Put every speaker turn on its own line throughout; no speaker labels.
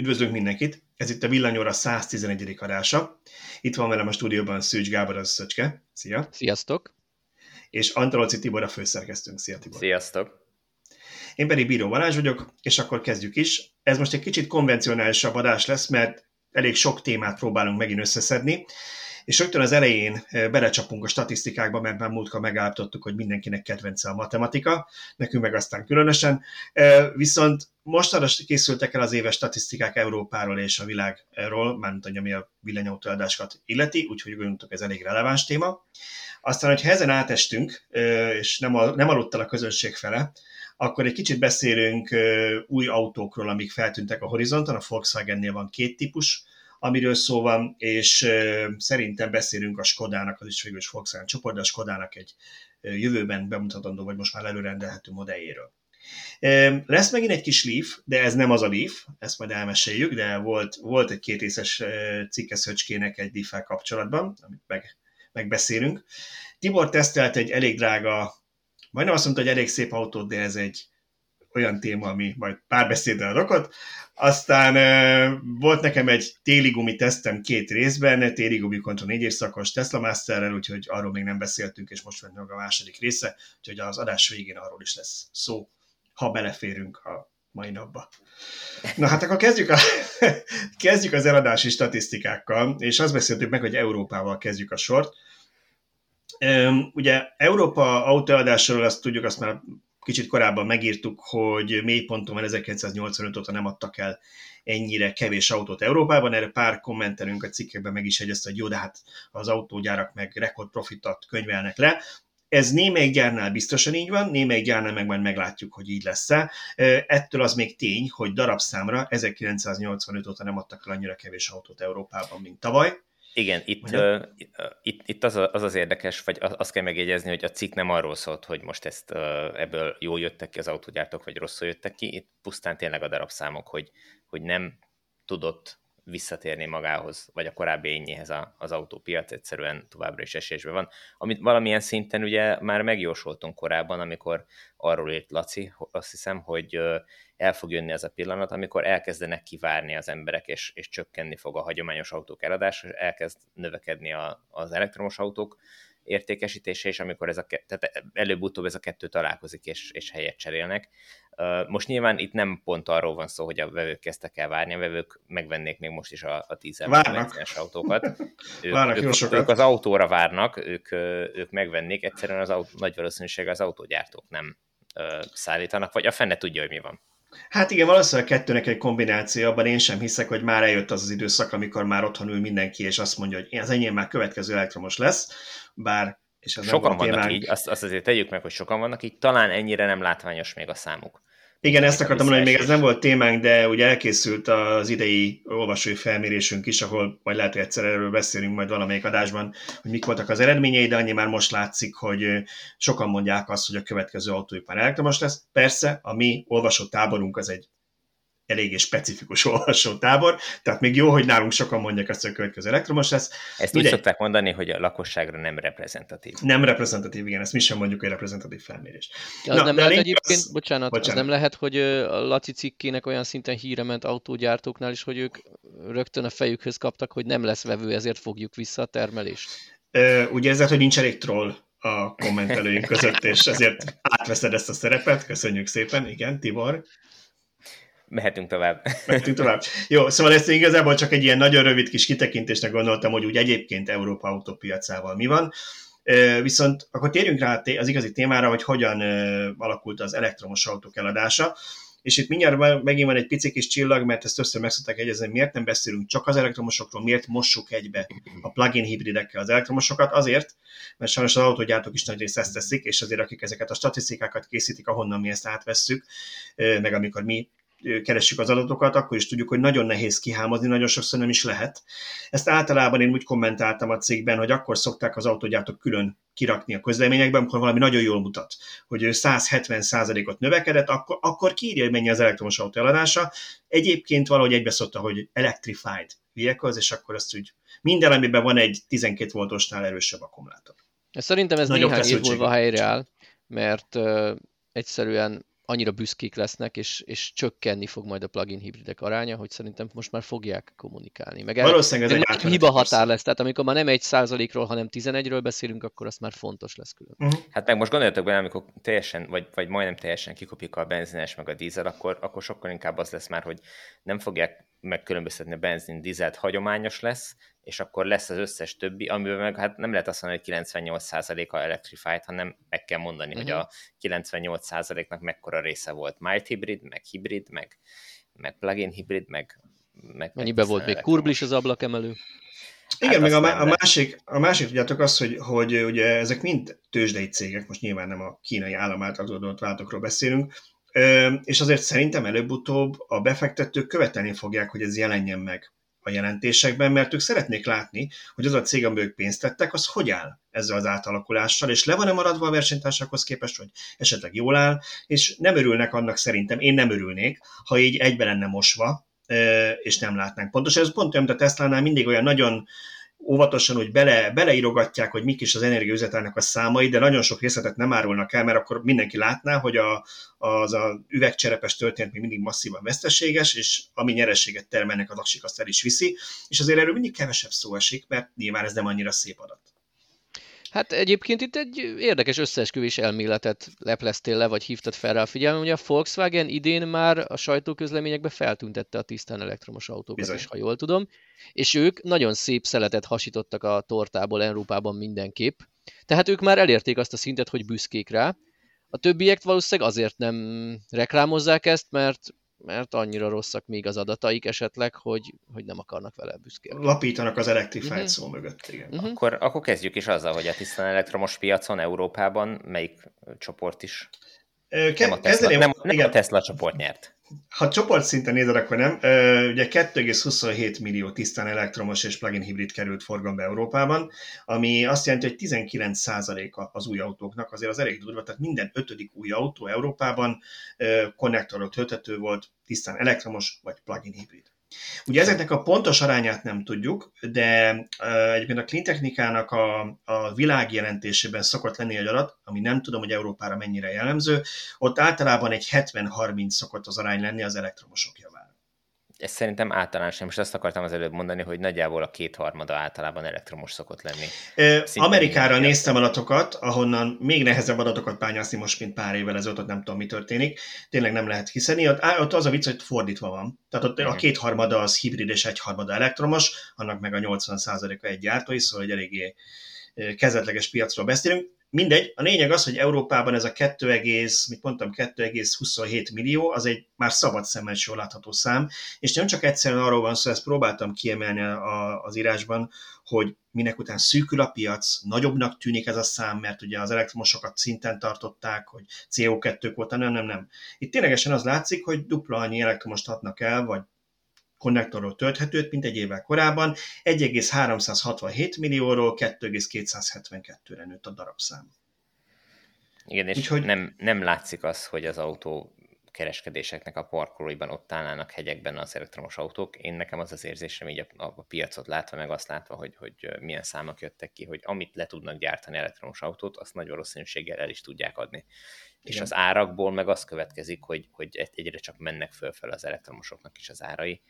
Üdvözlünk mindenkit! Ez itt a Villanyóra 111. adása. Itt van velem a stúdióban Szűcs Gábor, az Szöcske. Szia!
Sziasztok!
És Antalóci Tibor a főszerkesztőnk. Szia Tibor!
Sziasztok!
Én pedig Bíró Balázs vagyok, és akkor kezdjük is. Ez most egy kicsit konvencionálisabb adás lesz, mert elég sok témát próbálunk megint összeszedni, és rögtön az elején eh, belecsapunk a statisztikákba, mert már múltkor megállapítottuk, hogy mindenkinek kedvence a matematika, nekünk meg aztán különösen. Eh, viszont mostanra készültek el az éves statisztikák Európáról és a világról, mármint ami a villanyautóadásokat illeti, úgyhogy gondoltuk ez elég releváns téma. Aztán, hogyha ezen átestünk, eh, és nem, nem aludt el a közönség fele, akkor egy kicsit beszélünk új autókról, amik feltűntek a horizonton. A Volkswagennél van két típus, amiről szó van, és szerintem beszélünk a Skodának, az is végül is Volkswagen csoport, de a Skodának egy jövőben bemutatandó, vagy most már előrendelhető modelljéről. Lesz megint egy kis Leaf, de ez nem az a Leaf, ezt majd elmeséljük, de volt, volt egy kétrészes cikke Szöcskének egy leaf kapcsolatban, amit meg, megbeszélünk. Tibor tesztelt egy elég drága, majdnem azt mondta, hogy elég szép autót, de ez egy olyan téma, ami majd párbeszéddel rakott. Aztán volt nekem egy téli gumi tesztem két részben, téli gumi kontra négy évszakos Tesla Masterrel, úgyhogy arról még nem beszéltünk, és most meg a második része, úgyhogy az adás végén arról is lesz szó, ha beleférünk a mai napba. Na hát akkor kezdjük, a, kezdjük az eladási statisztikákkal, és azt beszéltük meg, hogy Európával kezdjük a sort. Ugye Európa autóadásról azt tudjuk, azt már kicsit korábban megírtuk, hogy mélyponton van 1985 óta nem adtak el ennyire kevés autót Európában. Erre pár kommentelünk a cikkekben meg is hegyezte, hogy jó, de hát az autógyárak meg rekordprofitat könyvelnek le. Ez némelyik gyárnál biztosan így van, némelyik gyárnál meg majd meglátjuk, hogy így lesz-e. Ettől az még tény, hogy darabszámra 1985 óta nem adtak el annyira kevés autót Európában, mint tavaly.
Igen, itt, uh, itt, itt az, az az érdekes, vagy azt kell megjegyezni, hogy a cikk nem arról szólt, hogy most ezt uh, ebből jól jöttek ki az autógyártók, vagy rosszul jöttek ki, itt pusztán tényleg a darabszámok, hogy, hogy nem tudott visszatérni magához, vagy a korábbi ényéhez az autópiac egyszerűen továbbra is esésben van. Amit valamilyen szinten ugye már megjósoltunk korábban, amikor arról írt Laci, azt hiszem, hogy el fog jönni ez a pillanat, amikor elkezdenek kivárni az emberek, és, és csökkenni fog a hagyományos autók eladása, és elkezd növekedni a, az elektromos autók értékesítése, és amikor ez a, tehát előbb-utóbb ez a kettő találkozik, és, és helyet cserélnek. Most nyilván itt nem pont arról van szó, hogy a vevők kezdtek el várni, a vevők megvennék még most is a, a 10 es autókat. Ők, várnak ők, ők, az autóra várnak, ők, ők megvennék, egyszerűen az autó, nagy valószínűség az autógyártók nem szállítanak, vagy a fenne tudja, hogy mi van.
Hát igen, valószínűleg a kettőnek egy kombináció, abban én sem hiszek, hogy már eljött az az időszak, amikor már otthon ül mindenki, és azt mondja, hogy az enyém már következő elektromos lesz, bár
és ez sokan vannak témánk. így, azt, azt azért tegyük meg, hogy sokan vannak így, talán ennyire nem látványos még a számuk.
Igen, ezt akartam mondani, hogy még ez nem volt témánk, de ugye elkészült az idei olvasói felmérésünk is, ahol majd lehet, hogy egyszer erről beszélünk majd valamelyik adásban, hogy mik voltak az eredményei, de annyi már most látszik, hogy sokan mondják azt, hogy a következő autóipar elektromos lesz. Persze, a mi olvasó táborunk az egy eléggé specifikus olvasótábor, tehát még jó, hogy nálunk sokan mondják azt, hogy a következő elektromos lesz.
Ezt úgy szokták mondani, hogy a lakosságra nem reprezentatív.
Nem reprezentatív, igen, ezt mi sem mondjuk, hogy reprezentatív felmérés.
Ja, az Na, nem lehet egyébként, az... bocsánat, bocsánat, az nem lehet, hogy a Laci cikkének olyan szinten híre ment autógyártóknál is, hogy ők rögtön a fejükhöz kaptak, hogy nem lesz vevő, ezért fogjuk vissza a termelést.
Ö, ugye ezzel, hogy nincs elég troll a kommentelőink között, és ezért átveszed ezt a szerepet. Köszönjük szépen, igen, Tibor
mehetünk tovább.
Mehetünk tovább. Jó, szóval ezt igazából csak egy ilyen nagyon rövid kis kitekintésnek gondoltam, hogy úgy egyébként Európa autópiacával mi van. Viszont akkor térjünk rá az igazi témára, hogy hogyan alakult az elektromos autók eladása. És itt mindjárt megint van egy pici kis csillag, mert ezt össze meg szokták egyezni, miért nem beszélünk csak az elektromosokról, miért mossuk egybe a plug-in hibridekkel az elektromosokat, azért, mert sajnos az autógyártók is nagy részt ezt teszik, és azért akik ezeket a statisztikákat készítik, ahonnan mi ezt átvesszük, meg amikor mi keressük az adatokat, akkor is tudjuk, hogy nagyon nehéz kihámozni, nagyon sokszor nem is lehet. Ezt általában én úgy kommentáltam a cégben, hogy akkor szokták az autógyártók külön kirakni a közleményekben, amikor valami nagyon jól mutat, hogy 170%-ot növekedett, akkor, akkor kiírja, hogy mennyi az elektromos autó eladása. Egyébként valahogy egybe szokta, hogy electrified vehicles, és akkor azt úgy minden, amiben van egy 12 voltosnál erősebb akkumulátor.
Szerintem ez Nagyobb néhány év múlva helyreáll, mert uh, egyszerűen annyira büszkék lesznek, és, és csökkenni fog majd a plugin hibridek aránya, hogy szerintem most már fogják kommunikálni. Meg
Valószínűleg ez
egy hiba határ lesz, tehát amikor már nem egy százalékról, hanem 11-ről beszélünk, akkor az már fontos lesz külön.
Uh-huh. Hát meg most gondoljatok bele, amikor teljesen, vagy, vagy majdnem teljesen kikopik a benzines meg a dízel, akkor, akkor sokkal inkább az lesz már, hogy nem fogják megkülönböztetni a benzin, dízelt hagyományos lesz, és akkor lesz az összes többi, amiben meg hát nem lehet azt mondani, hogy 98%-a electrified, hanem meg kell mondani, uh-huh. hogy a 98%-nak mhm. mekkora része volt mild hybrid, meg hibrid, meg, meg plug-in hibrid, meg,
meg Mennyibe volt még kurblis az ablakemelő?
Igen, hát meg a, a, másik, a másik tudjátok az, hogy, hogy ugye ezek mind tőzsdei cégek, most nyilván nem a kínai állam által adott váltokról beszélünk, és azért szerintem előbb-utóbb a befektetők követelni fogják, hogy ez jelenjen meg a jelentésekben, mert ők szeretnék látni, hogy az a cég, amiben ők pénzt tettek, az hogy áll ezzel az átalakulással, és le van-e maradva a versenytársakhoz képest, hogy esetleg jól áll, és nem örülnek annak szerintem, én nem örülnék, ha így egybe lenne mosva, és nem látnánk. Pontosan ez pont olyan, mint a Tesla-nál mindig olyan nagyon óvatosan hogy bele, beleírogatják, hogy mik is az energiaüzetelnek a számai, de nagyon sok részletet nem árulnak el, mert akkor mindenki látná, hogy a, az a üvegcserepes történet még mindig masszívan veszteséges, és ami nyerességet termelnek, az aksik azt el is viszi, és azért erről mindig kevesebb szó esik, mert nyilván ez nem annyira szép adat.
Hát egyébként itt egy érdekes összeesküvés elméletet lepleztél le, vagy hívtad fel rá a figyelmet, hogy a Volkswagen idén már a sajtóközleményekbe feltüntette a tisztán elektromos autókat Bizony. is, ha jól tudom, és ők nagyon szép szeletet hasítottak a tortából Európában mindenképp, tehát ők már elérték azt a szintet, hogy büszkék rá. A többiek valószínűleg azért nem reklámozzák ezt, mert mert annyira rosszak még az adataik esetleg, hogy, hogy nem akarnak vele büszkélni.
Lapítanak az Electrified uh-huh. szó mögött, igen.
Uh-huh. Akkor, akkor kezdjük is azzal, hogy a tisztán elektromos piacon Európában melyik csoport is? Ke- nem a Tesla, nem, nem a Tesla csoport nyert.
Ha csoportszinten nézed, akkor nem. Ugye 2,27 millió tisztán elektromos és plug-in hibrid került forgalomba Európában, ami azt jelenti, hogy 19%-a az új autóknak, azért az elég durva, tehát minden ötödik új autó Európában konnektorról tölthető volt, tisztán elektromos vagy plug-in hibrid. Ugye ezeknek a pontos arányát nem tudjuk, de egyébként a Clean Technikának a, a világjelentésében szokott lenni egy adat, ami nem tudom, hogy Európára mennyire jellemző, ott általában egy 70-30 szokott az arány lenni az elektromosok javára
ez szerintem általános, most azt akartam az előbb mondani, hogy nagyjából a kétharmada általában elektromos szokott lenni.
Szintén Amerikára néztem adatokat, ahonnan még nehezebb adatokat bányászni most, mint pár évvel ezelőtt, ott nem tudom, mi történik. Tényleg nem lehet hiszeni. Ott, ott az a vicc, hogy fordítva van. Tehát ott uh-huh. a kétharmada az hibrid és egyharmada elektromos, annak meg a 80%-a egy gyártói, szóval egy eléggé kezdetleges piacról beszélünk. Mindegy, a lényeg az, hogy Európában ez a 2, mit mondtam, 2,27 millió, az egy már szabad szemmel jól látható szám, és nem csak egyszerűen arról van szó, ezt próbáltam kiemelni a, az írásban, hogy minek után szűkül a piac, nagyobbnak tűnik ez a szám, mert ugye az elektromosokat szinten tartották, hogy CO2 volt, nem, nem, nem. Itt ténylegesen az látszik, hogy dupla annyi elektromost adnak el, vagy konnektorról tölthetőt, mint egy évvel korábban, 1,367 millióról 2,272-re nőtt a darabszám.
Igen, és Úgyhogy... nem, nem látszik az, hogy az autó kereskedéseknek a parkolóiban ott állnának hegyekben az elektromos autók. Én nekem az az érzésem így a, a piacot látva, meg azt látva, hogy, hogy milyen számok jöttek ki, hogy amit le tudnak gyártani elektromos autót, azt nagy valószínűséggel el is tudják adni. Igen. És az árakból meg az következik, hogy, hogy egyre csak mennek fölfel az elektromosoknak is az árai,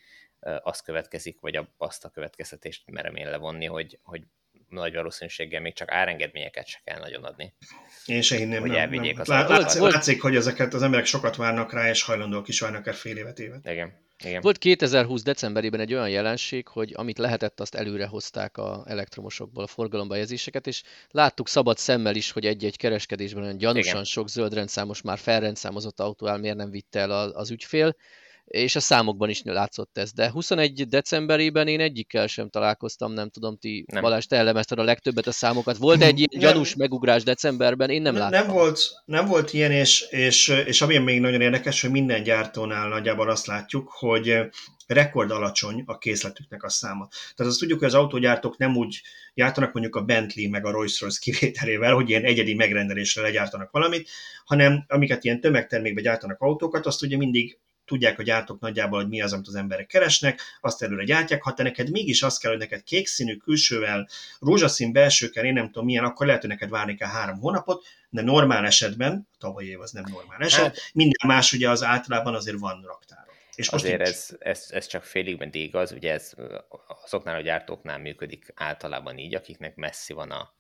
az következik, vagy azt a következtetést merem én levonni, hogy, hogy nagy valószínűséggel még csak árengedményeket se kell nagyon adni.
Én se hinném, hogy nem, nem. Az látszik, látszik, hogy ezeket az emberek sokat várnak rá, és hajlandók is várnak el fél évet, évet.
Igen. Igen.
Volt 2020 decemberében egy olyan jelenség, hogy amit lehetett, azt előre hozták a elektromosokból a forgalomba jelzéseket, és láttuk szabad szemmel is, hogy egy-egy kereskedésben olyan gyanúsan Igen. sok zöld rendszámos, már felrendszámozott autó áll, miért nem vitte el az ügyfél, és a számokban is látszott ez. De 21 decemberében én egyikkel sem találkoztam, nem tudom, ti nem. Balázs, te elemezted a legtöbbet a számokat. Volt egy ilyen gyanús megugrás decemberben, én nem, nem láttam.
Nem volt, nem volt ilyen, és, és, és ami még nagyon érdekes, hogy minden gyártónál nagyjából azt látjuk, hogy rekord alacsony a készletüknek a száma. Tehát azt tudjuk, hogy az autógyártók nem úgy gyártanak mondjuk a Bentley meg a Rolls-Royce kivételével, hogy ilyen egyedi megrendelésre legyártanak valamit, hanem amiket ilyen tömegtermékbe gyártanak autókat, azt ugye mindig tudják a gyártók nagyjából, hogy mi az, amit az emberek keresnek, azt előre gyártják. Ha te neked mégis az kell, hogy neked kék színű külsővel, rózsaszín belsőkkel, én nem tudom milyen, akkor lehet, hogy neked várni kell három hónapot, de normál esetben, a tavalyi év az nem normál eset, hát, minden más ugye az általában azért van raktár.
És most Azért ez, ez, ez csak félig meddig igaz, ugye ez azoknál a gyártóknál működik általában így, akiknek messzi van a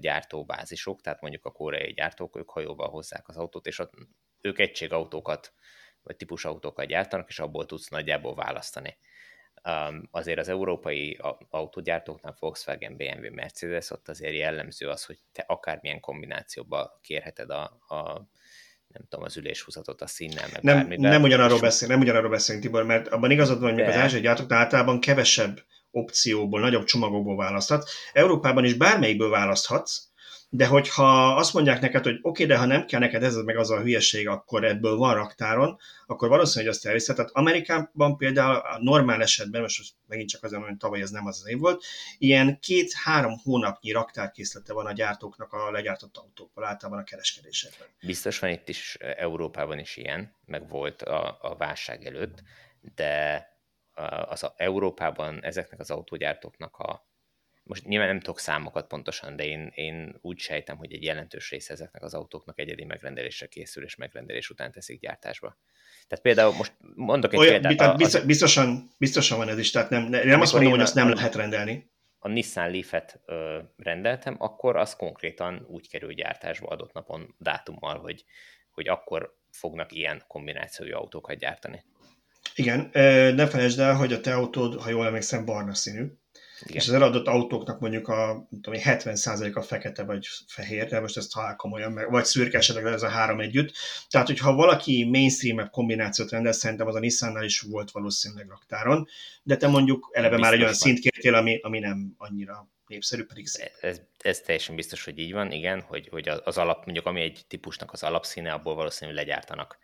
gyártóbázisok, tehát mondjuk a koreai gyártók, ők hajóval hozzák az autót, és ott ők egységautókat, vagy típusautókat gyártanak, és abból tudsz nagyjából választani. Um, azért az európai autógyártóknál Volkswagen, BMW, Mercedes, ott azért jellemző az, hogy te akármilyen kombinációba kérheted a, a nem tudom, az üléshúzatot a színnel, meg
nem, bármivel. Nem ugyanarról, beszél, nem ugyanarról beszélünk, Tibor, mert abban igazad van, hogy még az ázsiai gyártóknál általában kevesebb opcióból, nagyobb csomagokból választhat. Európában is bármelyikből választhatsz, de hogyha azt mondják neked, hogy oké, okay, de ha nem kell neked ez meg az a hülyeség, akkor ebből van raktáron, akkor valószínűleg azt elviszed. Tehát Amerikában például a normál esetben, most megint csak azért, hogy tavaly ez nem az az év volt, ilyen két-három hónapnyi raktárkészlete van a gyártóknak a legyártott autókkal, általában a kereskedésekben.
Biztos van itt is Európában is ilyen, meg volt a, a válság előtt, de az a Európában ezeknek az autógyártóknak a most nyilván nem tudok számokat pontosan, de én, én úgy sejtem, hogy egy jelentős része ezeknek az autóknak egyedi megrendelésre készül, és megrendelés után teszik gyártásba. Tehát például most mondok egy Olyan,
példát. Az... Biztosan, biztosan van ez is, tehát nem, nem azt mondom, hogy azt nem a, lehet rendelni.
A Nissan Leaf-et ö, rendeltem, akkor az konkrétan úgy kerül gyártásba adott napon dátummal, hogy, hogy akkor fognak ilyen kombinációjú autókat gyártani.
Igen, ne felejtsd el, hogy a te autód, ha jól emlékszem, barna színű. Igen. És az eladott autóknak mondjuk a tudom, 70%-a fekete vagy fehér, de most ezt ha komolyan, meg, vagy szürke esetleg ez a három együtt. Tehát, hogyha valaki mainstream kombinációt rendel, szerintem az a Nissannál is volt valószínűleg raktáron, de te mondjuk eleve biztos már egy olyan szint kértél, ami, ami nem annyira népszerű, pedig szép.
Ez, ez teljesen biztos, hogy így van, igen, hogy, hogy az alap, mondjuk ami egy típusnak az alapszíne, abból valószínűleg legyártanak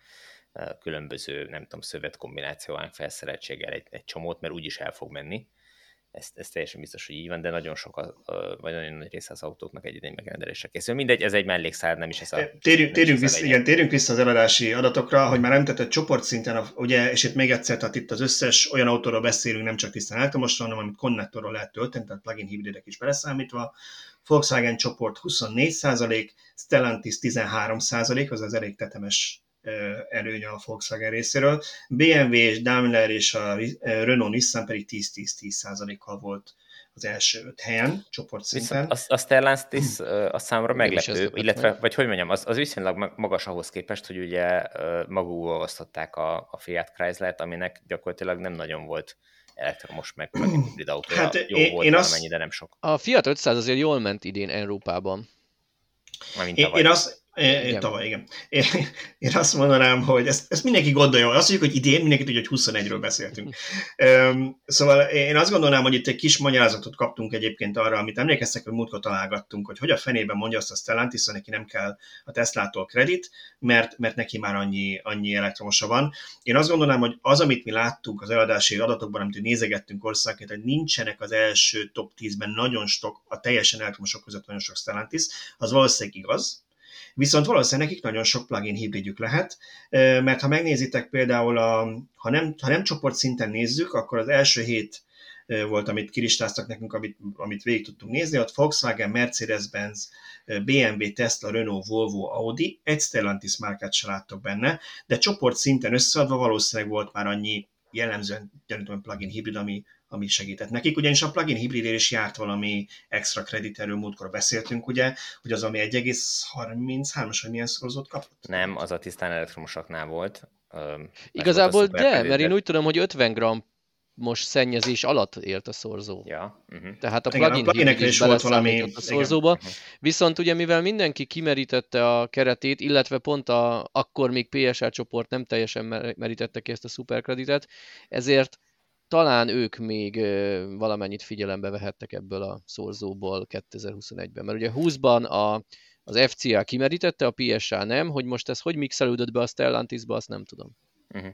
különböző, nem tudom, szövet kombináció felszereltséggel egy, egy csomót, mert úgyis el fog menni ez, ez teljesen biztos, hogy így van, de nagyon sok, a, vagy nagyon nagy része az autóknak egyedén megrendelésre készül. Mindegy, ez egy mellékszár, nem is ez a...
Térjünk, térjünk, vissza, igen, térjünk vissza az eladási adatokra, hogy már említett csoportszinten, ugye, és itt még egyszer, tehát itt az összes olyan autóról beszélünk, nem csak tisztán elektromosról, hanem amit konnektorról lehet tölteni, tehát plug-in hibridek is beleszámítva. Volkswagen csoport 24%, Stellantis 13%, az az elég tetemes előny a Volkswagen részéről. BMW és Daimler és a Renault Nissan pedig 10-10-10 volt az első öt helyen, csoportszinten.
A, a Stellantis a számomra meglepő, illetve, vagy hogy mondjam, az, az viszonylag magas ahhoz képest, hogy ugye magukból osztották a, a Fiat Chrysler-t, aminek gyakorlatilag nem nagyon volt elektromos meg hibrid autója. Hát Jó én, volt én azt... de nem sok.
A Fiat 500 azért jól ment idén Európában.
Én, én, azt, igen. Tavaly, igen. Én, én azt mondanám, hogy ezt, ezt mindenki gondolja. Azt mondjuk, hogy idén mindenki tudja, hogy 21-ről beszéltünk. um, szóval én azt gondolnám, hogy itt egy kis magyarázatot kaptunk egyébként arra, amit emlékeztek, hogy múltkor találgattunk, hogy hogy a fenében mondja azt a Stellantis, hogy neki nem kell a Tesla-tól kredit, mert, mert neki már annyi, annyi elektromosa van. Én azt gondolnám, hogy az, amit mi láttunk az eladási adatokban, amit nézegettünk országként, hogy nincsenek az első top 10-ben nagyon sok, a teljesen elektromosok között nagyon sok Stellantis, az valószínűleg igaz, Viszont valószínűleg nekik nagyon sok plugin hibridjük lehet, mert ha megnézitek például, a, ha, nem, ha nem csoport szinten nézzük, akkor az első hét volt, amit kiristáztak nekünk, amit, amit végig tudtunk nézni, ott Volkswagen, Mercedes-Benz, BMW, Tesla, Renault, Volvo, Audi, egy Stellantis márkát se láttok benne, de csoport szinten összeadva valószínűleg volt már annyi jellemzően gyanítom plugin hibrid, ami, ami segített nekik, ugyanis a plugin hibridér is járt valami extra kredit, erről múltkor beszéltünk, ugye, hogy az, ami 1,33-as, vagy milyen szorozót kapott?
Nem, az a tisztán elektromosaknál volt.
Igazából de, mert én úgy tudom, hogy 50 gram most szennyezés alatt élt a szorzó.
Ja, uh-huh.
Tehát a plugin Igen, a is volt valami a szorzóba. Igen. Uh-huh. Viszont ugye mivel mindenki kimerítette a keretét, illetve pont a, akkor még PSR csoport nem teljesen merítette ki ezt a szuperkreditet, ezért talán ők még valamennyit figyelembe vehettek ebből a szorzóból 2021-ben. Mert ugye 20-ban a, az FCA kimerítette, a PSA nem, hogy most ez hogy mixelődött be a Stellantisba, azt nem tudom.
Uh-huh.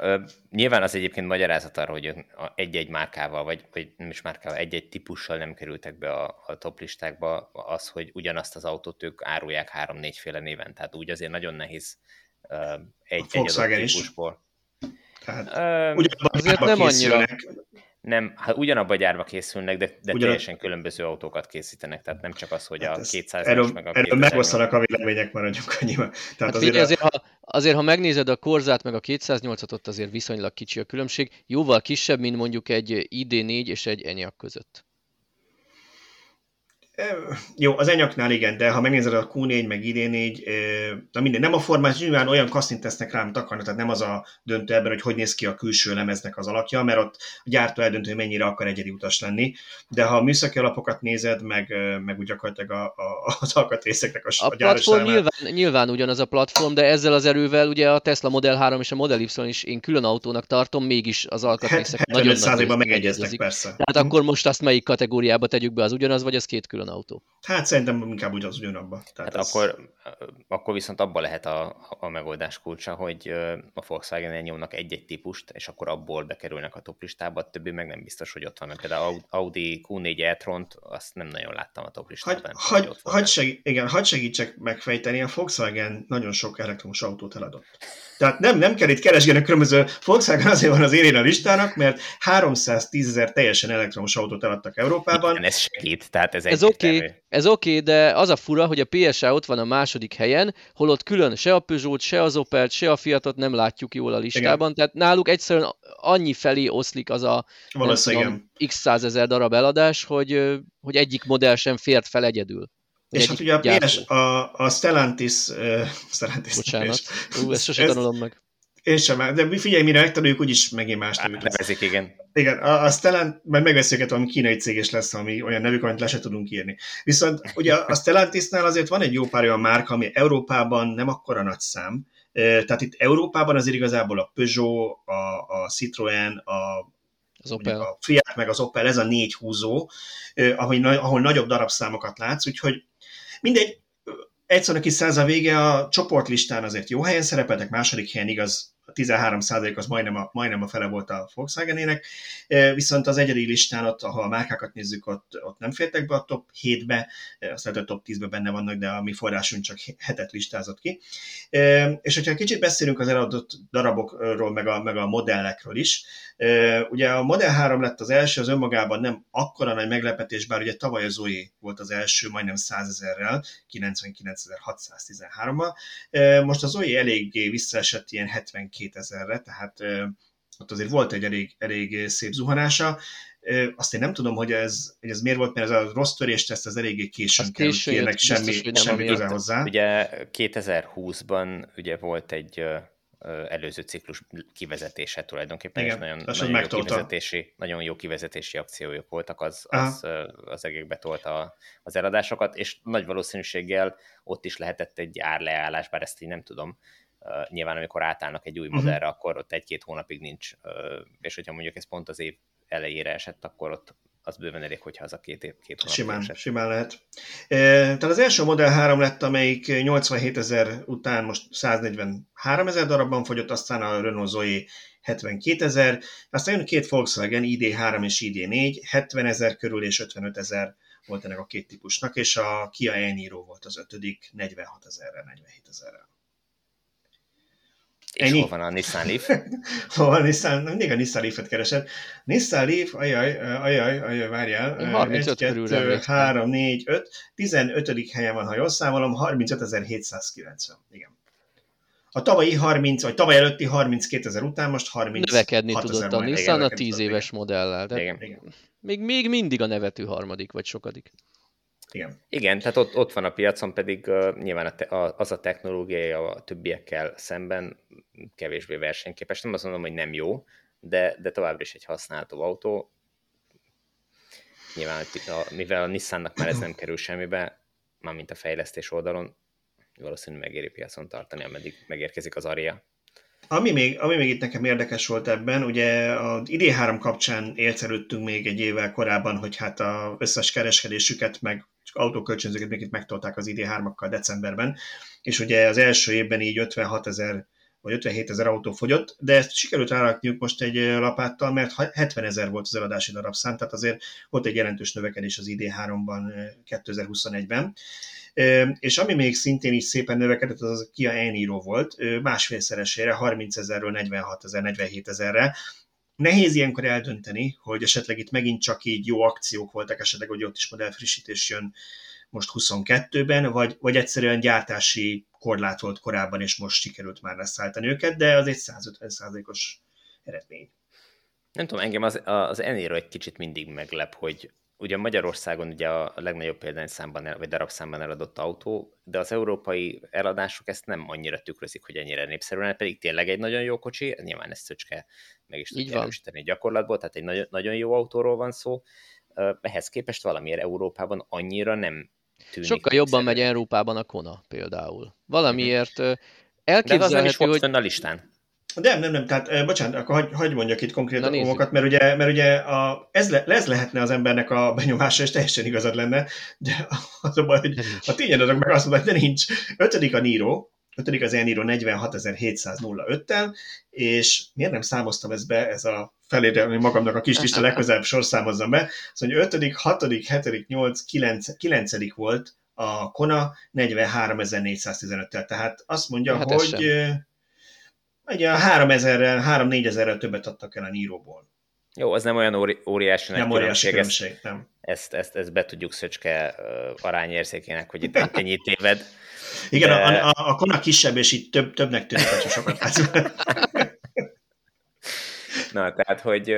Uh, nyilván az egyébként magyarázat arra, hogy egy-egy márkával, vagy, vagy nem is márkával, egy-egy típussal nem kerültek be a, a top listákba, az, hogy ugyanazt az autót ők árulják három-négyféle néven, tehát úgy azért nagyon nehéz uh, egy, egy adott típusból. Is
Tehát, uh, azért nem annyira.
Nem, hát ugyanabban a gyárba készülnek, de, de Ugyan... teljesen különböző autókat készítenek, tehát nem csak az, hogy hát a 200
erről,
meg a
Erről megosztanak a vélemények, maradjunk annyiban.
Tehát hát azért, azért, ha, azért, ha megnézed a Korzát meg a 208-at, ott azért viszonylag kicsi a különbség, jóval kisebb, mint mondjuk egy ID4 és egy Enyaq között.
Jó, az enyaknál igen, de ha megnézed a Q4 meg ID4, na minden, nem a formás, nyilván olyan kaszint tesznek rá, amit akarnak, tehát nem az a döntő ebben, hogy hogy néz ki a külső lemeznek az alakja, mert ott a gyártó eldöntő, hogy mennyire akar egyedi utas lenni, de ha a műszaki alapokat nézed, meg, meg úgy gyakorlatilag a, a, az alkatrészeknek a,
a, a platform nyilván, nyilván ugyanaz a platform, de ezzel az erővel ugye a Tesla Model 3 és a Model Y is én külön autónak tartom, mégis az alkatrészek nagyon
nagy megegyeznek persze.
Tehát akkor most azt melyik kategóriába tegyük be, az ugyanaz, vagy az két külön külön autó.
Hát szerintem inkább úgy az ugyanabba.
Tehát hát ez... akkor, akkor viszont abba lehet a, a megoldás kulcsa, hogy a Volkswagen elnyomnak egy-egy típust, és akkor abból bekerülnek a toplistába, a többi meg nem biztos, hogy ott van. Például Audi Q4 e-tront, azt nem nagyon láttam a toplistában.
Hagy, hagy, hagy, segí- igen, hagy segítsek megfejteni, a Volkswagen nagyon sok elektromos autót eladott. Tehát nem, nem kell itt keresgélni különböző Volkswagen azért van az élén a listának, mert 310 ezer teljesen elektromos autót eladtak Európában.
Igen, ez segít, tehát ez,
ez oké, okay, ez oké, okay, de az a fura, hogy a PSA ott van a második helyen, holott külön se a Peugeot, se az Opel, se a Fiatot nem látjuk jól a listában, Igen. tehát náluk egyszerűen annyi felé oszlik az a tudom, x százezer darab eladás, hogy, hogy egyik modell sem fért fel egyedül.
És hát ugye a, PS, a, a Stellantis, uh, Stellantis
Bocsánat, Ú, ezt sose tanulom meg.
Én sem, de figyelj, mire megtanuljuk, úgyis megint más
nevük lesz. Nevezik, igen.
Igen, a, a Stellant, majd megveszünk őket, valami kínai cég is lesz, ami olyan nevük, amit le se tudunk írni. Viszont ugye a Stellantisnál azért van egy jó pár olyan márka, ami Európában nem akkora nagy szám. Tehát itt Európában azért igazából a Peugeot, a, a Citroën, a
az Opel.
a Fiat meg az Opel, ez a négy húzó, ahol, ahol nagyobb darabszámokat látsz, úgyhogy Mindegy, egyszerűen kis száz a vége, a csoportlistán azért jó helyen szerepeltek, második helyen igaz, a 13 az majdnem a, majdnem a fele volt a Volkswagenének, viszont az egyedi listán, ott, ahol a márkákat nézzük, ott, ott nem fértek be a top 7-be, azt lehet, a top 10-be benne vannak, de a mi forrásunk csak hetet listázott ki. És hogyha kicsit beszélünk az eladott darabokról, meg a, meg a modellekről is, Ugye a Model 3 lett az első, az önmagában nem akkora nagy meglepetés, bár ugye tavaly a Zoe volt az első, majdnem 100 ezerrel, 99.613-mal. Most az Zoe eléggé visszaesett ilyen 72 ezerre, tehát ott azért volt egy elég, elég szép zuhanása. Azt én nem tudom, hogy ez, hogy ez miért volt, mert ez a rossz törést ezt az eléggé későn került, kérnek semmi, semmi köze hozzá.
Ugye 2020-ban ugye volt egy előző ciklus kivezetése tulajdonképpen, Igen, és nagyon, nagyon, jó kivezetési, nagyon jó kivezetési akciójuk voltak, az, az, az egekbe tolta az eladásokat, és nagy valószínűséggel ott is lehetett egy árleállás, bár ezt így nem tudom, Uh, nyilván amikor átállnak egy új uh-huh. modellre, akkor ott egy-két hónapig nincs, uh, és hogyha mondjuk ez pont az év elejére esett, akkor ott az bőven elég, hogyha az a két, év, két hónap
Simán, esett. simán lehet. E, tehát az első Model 3 lett, amelyik 87 ezer után most 143 ezer darabban fogyott, aztán a Renault Zoe 72 ezer, aztán jön két Volkswagen ID3 és ID4, 70 ezer körül és 55 ezer volt ennek a két típusnak, és a Kia e volt az ötödik, 46 ezerre, 47 ezerre.
És Ennyi? hol van a Nissan Leaf?
hol van a Nissan? Mindig a Nissan Leaf-et keresed. Nissan Leaf, ajaj, ajaj, ajaj, várjál.
35 1, 2,
3, 4, 5. 15. helyen van, ha jól számolom, 35.790. Igen. A tavalyi 30, vagy tavaly előtti 32 ezer után most 30
Növekedni tudott a Nissan a 10 éves modellel. De igen. Igen. Még, még mindig a nevető harmadik, vagy sokadik.
Igen.
Igen, tehát ott, ott van a piacon, pedig uh, nyilván a te, a, az a technológiája a többiekkel szemben kevésbé versenyképes. Nem azt mondom, hogy nem jó, de, de továbbra is egy használható autó. Nyilván, a, mivel a Nissannak már ez nem kerül semmibe, mármint a fejlesztés oldalon, valószínűleg megéri piacon tartani, ameddig megérkezik az Aria.
Ami még, ami még itt nekem érdekes volt ebben, ugye az ID3 kapcsán élcelődtünk még egy évvel korábban, hogy hát az összes kereskedésüket, meg autókölcsönzőket még itt megtolták az ID3-akkal decemberben, és ugye az első évben így 56 ezer vagy 57 ezer autó fogyott, de ezt sikerült rárakniuk most egy lapáttal, mert 70 ezer volt az eladási darabszám, tehát azért volt egy jelentős növekedés az ID3-ban 2021-ben. És ami még szintén is szépen növekedett, az a Kia Eniro volt, másfélszeresére, 30 ezerről 46 ezer, 47 ezerre, Nehéz ilyenkor eldönteni, hogy esetleg itt megint csak így jó akciók voltak, esetleg, hogy ott is modellfrissítés jön most 22-ben, vagy, vagy egyszerűen gyártási korlát volt korábban, és most sikerült már leszállítani őket, de az egy 150%-os eredmény.
Nem tudom, engem az, az ennél egy kicsit mindig meglep, hogy ugye Magyarországon ugye a legnagyobb példányszámban, vagy darabszámban eladott autó, de az európai eladások ezt nem annyira tükrözik, hogy ennyire népszerű lenne, pedig tényleg egy nagyon jó kocsi, nyilván ezt Szöcske meg is tudja erősíteni gyakorlatból, tehát egy nagyon, nagyon jó autóról van szó, ehhez képest valamiért Európában annyira nem
tűnik. Sokkal jobban megy Európában a Kona például. Valamiért elképzelhető, De az nem is
hogy... a listán.
Nem, nem, nem, tehát bocsánat, akkor hagy, hagy mondjak itt konkrét okokat, mert ugye, mert ugye a, ez, le, ez lehetne az embernek a benyomása, és teljesen igazad lenne, de az a baj, hogy a tényadatok meg azt mondják, hogy de nincs. Ötödik a Niro, ötödik az Eniro 46.705-tel, és miért nem számoztam ezt be, ez a felére, magamnak a kis lista legközelebb sorszámozzam be, szóval hogy ötödik, hatodik, hetedik, nyolc, kilenc, kilencedik volt a Kona 43.415-tel, tehát azt mondja, hát hogy Ugye 3000-rel, 3-4 ezerrel többet adtak el a Níróból.
Jó, az nem olyan óri- óriási
nem óriási különbség, ezt, nem.
Ezt, ezt, ezt be tudjuk Szöcske arányérzékének, hogy itt ennyit téved.
Igen, de... a, a, a kona kisebb, és itt több, többnek tűnik, hogy sokat
Na, tehát, hogy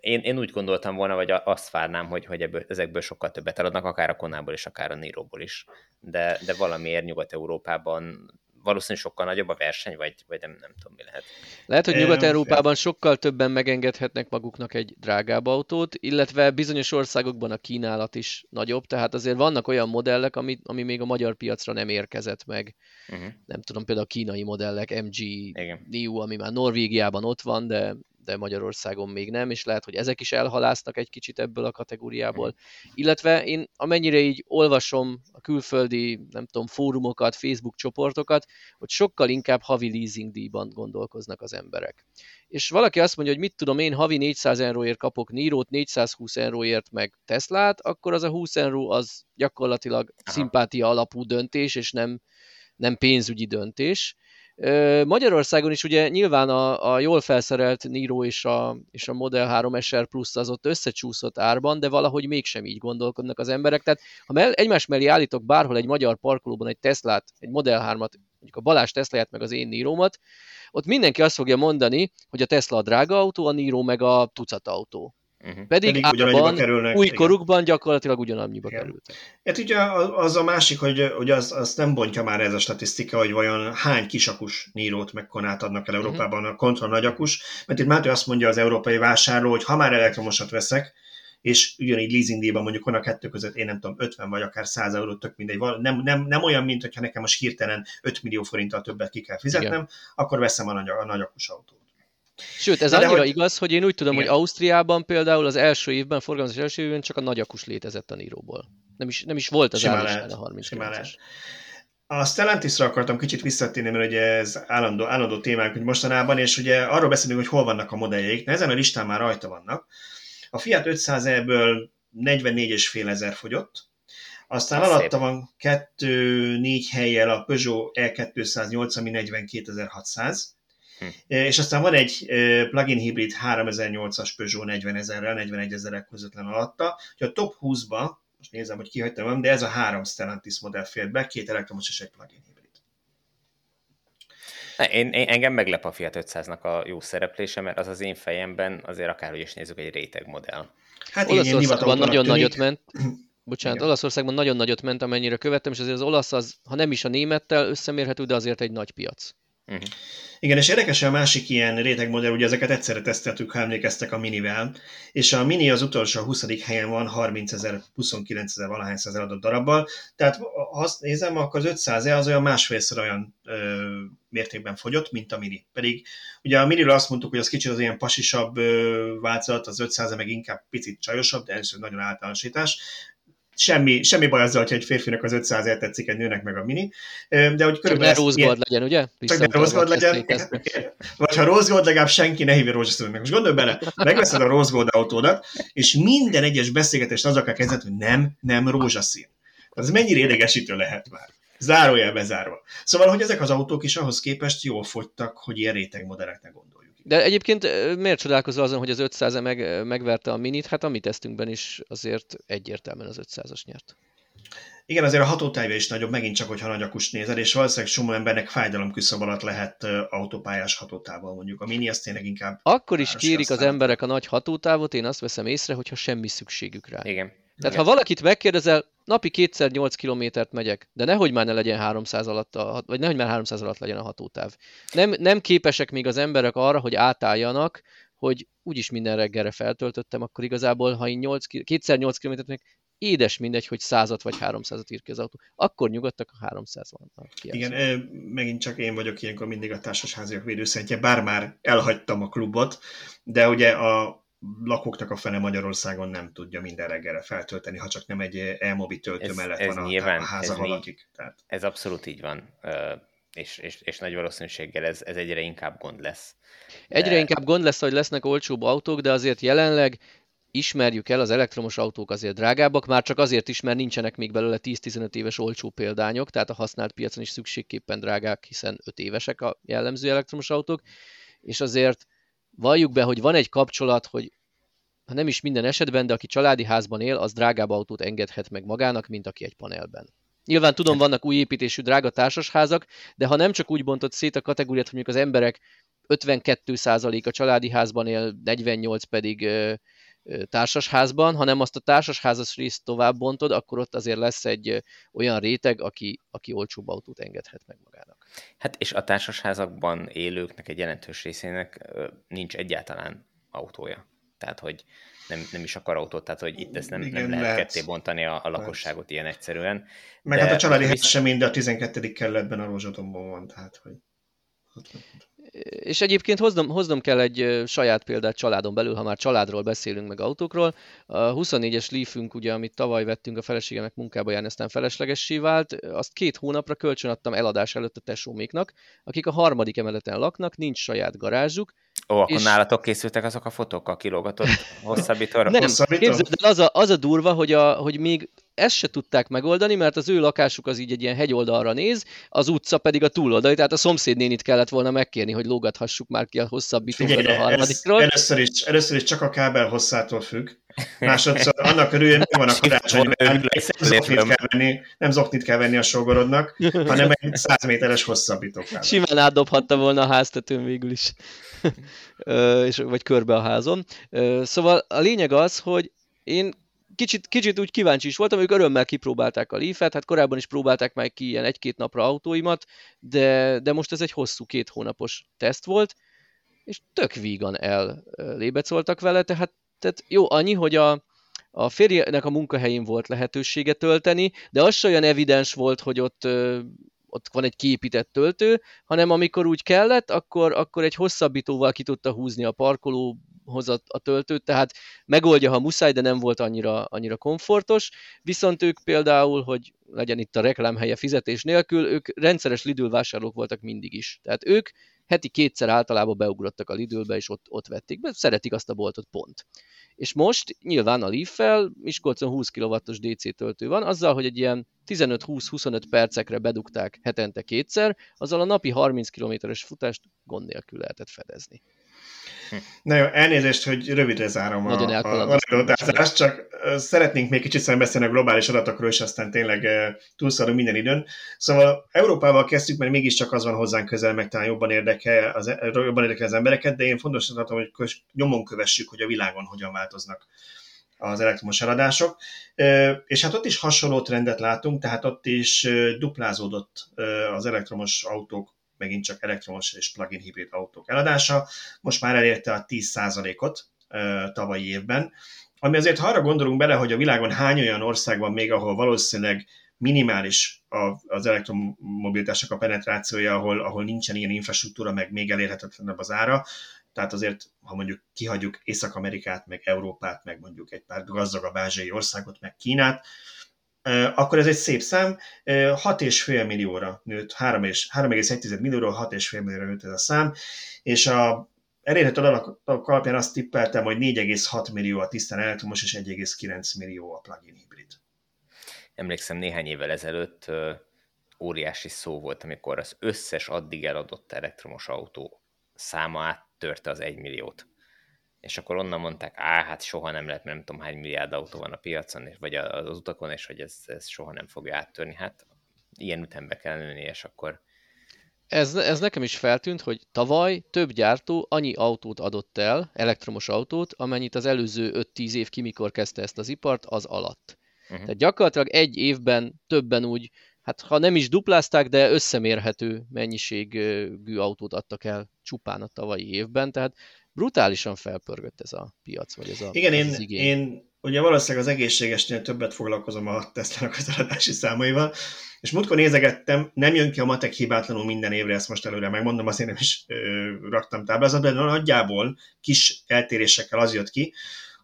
én, én úgy gondoltam volna, vagy azt várnám, hogy, hogy ebből, ezekből sokkal többet eladnak, akár a Konából is, akár a Níróból is. De, de valamiért Nyugat-Európában valószínűleg sokkal nagyobb a verseny, vagy, vagy nem, nem tudom, mi lehet.
Lehet, hogy Nyugat-Európában sokkal többen megengedhetnek maguknak egy drágább autót, illetve bizonyos országokban a kínálat is nagyobb, tehát azért vannak olyan modellek, ami, ami még a magyar piacra nem érkezett meg. Uh-huh. Nem tudom, például a kínai modellek, MG, Igen. NIU, ami már Norvégiában ott van, de de Magyarországon még nem, és lehet, hogy ezek is elhalásznak egy kicsit ebből a kategóriából. Illetve én amennyire így olvasom a külföldi, nem tudom, fórumokat, Facebook csoportokat, hogy sokkal inkább havi leasing díjban gondolkoznak az emberek. És valaki azt mondja, hogy mit tudom én, havi 400 euróért kapok Nírót, 420 euróért meg Teslát, akkor az a 20 euró az gyakorlatilag szimpátia alapú döntés, és nem, nem pénzügyi döntés. Magyarországon is ugye nyilván a, a jól felszerelt Niro és a, és a Model 3 SR Plus az ott összecsúszott árban, de valahogy mégsem így gondolkodnak az emberek. Tehát ha mell- egymás mellé állítok bárhol egy magyar parkolóban egy Teslát, egy Model 3-at, mondjuk a Balázs Tesláját meg az én Niromat, ott mindenki azt fogja mondani, hogy a Tesla a drága autó, a Niro meg a tucat autó. Uh-huh. Pedig, Pedig átban, kerülnek, új korukban gyakorlatilag ugyanannyiba igen. kerültek.
Hát ugye az a másik, hogy, hogy az, az nem bontja már ez a statisztika, hogy vajon hány kisakus nírót meg konát adnak el mhm. Európában uh-huh. a kontra nagyakus, mert itt már azt mondja az európai vásárló, hogy ha már elektromosat veszek, és ugyanígy leasingdíjban mondjuk van a kettő között, én nem tudom, 50 vagy akár 100 euró, tök mindegy. Nem, nem, nem olyan, mint hogyha nekem most hirtelen 5 millió forinttal többet ki kell fizetnem, Igen. akkor veszem a, nagy, a nagyakus autót.
Sőt, ez de annyira hogy... igaz, hogy én úgy tudom, Igen. hogy Ausztriában például az első évben, forgalmazás első évben csak a nagyakus létezett a Níróból. Nem is, nem is volt az árlistán a 39-es.
A Stellantisra akartam kicsit visszatérni, mert ugye ez állandó, állandó témánk hogy mostanában, és ugye arról beszélünk, hogy hol vannak a modelljeik. Na, ezen a listán már rajta vannak. A Fiat 500-ebből 44,5 ezer fogyott, aztán az alatta szép. van 2-4 helyjel a Peugeot E208, ami 42.600, Hm. És aztán van egy plug-in hibrid 3008-as Peugeot 40 ezerrel, 41 ezerek közvetlen alatta, hogy a top 20-ba, most nézem, hogy kihagytam, de ez a három Stellantis modell fér be, két elektromos és egy plug-in hibrid.
Én, én, engem meglep a Fiat 500-nak a jó szereplése, mert az az én fejemben azért akárhogy is nézzük egy réteg modell.
Hát Olaszországban nagyon tűnik. nagyot ment. Bocsánat, Igen. Olaszországban nagyon nagyot ment, amennyire követtem, és azért az olasz az, ha nem is a némettel összemérhető, de azért egy nagy piac. Uh-huh.
Igen, és érdekes, a másik ilyen rétegmodell, ugye ezeket egyszerre teszteltük, ha emlékeztek a minivel, és a mini az utolsó a 20. helyen van 30 ezer, 29 ezer valahány száz adott darabbal, tehát ha azt nézem, akkor az 500 e az olyan másfélszer olyan ö, mértékben fogyott, mint a mini. Pedig ugye a miniről azt mondtuk, hogy az kicsit az ilyen pasisabb ö, változat, az 500 e meg inkább picit csajosabb, de ez nagyon általánosítás, semmi, semmi baj azzal, hogy egy férfinak az 500 el tetszik, egy nőnek meg a mini. De hogy
körülbelül... Csak ne rózgold legyen, ugye?
Csak ne rózgold legyen. Vagy ha rózgold, legalább senki ne hívja rózsaszínűnek. Most gondolj bele, megveszed a rózgold autódat, és minden egyes beszélgetést azokkal kezdett, hogy nem, nem rózsaszín. Az mennyire idegesítő lehet már. Zárójel bezárva. Szóval, hogy ezek az autók is ahhoz képest jól fogytak, hogy ilyen réteg modelleknek gondoljuk.
De egyébként miért csodálkozol azon, hogy az 500 -e meg, megverte a minit? Hát a mi tesztünkben is azért egyértelműen az 500-as nyert.
Igen, azért a hatótájja is nagyobb, megint csak, hogyha nagy akus nézed, és valószínűleg somó embernek fájdalom küszöb alatt lehet autópályás hatótával mondjuk. A mini az tényleg inkább...
Akkor is kérik az emberek a nagy hatótávot, én azt veszem észre, hogyha semmi szükségük rá.
Igen.
Tehát ha valakit megkérdezel, napi kétszer 8 kilométert megyek, de nehogy már ne legyen 300 alatt, a, vagy nehogy már 300 alatt legyen a hatótáv. Nem, nem képesek még az emberek arra, hogy átálljanak, hogy úgyis minden reggelre feltöltöttem, akkor igazából, ha én 8, kétszer 8 kilométert megyek, édes mindegy, hogy százat vagy háromszázat ír ki az autó. Akkor nyugodtak a 300 van.
Igen, megint csak én vagyok ilyenkor mindig a társasháziak védőszentje, bár már elhagytam a klubot, de ugye a lakóknak a fene Magyarországon nem tudja minden reggelre feltölteni, ha csak nem egy elmobi töltő ez, mellett ez van nyilván, a, a háza ez halakik.
Tehát... Ez abszolút így van, és, és, és nagy valószínűséggel ez, ez egyre inkább gond lesz.
De... Egyre inkább gond lesz, hogy lesznek olcsóbb autók, de azért jelenleg ismerjük el, az elektromos autók azért drágábbak, már csak azért is, mert nincsenek még belőle 10-15 éves olcsó példányok, tehát a használt piacon is szükségképpen drágák, hiszen 5 évesek a jellemző elektromos autók, és azért valljuk be, hogy van egy kapcsolat, hogy ha nem is minden esetben, de aki családi házban él, az drágább autót engedhet meg magának, mint aki egy panelben. Nyilván tudom, vannak új építésű drága társasházak, de ha nem csak úgy bontott szét a kategóriát, hogy mondjuk az emberek 52% a családi házban él, 48 pedig társasházban, hanem azt a társasházas részt tovább bontod, akkor ott azért lesz egy olyan réteg, aki, aki olcsóbb autót engedhet meg magának.
Hát és a társasházakban élőknek egy jelentős részének nincs egyáltalán autója. Tehát, hogy nem, nem is akar autót, tehát, hogy itt ezt nem, Igen, nem lehet, lehet ketté bontani a, a lakosságot lehet. ilyen egyszerűen.
Meg de, hát a családi ház sem mind a 12. kerületben a Rózsadomban van, tehát, hogy...
És egyébként hoznom, hoznom kell egy saját példát családon belül, ha már családról beszélünk, meg autókról. A 24-es Leafünk, ugye, amit tavaly vettünk, a feleségemek munkába járni, aztán feleslegessé vált, azt két hónapra kölcsönadtam eladás előtt a tesóméknak, akik a harmadik emeleten laknak, nincs saját garázsuk,
Ó, akkor és... nálatok készültek azok a fotók a kilógatott hosszabbítóra?
Nem, képzeld el, az a, az a durva, hogy, a, hogy még ezt se tudták megoldani, mert az ő lakásuk az így egy ilyen hegyoldalra néz, az utca pedig a túloldali, tehát a szomszédnénit kellett volna megkérni, hogy lógathassuk már ki a hosszabbítókat a harmadikról.
Ez, először, is, először is csak a kábel hosszától függ. Másodszor annak örül, hogy van a karácsony, nem, zoknit kell venni, nem zoknit kell venni a sógorodnak, hanem egy 100 méteres hosszabbító kábel.
Simán átdobhatta volna a háztetőn végül is. és, vagy körbe a házon. Szóval a lényeg az, hogy én kicsit, kicsit úgy kíváncsi is voltam, ők örömmel kipróbálták a Leaf-et, hát korábban is próbálták meg ki ilyen egy-két napra autóimat, de, de most ez egy hosszú két hónapos teszt volt, és tök vígan lébecoltak vele, tehát, tehát jó, annyi, hogy a, a férjének a munkahelyén volt lehetősége tölteni, de az olyan evidens volt, hogy ott ott van egy képített töltő, hanem amikor úgy kellett, akkor, akkor egy hosszabbítóval ki tudta húzni a parkolóhoz a, a töltőt, tehát megoldja, ha muszáj, de nem volt annyira, annyira komfortos. Viszont ők például, hogy legyen itt a reklámhelye fizetés nélkül, ők rendszeres Lidl vásárlók voltak mindig is. Tehát ők heti kétszer általában beugrottak a Lidlbe, és ott, ott vették be, szeretik azt a boltot, pont. És most nyilván a Leaf-fel Miskolcon 20 kW-os DC töltő van, azzal, hogy egy ilyen 15-20-25 percekre bedugták hetente kétszer, azzal a napi 30 kilométeres futást gond nélkül lehetett fedezni.
Na jó, elnézést, hogy rövidre zárom Nagyon a, a csak szeretnénk még kicsit szembeszélni a globális adatokról, és aztán tényleg túlszaladunk minden időn. Szóval Európával kezdtük, mert mégiscsak az van hozzánk közel, meg talán jobban érdekel az, e, jobban érdekel az embereket, de én fontosnak tartom, hogy nyomon kövessük, hogy a világon hogyan változnak az elektromos eladások. És hát ott is hasonló trendet látunk, tehát ott is duplázódott az elektromos autók megint csak elektromos és plug-in hibrid autók eladása. Most már elérte a 10%-ot tavalyi évben, ami azért, ha arra gondolunk bele, hogy a világon hány olyan ország van még, ahol valószínűleg minimális az elektromobilitásnak a penetrációja, ahol, ahol nincsen ilyen infrastruktúra, meg még elérhetetlenebb az ára, tehát azért, ha mondjuk kihagyjuk Észak-Amerikát, meg Európát, meg mondjuk egy pár gazdagabb ázsiai országot, meg Kínát, akkor ez egy szép szám. 6,5 millióra nőtt, 3,1 millióról 6,5 millióra nőtt ez a szám, és a elérhető adatok alapján azt tippeltem, hogy 4,6 millió a tisztán elektromos, és 1,9 millió a plug-in hibrid.
Emlékszem, néhány évvel ezelőtt óriási szó volt, amikor az összes addig eladott elektromos autó száma áttörte az 1 milliót. És akkor onnan mondták, á, hát soha nem lehet, mert nem tudom hány milliárd autó van a piacon, vagy az utakon, és hogy ez, ez soha nem fogja áttörni. Hát ilyen ütembe kell nőni, és akkor
ez, ez nekem is feltűnt, hogy tavaly több gyártó annyi autót adott el, elektromos autót, amennyit az előző 5-10 év ki, mikor kezdte ezt az ipart, az alatt. Uh-huh. Tehát gyakorlatilag egy évben többen úgy, hát ha nem is duplázták, de összemérhető mennyiségű autót adtak el csupán a tavalyi évben, tehát brutálisan felpörgött ez a piac, vagy ez a
Igen,
ez
én,
az igény.
én ugye valószínűleg az egészségesnél többet foglalkozom a Tesla-nak az eladási számaival, és múltkor nézegettem, nem jön ki a matek hibátlanul minden évre, ezt most előre megmondom, azért nem is ö, raktam táblázatba, de nagyjából kis eltérésekkel az jött ki,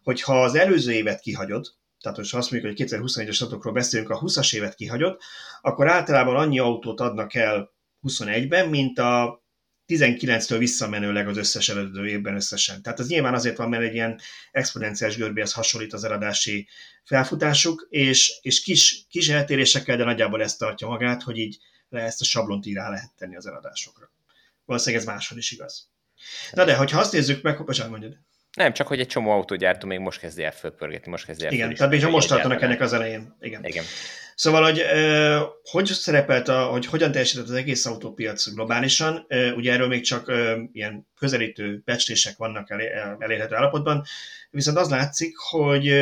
hogy ha az előző évet kihagyod, tehát ha azt mondjuk, hogy 2021-es adatokról beszélünk, a 20-as évet kihagyod, akkor általában annyi autót adnak el 21-ben, mint a 19-től visszamenőleg az összes eredő évben összesen. Tehát ez nyilván azért van, mert egy ilyen exponenciális görbéhez hasonlít az eladási felfutásuk, és, és kis, kis eltérésekkel, de nagyjából ezt tartja magát, hogy így le ezt a sablont így rá lehet tenni az eladásokra. Valószínűleg ez máshol is igaz. Na de, hogyha azt nézzük meg, bocsánat, mondjad.
Nem, csak hogy egy csomó autógyártó még most kezdi el fölpörgetni, most kezdi el
Igen, tehát még most tartanak ennek az elején. Igen.
Igen.
Szóval, hogy hogy szerepelt, a, hogy hogyan teljesített az egész autópiac globálisan, ugye erről még csak ilyen közelítő becslések vannak elérhető állapotban, viszont az látszik, hogy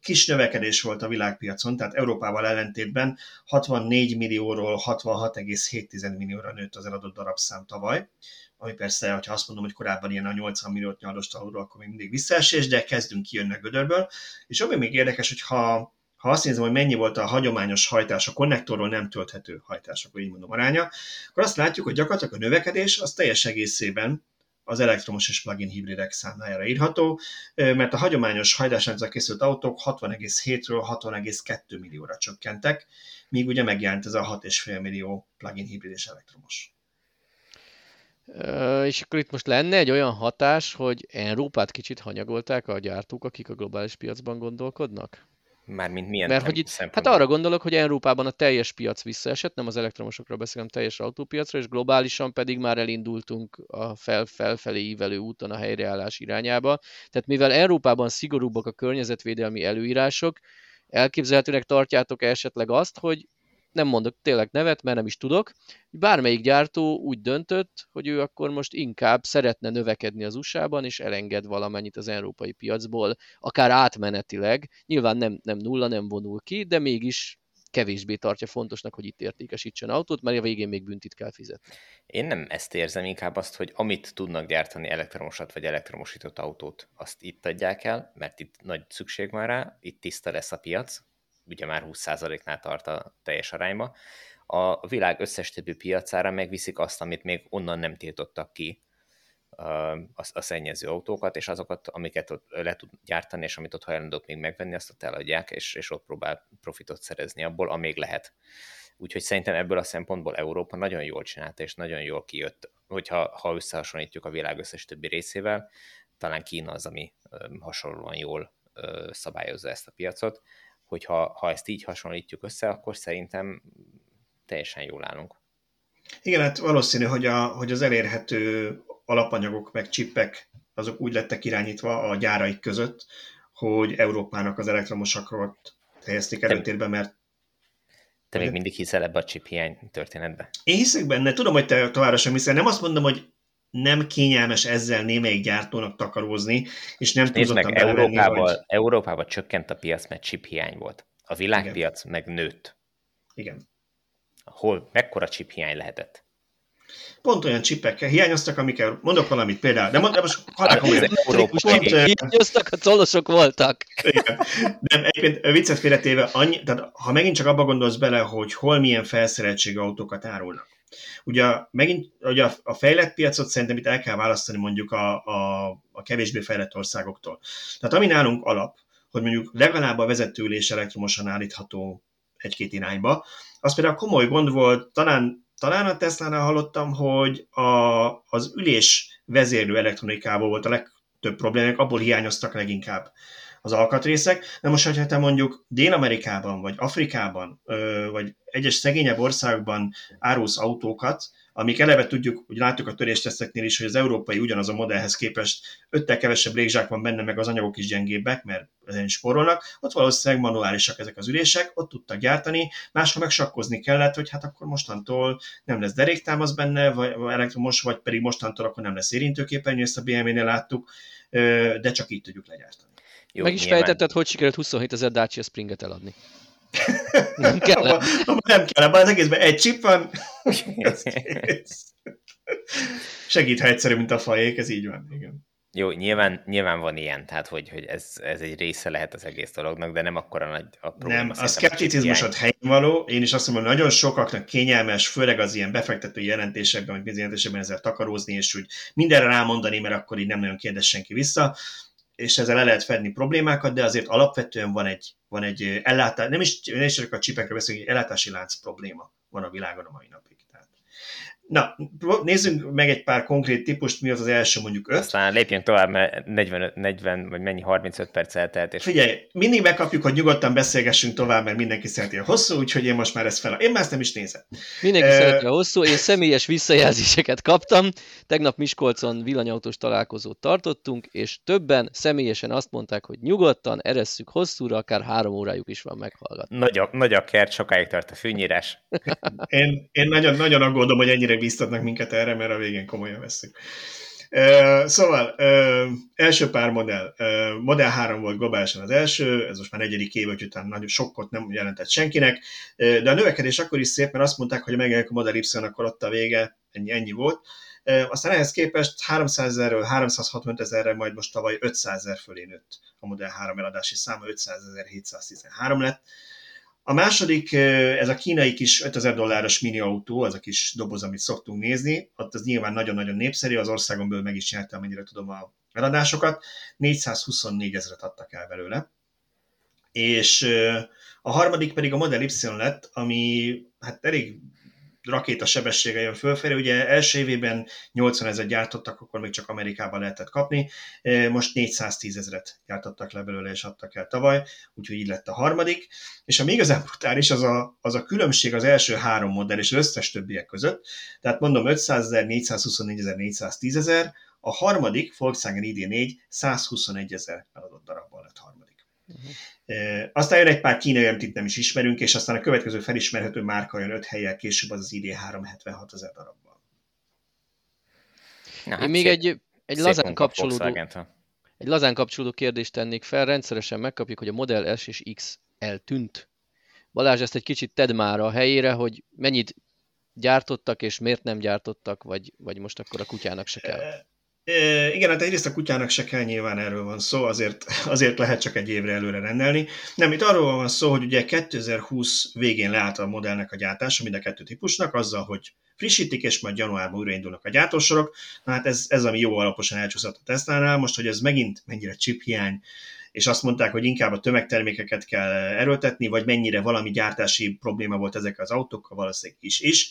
kis növekedés volt a világpiacon, tehát Európával ellentétben 64 millióról 66,7 millióra nőtt az eladott darabszám tavaly, ami persze, ha azt mondom, hogy korábban ilyen a 80 milliót nyalos alulról, akkor még mindig visszaesés, de kezdünk kijönni a gödörből. És ami még érdekes, hogy ha ha azt nézem, hogy mennyi volt a hagyományos hajtás, a konnektorról nem tölthető hajtás, akkor így mondom aránya, akkor azt látjuk, hogy gyakorlatilag a növekedés az teljes egészében az elektromos és plug-in hibridek számlájára írható, mert a hagyományos hajtásrendszer készült autók 60,7-ről 60,2 millióra csökkentek, míg ugye megjelent ez a 6,5 millió plug-in hibrid és elektromos.
És akkor itt most lenne egy olyan hatás, hogy Európát kicsit hanyagolták a gyártók, akik a globális piacban gondolkodnak?
Mármint milyen
Mert hogy itt, hát arra gondolok, hogy Európában a teljes piac visszaesett, nem az elektromosokról beszélem, teljes autópiacra, és globálisan pedig már elindultunk a fel, felfelé ívelő úton a helyreállás irányába. Tehát mivel Európában szigorúbbak a környezetvédelmi előírások, elképzelhetőnek tartjátok esetleg azt, hogy nem mondok tényleg nevet, mert nem is tudok, bármelyik gyártó úgy döntött, hogy ő akkor most inkább szeretne növekedni az USA-ban, és elenged valamennyit az európai piacból, akár átmenetileg, nyilván nem, nem nulla, nem vonul ki, de mégis kevésbé tartja fontosnak, hogy itt értékesítsen autót, mert a végén még büntit kell fizetni.
Én nem ezt érzem, inkább azt, hogy amit tudnak gyártani elektromosat vagy elektromosított autót, azt itt adják el, mert itt nagy szükség van rá, itt tiszta lesz a piac, ugye már 20%-nál tart a teljes arányba, a világ összes többi piacára megviszik azt, amit még onnan nem tiltottak ki, a, a szennyező autókat, és azokat, amiket ott le tud gyártani, és amit ott hajlandók még megvenni, azt ott eladják, és, és ott próbál profitot szerezni abból, amíg lehet. Úgyhogy szerintem ebből a szempontból Európa nagyon jól csinálta, és nagyon jól kijött, hogyha ha összehasonlítjuk a világ összes többi részével, talán Kína az, ami hasonlóan jól szabályozza ezt a piacot, hogyha ha ezt így hasonlítjuk össze, akkor szerintem teljesen jól állunk.
Igen, hát valószínű, hogy, a, hogy az elérhető alapanyagok meg csippek azok úgy lettek irányítva a gyáraik között, hogy Európának az elektromosakról helyezték előtérbe, mert
te még mindig hiszel ebbe a chip hiány történetbe?
Én hiszek benne, tudom, hogy te továbbra sem hiszel. Nem azt mondom, hogy nem kényelmes ezzel némelyik gyártónak takarózni, és nem
Nézd meg, Európában, hogy... Európában csökkent a piac, mert chip hiány volt. A világpiac Igen. meg nőtt.
Igen.
Hol, mekkora chip hiány lehetett?
Pont olyan csipekkel hiányoztak, amikkel mondok valamit például, de mondom, most halál.
Hiányoztak, a colosok voltak.
Igen. De egyébként viccet félretéve, annyi, tehát ha megint csak abba gondolsz bele, hogy hol milyen felszereltségű autókat árulnak, Ugye megint ugye a fejlett piacot szerintem itt el kell választani mondjuk a, a, a kevésbé fejlett országoktól. Tehát ami nálunk alap, hogy mondjuk legalább a vezetőülés elektromosan állítható egy-két irányba, az például komoly gond volt, talán, talán a Tesla-nál hallottam, hogy a, az ülés vezérlő elektronikával volt a legtöbb problémák, abból hiányoztak leginkább az alkatrészek. De most, hogyha te mondjuk Dél-Amerikában, vagy Afrikában, vagy egyes szegényebb országban árulsz autókat, amik eleve tudjuk, hogy láttuk a törésteszteknél is, hogy az európai ugyanaz a modellhez képest öttel kevesebb légzsák van benne, meg az anyagok is gyengébbek, mert ezen is spórolnak, ott valószínűleg manuálisak ezek az ülések, ott tudtak gyártani, máshol meg sakkozni kellett, hogy hát akkor mostantól nem lesz deréktámasz benne, vagy elektromos, vagy pedig mostantól akkor nem lesz érintőképernyő, ezt a BMW-nél láttuk, de csak így tudjuk legyártani.
Jó, Meg is nyilván. fejtetted, hogy sikerült 27 ezer Dacia Springet eladni. Nem kell.
nem kell, abban az egészben egy chip van. Segít, ha egyszerű, mint a fajék, ez így van, igen.
Jó, nyilván, nyilván van ilyen, tehát hogy, hogy ez, ez egy része lehet az egész dolognak, de nem akkora nagy a probléma.
Nem, a szkepticizmusod helyén való, én is azt mondom, hogy nagyon sokaknak kényelmes, főleg az ilyen befektető jelentésekben, vagy jelentésekben ezzel takarózni, és úgy mindenre rámondani, mert akkor így nem nagyon kérdez senki vissza és ezzel le lehet fedni problémákat, de azért alapvetően van egy, van egy ellátás, nem is, nem is csak a csipekről beszélünk, egy ellátási lánc probléma van a világon a mai napig. Na, nézzünk meg egy pár konkrét típust, mi az az első mondjuk 5.
Aztán lépjünk tovább, mert 40, 40 vagy mennyi 35 perc eltelt. És...
Figyelj, mindig megkapjuk, hogy nyugodtan beszélgessünk tovább, mert mindenki szereti a hosszú, úgyhogy én most már ezt fel. Én már ezt nem is nézem.
Mindenki uh, szereti a hosszú, én személyes visszajelzéseket kaptam. Tegnap Miskolcon villanyautós találkozót tartottunk, és többen személyesen azt mondták, hogy nyugodtan eresszük hosszúra, akár három órájuk is van meghallgatni.
Nagy a, nagy a kert, sokáig tart a fűnyírás.
én, én nagyon, nagyon aggódom, hogy ennyire bíztatnak minket erre, mert a végén komolyan veszük. Szóval, első pár modell. Modell 3 volt globálisan az első, ez most már negyedik év, hogy után nagyon sokkot nem jelentett senkinek, de a növekedés akkor is szép, mert azt mondták, hogy megjelenik a Model Y, akkor ott a vége, ennyi, ennyi volt. Aztán ehhez képest 300 ezerről 365 ezerre, majd most tavaly 500 ezer fölé nőtt a Model 3 eladási száma, 500 713 lett. A második, ez a kínai kis 5000 dolláros mini autó, az a kis doboz, amit szoktunk nézni, ott az nyilván nagyon-nagyon népszerű, az országon belül meg is nyerte, amennyire tudom a eladásokat, 424 ezeret adtak el belőle. És a harmadik pedig a Model Y lett, ami hát elég rakéta sebessége jön fölfelé. Ugye első évében 80 ezer gyártottak, akkor még csak Amerikában lehetett kapni, most 410 ezeret gyártottak le belőle és adtak el tavaly, úgyhogy így lett a harmadik. És ami igazán brutális, az a, az a különbség az első három modell és az összes többiek között. Tehát mondom 500 ezer, 424 ezer, 410 ezer, a harmadik Volkswagen ID4 121 ezer eladott darabban lett harmadik. Uh-huh. Aztán jön egy pár kínai, amit itt nem is ismerünk, és aztán a következő felismerhető márka jön öt helyel később, az az ID 376 ezer darabban.
Na, hát Én még szép, egy, egy lazán kapcsolódó, egy lazán kapcsolódó kérdést tennék fel. Rendszeresen megkapjuk, hogy a Model S és X eltűnt. Balázs, ezt egy kicsit tedd már a helyére, hogy mennyit gyártottak, és miért nem gyártottak, vagy, vagy most akkor a kutyának se kell.
Igen, hát egyrészt a kutyának se kell nyilván erről van szó, azért, azért lehet csak egy évre előre rendelni. Nem, itt arról van szó, hogy ugye 2020 végén leállt a modellnek a gyártása, mind a kettő típusnak, azzal, hogy frissítik, és majd januárban újraindulnak a gyártósorok. Na hát ez, ez ami jó alaposan elcsúszott a Tesla-nál. Most, hogy ez megint mennyire chip hiány, és azt mondták, hogy inkább a tömegtermékeket kell erőltetni, vagy mennyire valami gyártási probléma volt ezekkel az autókkal, valószínűleg is is.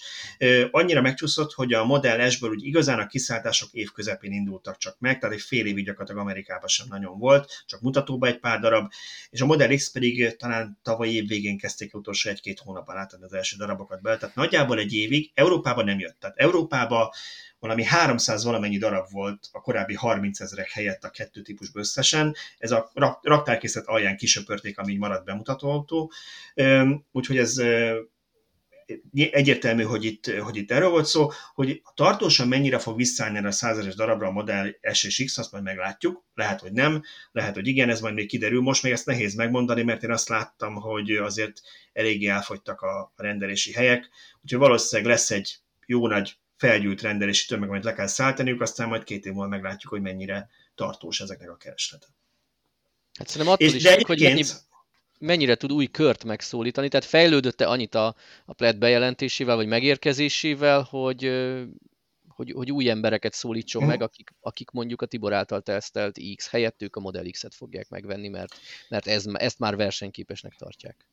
Annyira megcsúszott, hogy a Model S-ből úgy igazán a kiszálltások év közepén indultak csak meg, tehát egy fél évig gyakorlatilag Amerikában sem nagyon volt, csak mutatóba egy pár darab, és a Model X pedig talán tavaly év végén kezdték utolsó egy-két hónapban átadni az első darabokat be, tehát nagyjából egy évig Európában nem jött. Tehát Európában valami 300 valamennyi darab volt a korábbi 30 ezerek helyett a kettő típusban összesen. Ez a raktárkészlet alján kisöpörték, ami maradt bemutató autó. Úgyhogy ez egyértelmű, hogy itt, hogy itt erről volt szó, hogy tartósan mennyire fog visszaállni erre a százeres darabra a Model S és X, azt majd meglátjuk. Lehet, hogy nem, lehet, hogy igen, ez majd még kiderül. Most még ezt nehéz megmondani, mert én azt láttam, hogy azért eléggé elfogytak a rendelési helyek, úgyhogy valószínűleg lesz egy jó nagy felgyűlt rendelési tömeg, amit le kell szálltaniuk, aztán majd két év múlva meglátjuk, hogy mennyire tartós ezeknek a kereslete.
Hát szerintem attól és is, de hogy mennyi, mennyire tud új kört megszólítani, tehát fejlődött-e annyit a, a plet bejelentésével, vagy megérkezésével, hogy, hogy, hogy új embereket szólítson meg, akik, akik mondjuk a Tibor által tesztelt X helyett ők a Model X-et fogják megvenni, mert, mert ez, ezt már versenyképesnek tartják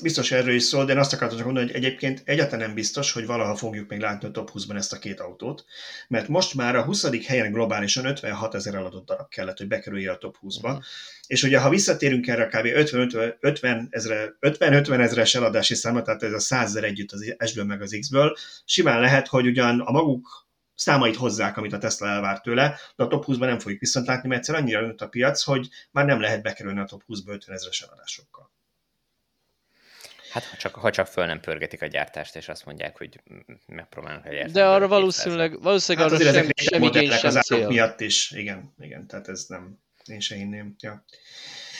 biztos erről is szól, de én azt akartam csak mondani, hogy egyébként egyáltalán nem biztos, hogy valaha fogjuk még látni a top 20-ban ezt a két autót, mert most már a 20. helyen globálisan 56 ezer eladott darab kellett, hogy bekerülje a top 20-ba, uh-huh. és ugye ha visszatérünk erre a kb. 50-50 ezres eladási számot, tehát ez a 100 ezer együtt az S-ből meg az X-ből, simán lehet, hogy ugyan a maguk számait hozzák, amit a Tesla elvár tőle, de a top 20-ban nem fogjuk viszont látni, mert egyszer annyira nőtt a piac, hogy már nem lehet bekerülni a top 20-ba 50 ezeres eladásokkal.
Hát ha csak, ha csak föl nem pörgetik a gyártást, és azt mondják, hogy megpróbálnak
egy De arra valószínűleg, valószínűleg hát arra sem, sem igény, sem
az cél. miatt is, igen, igen, tehát ez nem, én se hinném. Ja.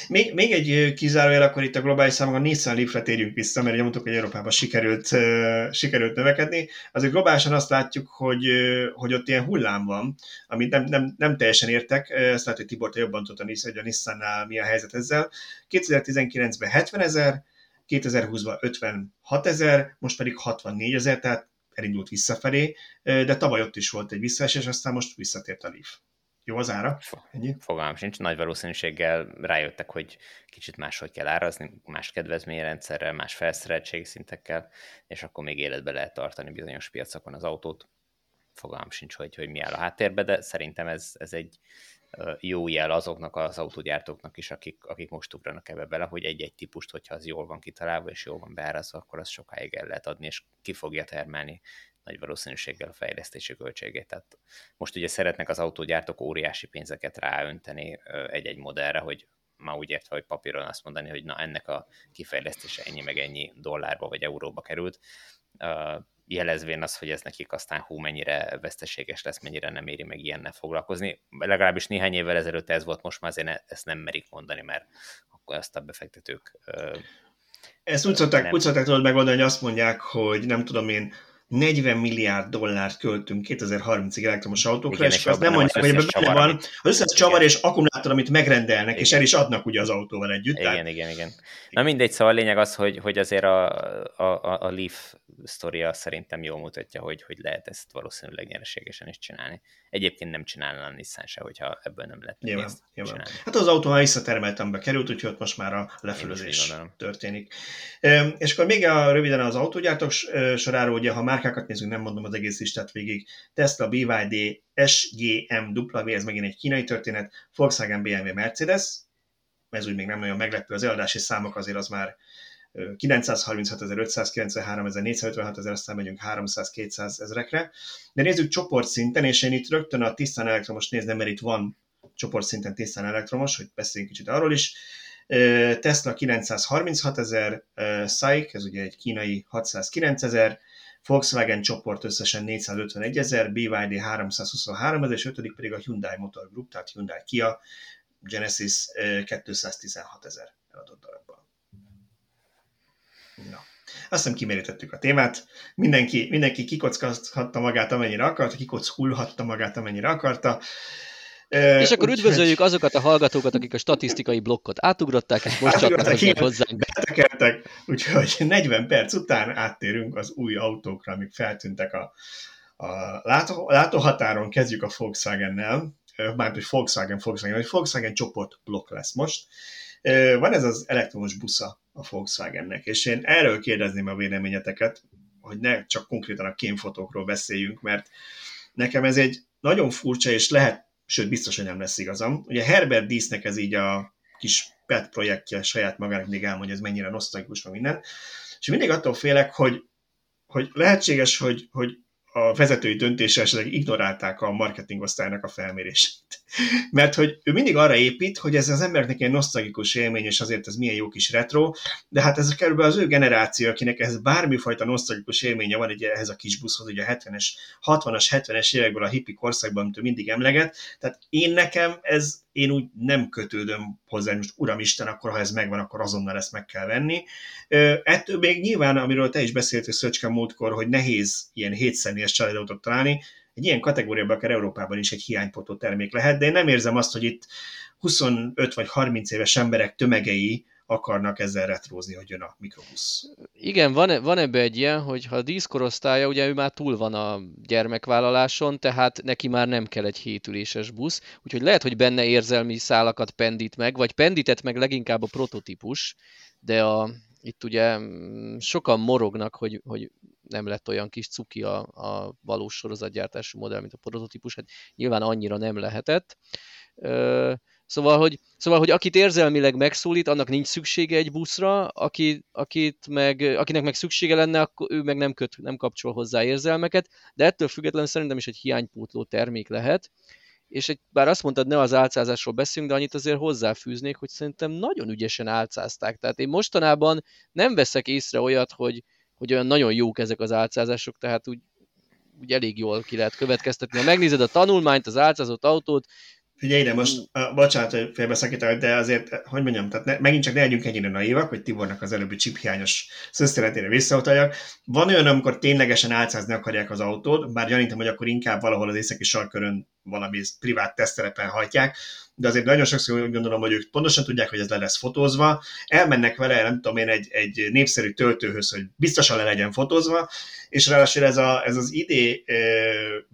Még, még egy kizárójel, akkor itt a globális számok, a Nissan Leaf-re térjünk vissza, mert ugye mondtuk, hogy Európában sikerült, uh, sikerült növekedni. Azért globálisan azt látjuk, hogy, uh, hogy ott ilyen hullám van, amit nem, nem, nem teljesen értek, ezt lehet, hogy Tibor, te jobban tudta, hogy a Nissannál mi a helyzet ezzel. 2019-ben 70 ezer, 2020-ban 56 ezer, most pedig 64 ezer, tehát elindult visszafelé, de tavaly ott is volt egy visszaesés, aztán most visszatért a Leaf. Jó az ára?
Ennyi? Fogalmam sincs. Nagy valószínűséggel rájöttek, hogy kicsit máshogy kell árazni, más kedvezményrendszerrel, más felszereltségi szintekkel, és akkor még életbe lehet tartani bizonyos piacokon az autót. Fogalmam sincs, hogy, hogy mi áll a háttérbe, de szerintem ez, ez egy jó jel azoknak az autógyártóknak is, akik, akik most ugranak ebbe bele, hogy egy-egy típust, hogyha az jól van kitalálva és jól van beárazva, akkor az sokáig el lehet adni, és ki fogja termelni nagy valószínűséggel a fejlesztési költségét. Tehát most ugye szeretnek az autógyártók óriási pénzeket ráönteni egy-egy modellre, hogy már úgy értve, hogy papíron azt mondani, hogy na ennek a kifejlesztése ennyi meg ennyi dollárba vagy euróba került, jelezvén az, hogy ez nekik aztán hú, mennyire veszteséges lesz, mennyire nem éri meg ilyennel foglalkozni. Legalábbis néhány évvel ezelőtt ez volt, most már azért ezt nem merik mondani, mert akkor ezt a befektetők
ezt úgy szokták, úgy szokták tudod megoldani, hogy azt mondják, hogy nem tudom én, 40 milliárd dollárt költünk 2030-ig elektromos autókra, Igen, és, és azt nem mondják, hogy ebben van az összes csavar és akkumulátor, amit megrendelnek, igen. és el is adnak ugye az autóval együtt.
Igen, tehát... igen, igen. Na mindegy, szóval a lényeg az, hogy, hogy azért a, a, a Leaf sztoria szerintem jól mutatja, hogy, hogy lehet ezt valószínűleg nyereségesen is csinálni. Egyébként nem csinálna a Nissan se, hogyha ebből nem lehet nyilván, ezt nyilván. csinálni.
Hát az autó már visszatermeltembe került, úgyhogy ott most már a lefölözés történik. És akkor még a, röviden az autógyártók soráról, ugye ha márkákat nézzünk, nem mondom az egész listát végig, Tesla, BYD, SGM, W, ez megint egy kínai történet, Volkswagen, BMW, Mercedes, ez úgy még nem nagyon meglepő, az eladási számok azért az már 936 ezer, 593 ezer, 456 ezer, aztán megyünk 300-200 ezerekre. De nézzük csoportszinten, és én itt rögtön a tisztán elektromos nézem, mert itt van csoportszinten tisztán elektromos, hogy beszéljünk kicsit arról is. Tesla 936 ezer, ez ugye egy kínai 609 ezer, Volkswagen csoport összesen 451 ezer, BYD 323 ezer, és ötödik pedig a Hyundai Motor Group, tehát Hyundai Kia Genesis 216 ezer eladott darabban. Na. Azt hiszem kimerítettük a témát. Mindenki, mindenki kikockázhatta magát, amennyire akarta, kikockulhatta magát, amennyire akarta.
És akkor úgy, üdvözöljük hogy... azokat a hallgatókat, akik a statisztikai blokkot átugrották, és most csatlakoznak hozzánk.
Betekertek, úgyhogy 40 perc után áttérünk az új autókra, amik feltűntek a, a látó, látóhatáron. Kezdjük a Volkswagen-nel, mármint, hogy Volkswagen, Volkswagen, vagy Volkswagen csoport blokk lesz most. Van ez az elektromos busza a Volkswagennek, és én erről kérdezném a véleményeteket, hogy ne csak konkrétan a kémfotókról beszéljünk, mert nekem ez egy nagyon furcsa, és lehet, sőt biztos, hogy nem lesz igazam. Ugye Herbert Dísznek ez így a kis pet projektje saját magának még elmondja, hogy ez mennyire nosztalgikus, meg minden. És mindig attól félek, hogy, hogy lehetséges, hogy, hogy a vezetői döntéssel esetleg ignorálták a marketing osztálynak a felmérését. Mert hogy ő mindig arra épít, hogy ez az embernek egy nosztalgikus élmény, és azért ez milyen jó kis retro, de hát ez körülbelül az ő generáció, akinek ez bármifajta nosztalgikus élménye van ugye ehhez a kis buszhoz, ugye a 70-es, 60-as, 70-es évekből a hippi korszakban, amit ő mindig emleget. Tehát én nekem ez, én úgy nem kötődöm hozzá, most uramisten, akkor ha ez megvan, akkor azonnal ezt meg kell venni. Ettől még nyilván, amiről te is beszéltél Szöcske múltkor, hogy nehéz ilyen hétszemélyes családautót találni, egy ilyen kategóriában akár Európában is egy hiánypotó termék lehet, de én nem érzem azt, hogy itt 25 vagy 30 éves emberek tömegei akarnak ezzel retrózni, hogy jön a mikrobusz.
Igen, van, van ebbe egy ilyen, hogy ha a díszkorosztálya, ugye ő már túl van a gyermekvállaláson, tehát neki már nem kell egy hétüléses busz, úgyhogy lehet, hogy benne érzelmi szálakat pendít meg, vagy pendített meg leginkább a prototípus, de a, itt ugye mm, sokan morognak, hogy, hogy nem lett olyan kis cuki a, a valós sorozatgyártású modell, mint a prototípus, hát nyilván annyira nem lehetett. Szóval hogy, szóval, hogy akit érzelmileg megszólít, annak nincs szüksége egy buszra, aki, akit meg, akinek meg szüksége lenne, akkor ő meg nem, köt, nem kapcsol hozzá érzelmeket, de ettől függetlenül szerintem is egy hiánypótló termék lehet. És egy, bár azt mondtad, ne az álcázásról beszélünk, de annyit azért hozzáfűznék, hogy szerintem nagyon ügyesen álcázták. Tehát én mostanában nem veszek észre olyat, hogy, hogy olyan nagyon jók ezek az álcázások, tehát úgy, úgy elég jól ki lehet következtetni. Ha megnézed a tanulmányt, az álcázott autót,
Figyelj ide, most, uh, bocsánat, hogy félbeszakítok, de azért, hogy mondjam, tehát ne, megint csak ne legyünk ennyire naívak, hogy Tibornak az előbbi csiphiányos szöszteletére visszautaljak. Van olyan, amikor ténylegesen álcázni akarják az autót, bár gyanítom, hogy akkor inkább valahol az északi sarkörön valami privát tesztelepen hajtják, de azért nagyon sokszor úgy gondolom, hogy ők pontosan tudják, hogy ez le lesz fotózva, elmennek vele, nem tudom én, egy, egy népszerű töltőhöz, hogy biztosan le legyen fotózva, és ráadásul ez, a, ez az ID uh,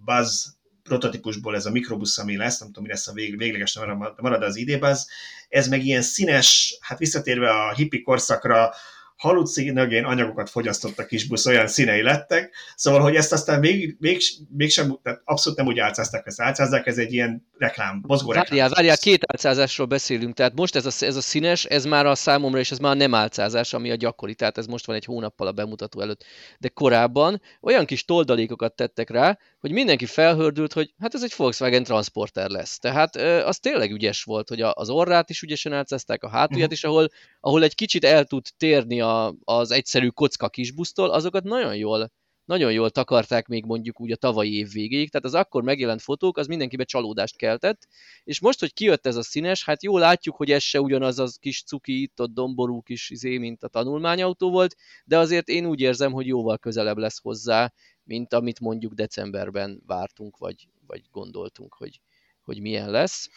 Buzz prototípusból ez a mikrobusz, ami lesz, nem tudom, mi lesz a vég, végleges marad az idébaz, ez meg ilyen színes, hát visszatérve a hippi korszakra, halucinogén anyagokat fogyasztott a kis busz, olyan színei lettek, szóval, hogy ezt aztán még, még, mégsem, tehát abszolút nem úgy álcázták, ezt álcázzák, ez egy ilyen reklám, mozgó reklám.
Várjál, várjál, két álcázásról beszélünk, tehát most ez a, ez a színes, ez már a számomra, és ez már a nem álcázás, ami a gyakori, tehát ez most van egy hónappal a bemutató előtt, de korábban olyan kis toldalékokat tettek rá, hogy mindenki felhördült, hogy hát ez egy Volkswagen Transporter lesz. Tehát az tényleg ügyes volt, hogy az orrát is ügyesen álcázták, a hátulját uh-huh. is, ahol, ahol egy kicsit el tud térni a, az egyszerű kocka kisbusztól, azokat nagyon jól nagyon jól takarták még mondjuk úgy a tavalyi év végéig, tehát az akkor megjelent fotók, az mindenkibe csalódást keltett, és most, hogy kijött ez a színes, hát jól látjuk, hogy ez se ugyanaz az kis cuki, itt ott domború kis izé, mint a tanulmányautó volt, de azért én úgy érzem, hogy jóval közelebb lesz hozzá, mint amit mondjuk decemberben vártunk, vagy, vagy gondoltunk, hogy, hogy milyen lesz.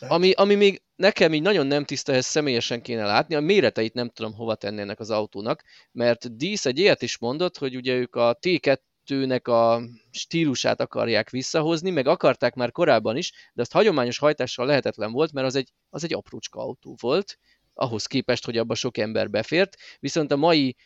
Ami, ami még nekem így nagyon nem tiszta, ezt személyesen kéne látni, a méreteit nem tudom hova tenni ennek az autónak, mert Dísz egy ilyet is mondott, hogy ugye ők a T2-nek a stílusát akarják visszahozni, meg akarták már korábban is, de azt hagyományos hajtással lehetetlen volt, mert az egy, az egy aprócska autó volt, ahhoz képest, hogy abba sok ember befért, viszont a mai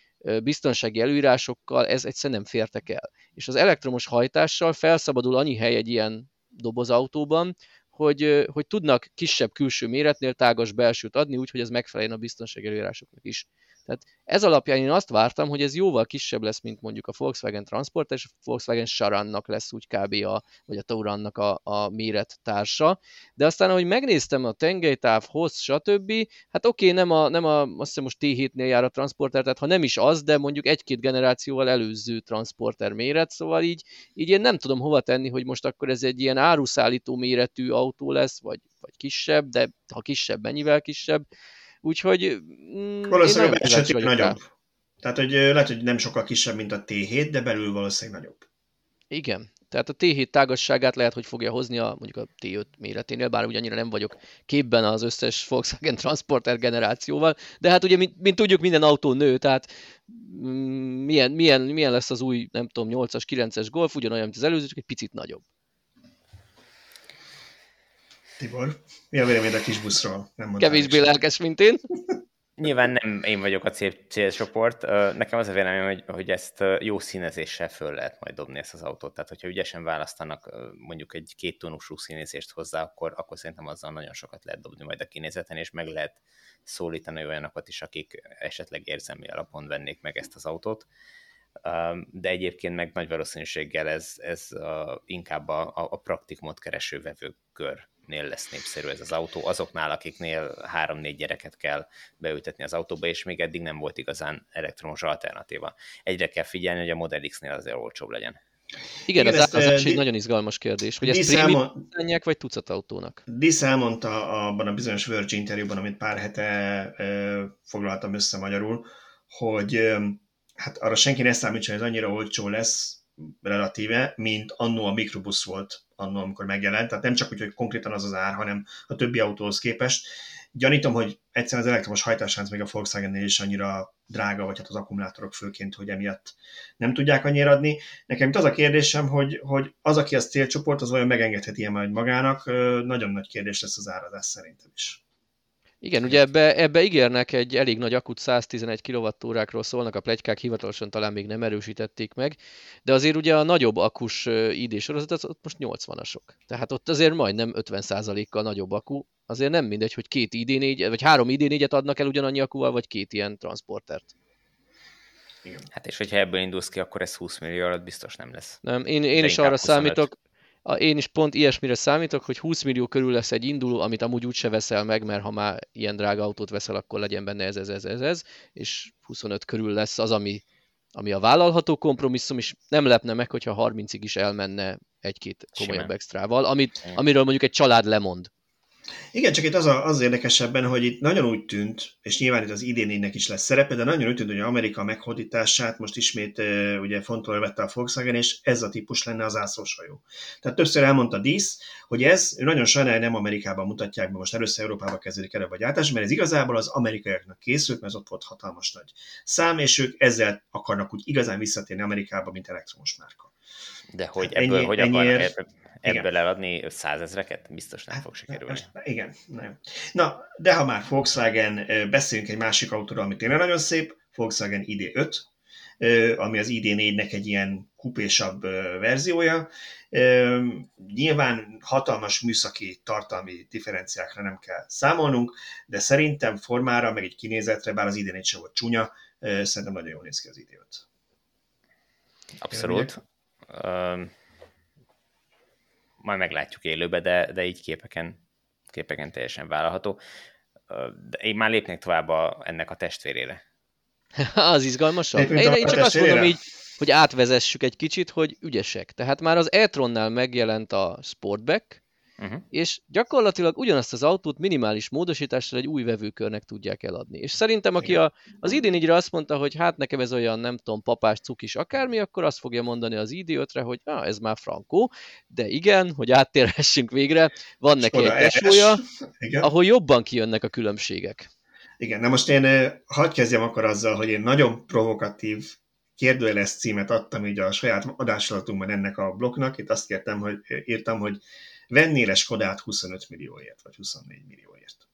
biztonsági előírásokkal ez egyszerűen nem fértek el. És az elektromos hajtással felszabadul annyi hely egy ilyen dobozautóban, hogy, hogy tudnak kisebb külső méretnél tágas belsőt adni, úgyhogy ez megfeleljen a biztonsági előírásoknak is. Tehát ez alapján én azt vártam, hogy ez jóval kisebb lesz, mint mondjuk a Volkswagen Transport, és a Volkswagen Charannak lesz úgy kb. A, vagy a Taurannak a, a méret társa. De aztán, ahogy megnéztem a tengelytáv, hossz, stb., hát oké, okay, nem, a, nem a, azt hiszem most T7-nél jár a Transporter, tehát ha nem is az, de mondjuk egy-két generációval előző Transporter méret, szóval így, így én nem tudom hova tenni, hogy most akkor ez egy ilyen áruszállító méretű autó lesz, vagy, vagy kisebb, de ha kisebb, mennyivel kisebb Úgyhogy...
Mm, valószínűleg esetleg nagyobb. Rá. Tehát, hogy lehet, hogy nem sokkal kisebb, mint a T7, de belül valószínűleg nagyobb.
Igen. Tehát a T7 tágasságát lehet, hogy fogja hozni a, mondjuk a T5 méreténél, bár ugyannyira nem vagyok képben az összes Volkswagen Transporter generációval, de hát ugye, mint, mint tudjuk, minden autó nő, tehát mm, milyen, milyen, milyen lesz az új, nem tudom, 8-as, 9-es Golf, ugyanolyan, mint az előző, csak egy picit nagyobb.
Tibor, mi a véleményed a kis buszról?
Nem Kevésbé lelkes, mint én.
Nyilván nem én vagyok a cél, célcsoport. Nekem az a véleményem, hogy, hogy ezt jó színezéssel föl lehet majd dobni ezt az autót. Tehát, hogyha ügyesen választanak mondjuk egy két tónusú színezést hozzá, akkor, akkor szerintem azzal nagyon sokat lehet dobni majd a kinézeten, és meg lehet szólítani olyanokat is, akik esetleg érzelmi alapon vennék meg ezt az autót. De egyébként meg nagy valószínűséggel ez, ez inkább a, a praktikumot kereső vevőkör nél lesz népszerű ez az autó, azoknál, akiknél három-négy gyereket kell beültetni az autóba, és még eddig nem volt igazán elektromos alternatíva. Egyre kell figyelni, hogy a Model X-nél azért olcsóbb legyen.
Igen, Igen az, az, az egy nagyon izgalmas kérdés, hogy ezt prémium vagy tucat autónak?
Disz elmondta abban a bizonyos Virgin interjúban, amit pár hete e, foglaltam össze magyarul, hogy e, hát arra senki ne számítson, hogy ez annyira olcsó lesz relatíve, mint annó a mikrobusz volt annól, amikor megjelent, tehát nem csak úgy, hogy konkrétan az az ár, hanem a többi autóhoz képest. Gyanítom, hogy egyszerűen az elektromos hajtáslánc még a Volkswagen-nél is annyira drága, vagy hát az akkumulátorok főként, hogy emiatt nem tudják annyira adni. Nekem itt az a kérdésem, hogy, hogy az, aki az célcsoport, az olyan megengedheti ilyen majd magának, nagyon nagy kérdés lesz az árazás szerintem is.
Igen, ugye ebbe, ebbe ígérnek egy elég nagy akut 111 kWh-ról szólnak a plegykák, hivatalosan talán még nem erősítették meg, de azért ugye a nagyobb akus ID sorozat az ott most 80-asok. Tehát ott azért majdnem 50%-kal nagyobb akku. Azért nem mindegy, hogy két ID4, vagy három ID4-et adnak el ugyanannyi akkuval, vagy két ilyen transportert.
Igen. Hát és hogyha ebből indulsz ki, akkor ez 20 millió alatt biztos nem lesz.
Nem, én, én is arra 25. számítok, én is pont ilyesmire számítok, hogy 20 millió körül lesz egy induló, amit amúgy úgyse veszel meg, mert ha már ilyen drága autót veszel, akkor legyen benne ez, ez, ez, ez, ez és 25 körül lesz az, ami, ami a vállalható kompromisszum, és nem lepne meg, hogyha 30-ig is elmenne egy-két komolyabb Simán. extrával, amit, amiről mondjuk egy család lemond.
Igen, csak itt az, a, az érdekesebben, hogy itt nagyon úgy tűnt, és nyilván itt az idén is lesz szerepe, de nagyon úgy tűnt, hogy Amerika meghódítását most ismét ugye fontolva vette a Volkswagen, és ez a típus lenne az ászlóshajó. Tehát többször elmondta Dísz, hogy ez nagyon sajnálja nem Amerikában mutatják be, most először Európában kezdődik el a vagyátás, mert ez igazából az amerikaiaknak készült, mert ez ott volt hatalmas nagy szám, és ők ezzel akarnak úgy igazán visszatérni Amerikába, mint elektromos márka.
De hogy ebből, ennyi, hogy ennyiért ebből igen. eladni százezreket? Biztos nem hát, fog sikerülni.
Igen, nem. Na, de ha már Volkswagen, beszéljünk egy másik autóról, ami tényleg nagyon szép, Volkswagen ID5, ami az ID4-nek egy ilyen kupésabb verziója. Nyilván hatalmas műszaki tartalmi differenciákra nem kell számolnunk, de szerintem formára, meg egy kinézetre, bár az ID4 sem volt csúnya, szerintem nagyon jól néz ki az ID5.
Abszolút majd meglátjuk élőbe, de, de így képeken, képeken teljesen vállalható. De én már lépnék tovább a, ennek a testvérére.
az izgalmasabb. Én, én csak azt mondom így, hogy átvezessük egy kicsit, hogy ügyesek. Tehát már az e-tronnál megjelent a Sportback, uh-huh. és gyakorlatilag ugyanazt az autót minimális módosítással egy új vevőkörnek tudják eladni. És szerintem, aki a, az ID4-re azt mondta, hogy hát nekem ez olyan, nem tudom, papás, cukis, akármi, akkor azt fogja mondani az ID5-re, hogy ah, ez már frankó, de igen, hogy áttérhessünk végre, van neki egy tesója, ahol jobban kijönnek a különbségek.
Igen, na most én hadd kezdjem akkor azzal, hogy én nagyon provokatív kérdőjeles címet adtam így a saját adásolatunkban ennek a blokknak. Itt azt kértem, hogy írtam, hogy vennél Skodát 25 millióért, vagy 24 millióért.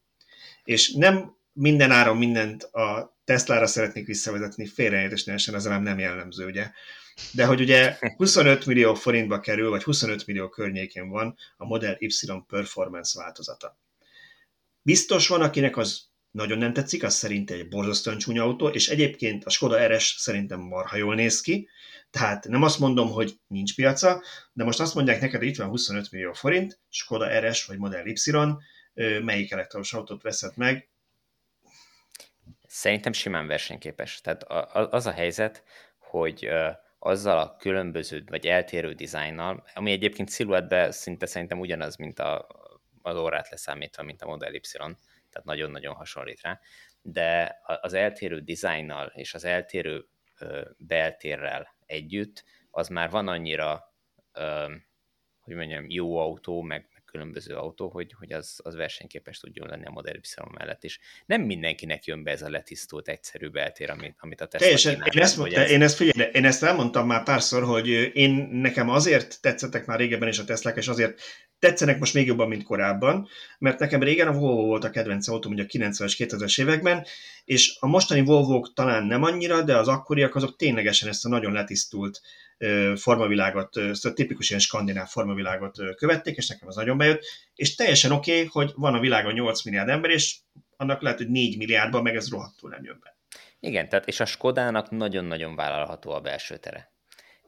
És nem minden áron mindent a Tesla-ra szeretnék visszavezetni, félreértés ne az nem jellemző, ugye. De hogy ugye 25 millió forintba kerül, vagy 25 millió környékén van a Model Y Performance változata. Biztos van, akinek az nagyon nem tetszik, az szerint egy borzasztóan csúnya autó, és egyébként a Skoda RS szerintem marha jól néz ki, tehát nem azt mondom, hogy nincs piaca, de most azt mondják neked, hogy itt van 25 millió forint, Skoda RS vagy Model Y, melyik elektromos autót veszed meg?
Szerintem simán versenyképes. Tehát az a helyzet, hogy azzal a különböző vagy eltérő dizájnnal, ami egyébként sziluettben szinte szerintem ugyanaz, mint a, az órát leszámítva, mint a Model Y, tehát nagyon-nagyon hasonlít rá, de az eltérő dizájnnal és az eltérő beltérrel együtt, az már van annyira, hogy mondjam, jó autó, meg, meg különböző autó, hogy, hogy az, az versenyképes tudjon lenni a Model Y mellett is. Nem mindenkinek jön be ez a letisztult, egyszerű beltér, amit, amit a Tesla
Teljesen, kínál, én, ezt, hogy ez... én ezt figyelj, én ezt elmondtam már párszor, hogy én nekem azért tetszettek már régebben is a Teslák, és azért tetszenek most még jobban, mint korábban, mert nekem régen a Volvo volt a kedvenc autóm, ugye a 90-es, 2000-es években, és a mostani volvo talán nem annyira, de az akkoriak azok ténylegesen ezt a nagyon letisztult formavilágot, szóval tipikus ilyen skandináv formavilágot követték, és nekem az nagyon bejött, és teljesen oké, okay, hogy van a világon 8 milliárd ember, és annak lehet, hogy 4 milliárdban meg ez rohadtul nem jön be.
Igen, tehát és a Skodának nagyon-nagyon vállalható a belső tere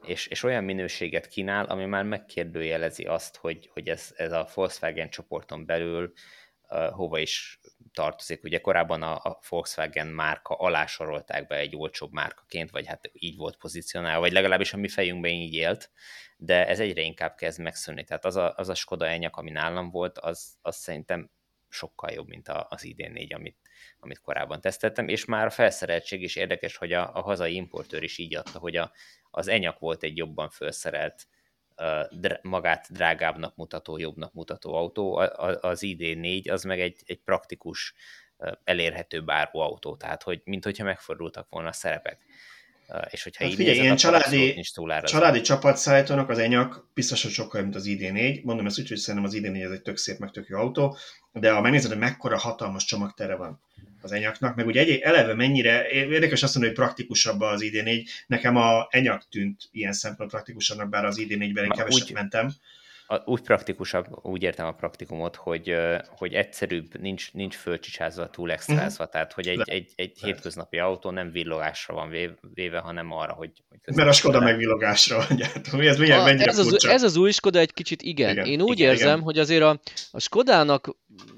és, és olyan minőséget kínál, ami már megkérdőjelezi azt, hogy, hogy ez, ez a Volkswagen csoporton belül uh, hova is tartozik. Ugye korábban a, a Volkswagen márka alá sorolták be egy olcsóbb márkaként, vagy hát így volt pozícionálva, vagy legalábbis a mi fejünkben így élt, de ez egyre inkább kezd megszűnni. Tehát az a, az a Skoda enyak, ami nálam volt, az, az szerintem sokkal jobb, mint az ID4, amit, amit korábban teszteltem, és már a felszereltség is érdekes, hogy a, a hazai importőr is így adta, hogy a, az enyak volt egy jobban felszerelt magát drágábbnak mutató, jobbnak mutató autó, az ID4 az meg egy, egy praktikus, elérhető bárhol autó, tehát hogy mint hogyha megfordultak volna a szerepek. És hogyha hát
így figyelj, ilyen családi, nincs családi csapatszállítónak az enyak biztos, hogy sokkal mint az ID4. Mondom ezt úgy, hogy szerintem az ID4 ez egy tök szép, meg tök jó autó, de ha megnézed, hogy mekkora hatalmas csomagtere van az enyaknak, meg ugye egy, eleve mennyire, érdekes azt mondani, hogy praktikusabb az ID4, nekem a enyak tűnt ilyen szempont praktikusabbnak, bár az ID4-ben én keveset úgy, mentem
úgy praktikusabb, úgy értem a praktikumot, hogy, hogy egyszerűbb, nincs, nincs fölcsicsázva, túl extrázva, uh-huh. tehát hogy egy, Le, egy, egy hétköznapi autó nem villogásra van véve, hanem arra, hogy... hogy
Mert a Skoda meg villogásra van gyártó. Ez, milyen, a,
ez, az, ez az új Skoda egy kicsit igen. igen Én úgy igen, érzem, igen. hogy azért a, a Skodának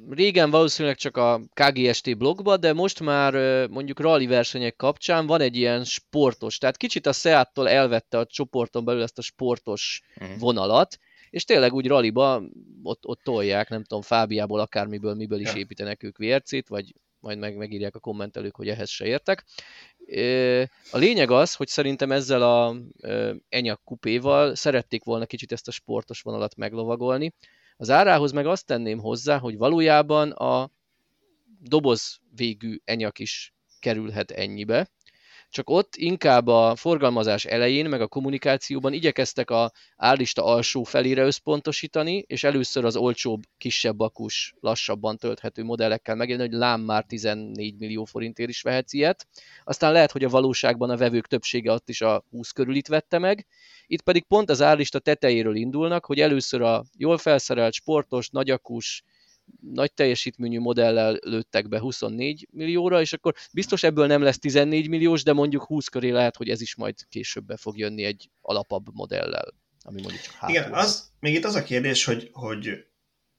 régen valószínűleg csak a KGST blogba, de most már mondjuk rally versenyek kapcsán van egy ilyen sportos, tehát kicsit a Seattól elvette a csoporton belül ezt a sportos uh-huh. vonalat, és tényleg úgy raliba ott, ott tolják, nem tudom, Fábiából, akármiből, miből is építenek ők VRC-t, vagy majd meg, megírják a kommentelők, hogy ehhez se értek. A lényeg az, hogy szerintem ezzel a Enyak kupéval szerették volna kicsit ezt a sportos vonalat meglovagolni. Az árához meg azt tenném hozzá, hogy valójában a doboz végű Enyak is kerülhet ennyibe, csak ott inkább a forgalmazás elején, meg a kommunikációban igyekeztek a állista alsó felére összpontosítani, és először az olcsóbb, kisebb akus, lassabban tölthető modellekkel megjelenni, hogy lám már 14 millió forintért is vehetsz ilyet. Aztán lehet, hogy a valóságban a vevők többsége ott is a 20 körül itt vette meg. Itt pedig pont az állista tetejéről indulnak, hogy először a jól felszerelt, sportos, nagyakus, nagy teljesítményű modellel lőttek be 24 millióra, és akkor biztos ebből nem lesz 14 milliós, de mondjuk 20 köré lehet, hogy ez is majd később be fog jönni egy alapabb modellel, ami mondjuk csak
Igen, az, még itt az a kérdés, hogy, hogy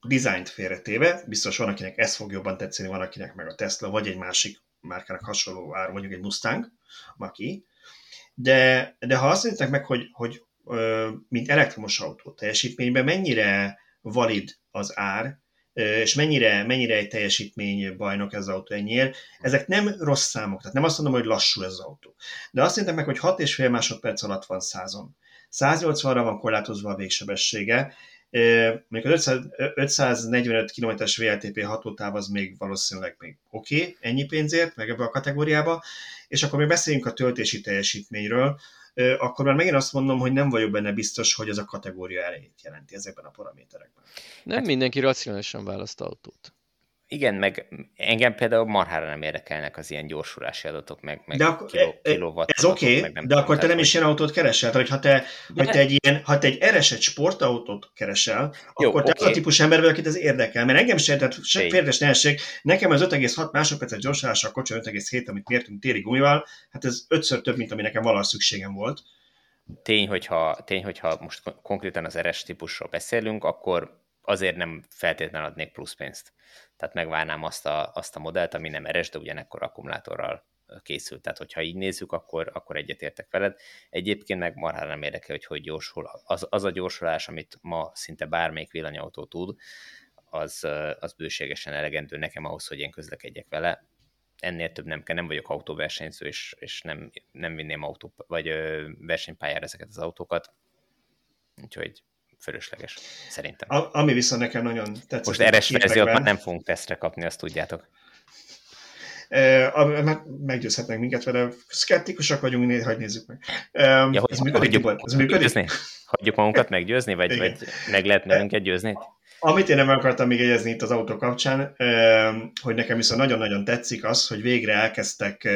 dizájnt félretéve, biztos van, akinek ez fog jobban tetszeni, van, akinek meg a Tesla, vagy egy másik márkának hasonló ár, mondjuk egy Mustang, Maki, de, de ha azt mondják meg, hogy, hogy mint elektromos autó teljesítményben mennyire valid az ár, és mennyire, mennyire egy teljesítmény bajnok ez az autó ennyiért. Ezek nem rossz számok, tehát nem azt mondom, hogy lassú ez az autó. De azt mondják meg, hogy 6,5 másodperc alatt van százon. 180-ra van korlátozva a végsebessége, még az 545 km-es VLTP hatótáv az még valószínűleg még oké, okay, ennyi pénzért, meg ebbe a kategóriába, és akkor még beszéljünk a töltési teljesítményről, akkor már megint azt mondom, hogy nem vagyok benne biztos, hogy ez a kategória elejét jelenti ezekben a paraméterekben.
Nem hát, mindenki racionálisan választ autót.
Igen, meg engem például marhára nem érdekelnek az ilyen gyorsulási adatok, meg, meg de akkor, kiló, e,
e Ez oké, okay, de akkor te nem is ilyen autót keresel. Tehát, ha te, de... ha te egy ilyen, ha te egy ereset sportautót keresel, Jó, akkor te okay. az a típus ember vagy, akit ez érdekel. Mert engem sem, tehát se félres nehesség, nekem az 5,6 másodperces gyorsulása a kocsi 5,7, amit mértünk téri gumival, hát ez ötször több, mint ami nekem valaha szükségem volt.
Tény, hogyha, tény, hogyha most konkrétan az eres típusról beszélünk, akkor azért nem feltétlenül adnék plusz pénzt. Tehát megvárnám azt a, azt a modellt, ami nem eres, de ugyanekkor akkumulátorral készült. Tehát, hogyha így nézzük, akkor, akkor egyetértek veled. Egyébként meg marhára nem érdekel, hogy hogy gyorsul. Az, az a gyorsulás, amit ma szinte bármelyik villanyautó tud, az, az bőségesen elegendő nekem ahhoz, hogy én közlekedjek vele. Ennél több nem kell, nem vagyok autóversenyző, és, és nem, nem vinném autó, vagy versenypályára ezeket az autókat. Úgyhogy fölösleges, szerintem.
A, ami viszont nekem nagyon tetszett.
Most eres verziót már nem fogunk tesztre kapni, azt tudjátok.
E, meggyőzhetnek minket vele. Szkeptikusak vagyunk, néha hogy nézzük meg. E,
ja, ez működik, hagyjuk, ez működik? Győzni? Hagyjuk magunkat meggyőzni, vagy, vagy meg lehet bennünket győzni?
Amit én nem akartam még egyezni itt az autó kapcsán, hogy nekem viszont nagyon-nagyon tetszik az, hogy végre elkezdtek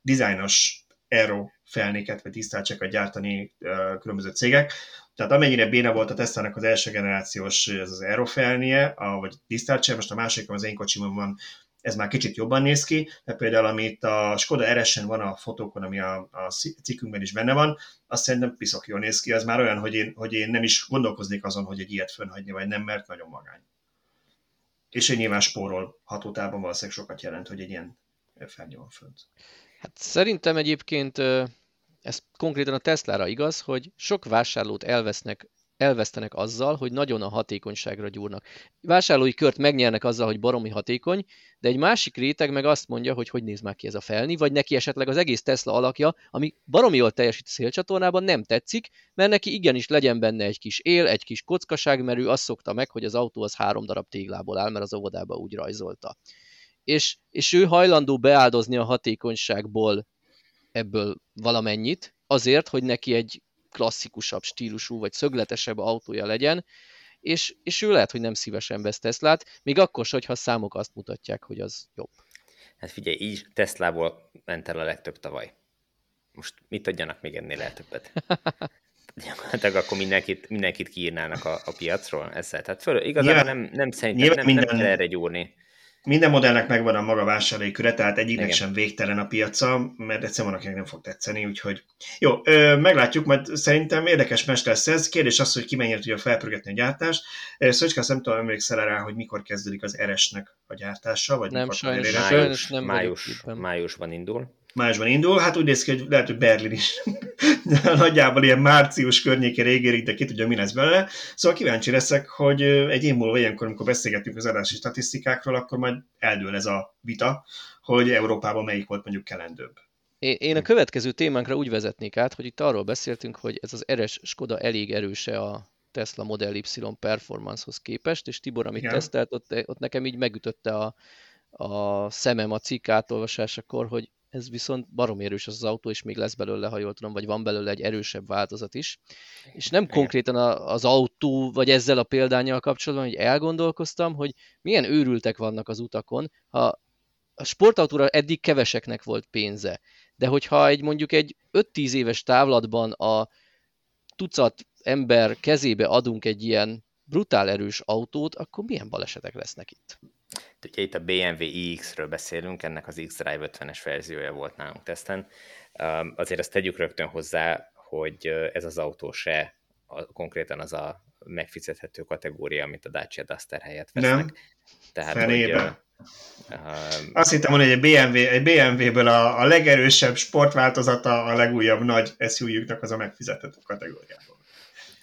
dizájnos aero felnéket vagy tisztáltsákat gyártani különböző cégek. Tehát amennyire béna volt a Tesla-nak az első generációs ez az Aerofelnie, vagy Discharge, most a másik, az én kocsimon van, ez már kicsit jobban néz ki, de például amit a Skoda rs van a fotókon, ami a, a cikkünkben is benne van, azt szerintem piszok jól néz ki, az már olyan, hogy én, hogy én nem is gondolkoznék azon, hogy egy ilyet fönnhagyni, vagy nem, mert nagyon magány. És egy nyilván spórol hatótában valószínűleg sokat jelent, hogy egy ilyen felnyom van fönt.
Hát szerintem egyébként ez konkrétan a Teslára igaz, hogy sok vásárlót elvesznek elvesztenek azzal, hogy nagyon a hatékonyságra gyúrnak. Vásárlói kört megnyernek azzal, hogy baromi hatékony, de egy másik réteg meg azt mondja, hogy hogy néz már ki ez a felni, vagy neki esetleg az egész Tesla alakja, ami baromi jól teljesít a szélcsatornában, nem tetszik, mert neki igenis legyen benne egy kis él, egy kis kockaság, mert ő azt szokta meg, hogy az autó az három darab téglából áll, mert az óvodába úgy rajzolta. És, és ő hajlandó beáldozni a hatékonyságból ebből valamennyit, azért, hogy neki egy klasszikusabb stílusú, vagy szögletesebb autója legyen, és, és ő lehet, hogy nem szívesen vesz Teslát, még akkor sem, hogyha a számok azt mutatják, hogy az jobb.
Hát figyelj, így Teslából ment el a legtöbb tavaly. Most mit adjanak még ennél el többet? Gyakorlatilag akkor mindenkit, mindenkit kiírnának a, a piacról ezzel. Tehát föl, igazából nem, nem szerintem nem, minden... nem kell erre gyúrni
minden modellnek megvan a maga vásárlói tehát egyiknek Igen. sem végtelen a piaca, mert egyszerűen van, akinek nem fog tetszeni, úgyhogy jó, ö, meglátjuk, mert szerintem érdekes mest lesz ez. Kérdés az, hogy ki mennyire tudja felpörgetni a gyártást. Szöcske, nem tudom, emlékszel rá, hogy mikor kezdődik az RS-nek a gyártása, vagy
nem,
mikor
sajnos, sajnos nem
május, májusban indul
májusban indul, hát úgy néz ki, hogy lehet, hogy Berlin is nagyjából ilyen március környékére ígérik, de ki tudja, mi lesz belőle. Szóval kíváncsi leszek, hogy egy év múlva ilyenkor, amikor beszélgetünk az adási statisztikákról, akkor majd eldől ez a vita, hogy Európában melyik volt mondjuk kelendőbb.
Én a következő témánkra úgy vezetnék át, hogy itt arról beszéltünk, hogy ez az RS Skoda elég erőse a Tesla Model Y performancehoz képest, és Tibor, amit Igen. tesztelt, ott, ott nekem így megütötte a, a szemem a cikk átolvasásakor, hogy ez viszont barom erős az, az autó, és még lesz belőle, ha jól tudom, vagy van belőle egy erősebb változat is. És nem konkrétan az autó, vagy ezzel a példányjal kapcsolatban, hogy elgondolkoztam, hogy milyen őrültek vannak az utakon, ha a sportautóra eddig keveseknek volt pénze, de hogyha egy mondjuk egy 5-10 éves távlatban a tucat ember kezébe adunk egy ilyen brutál erős autót, akkor milyen balesetek lesznek itt?
Ugye itt a BMW iX-ről beszélünk, ennek az X-Drive 50-es verziója volt nálunk teszten. Azért ezt tegyük rögtön hozzá, hogy ez az autó se a, konkréten az a megfizethető kategória, amit a Dacia Duster helyett vesznek. Nem.
Tehát, Fenébe. hogy, Uh, Azt hittem hogy egy, BMW, egy BMW-ből a, a legerősebb sportváltozata a legújabb nagy SUV-jüknek az a megfizethető kategóriából.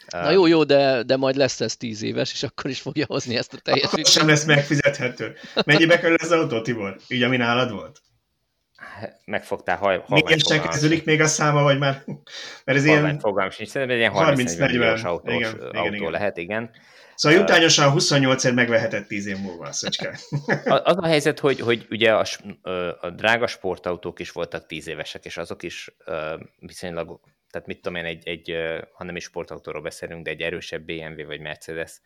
Na jó, jó, de, de majd lesz ez tíz éves, és akkor is fogja hozni ezt a teljesítményt.
sem lesz megfizethető. Mennyibe kerül ez az autó, Tibor? Így, ami nálad volt?
Megfogtál haj,
Milyen se kezdődik még a száma, vagy már?
Mert ez ilyen... fogalmam sincs, szerintem egy ilyen 30-40 autós igen, autó igen, lehet, igen.
Szóval jutányosan 28 ér megvehetett 10 év múlva a szöcske.
Az a helyzet, hogy, hogy ugye a, a drága sportautók is voltak 10 évesek, és azok is viszonylag tehát mit tudom én, egy, egy ha nem is sportautóról beszélünk, de egy erősebb BMW vagy Mercedes,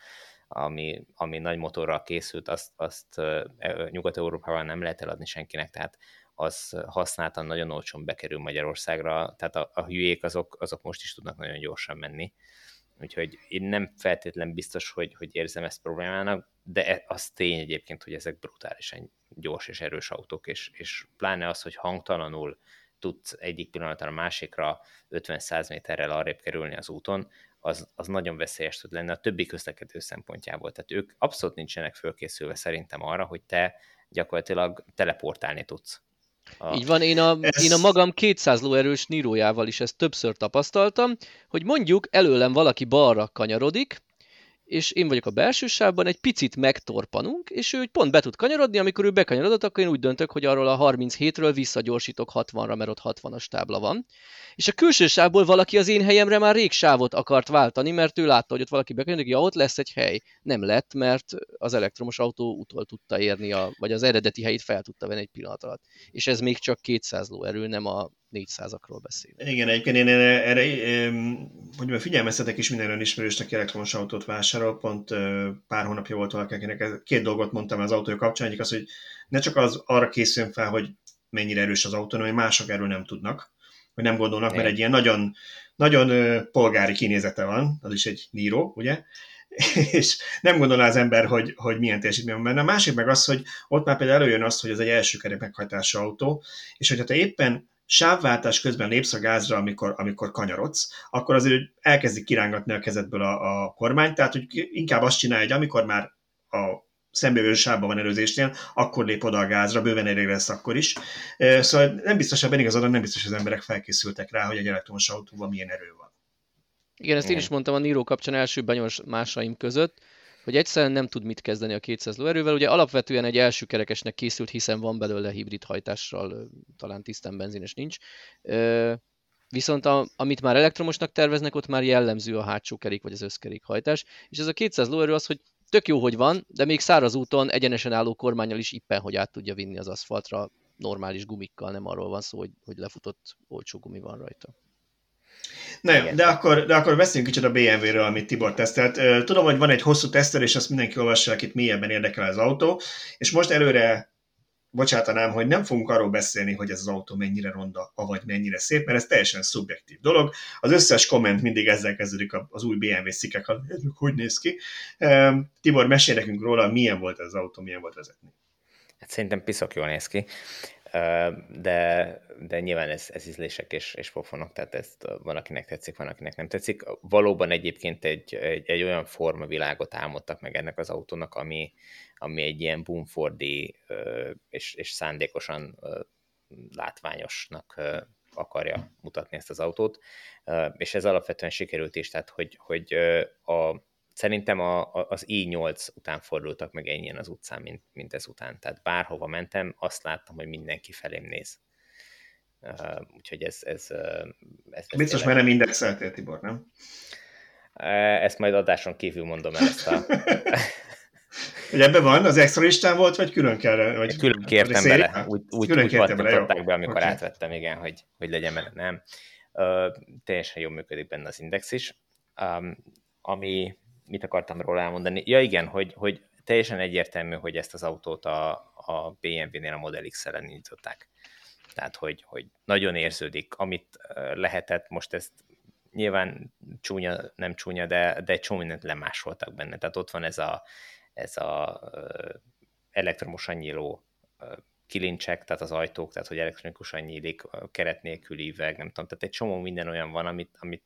ami, ami nagy motorral készült, azt, azt e, Nyugat-Európában nem lehet eladni senkinek, tehát az használtan nagyon olcsón bekerül Magyarországra, tehát a, a hülyék azok, azok most is tudnak nagyon gyorsan menni. Úgyhogy én nem feltétlen biztos, hogy, hogy érzem ezt problémának, de e, az tény egyébként, hogy ezek brutálisan gyors és erős autók, és, és pláne az, hogy hangtalanul tudsz egyik pillanatra a másikra 50-100 méterrel arrébb kerülni az úton, az, az nagyon veszélyes tud lenni a többi közlekedő szempontjából. Tehát ők abszolút nincsenek fölkészülve szerintem arra, hogy te gyakorlatilag teleportálni tudsz.
A... Így van, én a, Ez... én a magam 200 lóerős nírójával is ezt többször tapasztaltam, hogy mondjuk előlem valaki balra kanyarodik, és én vagyok a belső sávban, egy picit megtorpanunk, és ő pont be tud kanyarodni, amikor ő bekanyarodott, akkor én úgy döntök, hogy arról a 37-ről visszagyorsítok 60-ra, mert ott 60-as tábla van. És a külső sávból valaki az én helyemre már rég sávot akart váltani, mert ő látta, hogy ott valaki bekanyarodik, ja, ott lesz egy hely. Nem lett, mert az elektromos autó utol tudta érni, a, vagy az eredeti helyét fel tudta venni egy pillanat alatt. És ez még csak 200 lóerő, nem a 400-akról beszél.
Igen, egyébként én erre, erre hogy figyelmeztetek is minden olyan ismerősnek, aki elektromos autót vásárol, pont pár hónapja volt valaki, akinek két dolgot mondtam az autója kapcsán, egyik az, hogy ne csak az arra készüljön fel, hogy mennyire erős az autó, hanem hogy mások erről nem tudnak, hogy nem gondolnak, mert egy ilyen nagyon, nagyon polgári kinézete van, az is egy Niro, ugye, és nem gondolná az ember, hogy, hogy milyen teljesítmény van benne. A másik meg az, hogy ott már például előjön az, hogy ez egy első kerék meghajtású autó, és hogyha te éppen sávváltás közben lépsz a gázra, amikor, amikor kanyarodsz, akkor azért elkezdik kirángatni a kezedből a, a kormány, tehát hogy inkább azt csinálja, hogy amikor már a szembejövő sávban van előzésnél, akkor lép oda a gázra, bőven elég lesz akkor is. Szóval nem biztos, ebben igazad, nem biztos, hogy az emberek felkészültek rá, hogy egy elektromos autóban milyen erő van.
Igen, ezt én is mondtam a Niro kapcsán első benyomásaim között, hogy egyszerűen nem tud mit kezdeni a 200 lóerővel. Ugye alapvetően egy első kerekesnek készült, hiszen van belőle hibrid hajtással, talán tisztán benzines nincs. Viszont a, amit már elektromosnak terveznek, ott már jellemző a hátsó kerék vagy az összkerék hajtás. És ez a 200 lóerő az, hogy tök jó, hogy van, de még száraz úton egyenesen álló kormányal is ippen, hogy át tudja vinni az aszfaltra normális gumikkal, nem arról van szó, hogy, hogy lefutott olcsó gumi van rajta.
Na jó, de akkor, de akkor beszéljünk kicsit a BMW-ről, amit Tibor tesztelt. Tudom, hogy van egy hosszú tesztel, és azt mindenki olvassa, akit mélyebben érdekel az autó, és most előre bocsátanám, hogy nem fogunk arról beszélni, hogy ez az autó mennyire ronda, avagy mennyire szép, mert ez teljesen szubjektív dolog. Az összes komment mindig ezzel kezdődik az új BMW szikek, hogy néz ki. Tibor, mesél nekünk róla, milyen volt ez az autó, milyen volt vezetni.
Hát szerintem piszok jól néz ki de, de nyilván ez, ez ízlések és, és pofonok, tehát ezt van, akinek tetszik, van, akinek nem tetszik. Valóban egyébként egy, egy, egy olyan formavilágot álmodtak meg ennek az autónak, ami, ami egy ilyen boomfordi és, és szándékosan látványosnak akarja mutatni ezt az autót, és ez alapvetően sikerült is, tehát hogy, hogy a szerintem a, a, az i8 után fordultak meg ennyien az utcán, mint, mint ez után. Tehát bárhova mentem, azt láttam, hogy mindenki felém néz. Uh, úgyhogy ez... ez, ez,
ez Biztos, mert nem indexeltél, Tibor, nem?
Ezt majd adáson kívül mondom el ezt a...
Hogy ebben van, az extra listán volt, vagy külön kell? Vagy
külön kértem bele, úgy, úgy, külön úgy bele, be, amikor okay. átvettem, igen, hogy, hogy legyen benne, nem. Uh, teljesen jól működik benne az index is. Um, ami mit akartam róla elmondani? Ja igen, hogy, hogy teljesen egyértelmű, hogy ezt az autót a, a BMW-nél a Model X-ellen indították. Tehát, hogy, hogy nagyon érződik, amit lehetett, most ezt nyilván csúnya, nem csúnya, de, de csomó mindent lemásoltak benne. Tehát ott van ez a, ez a elektromosan nyíló kilincsek, tehát az ajtók, tehát hogy elektronikusan nyílik, keret nélküli üveg, nem tudom, tehát egy csomó minden olyan van, amit, amit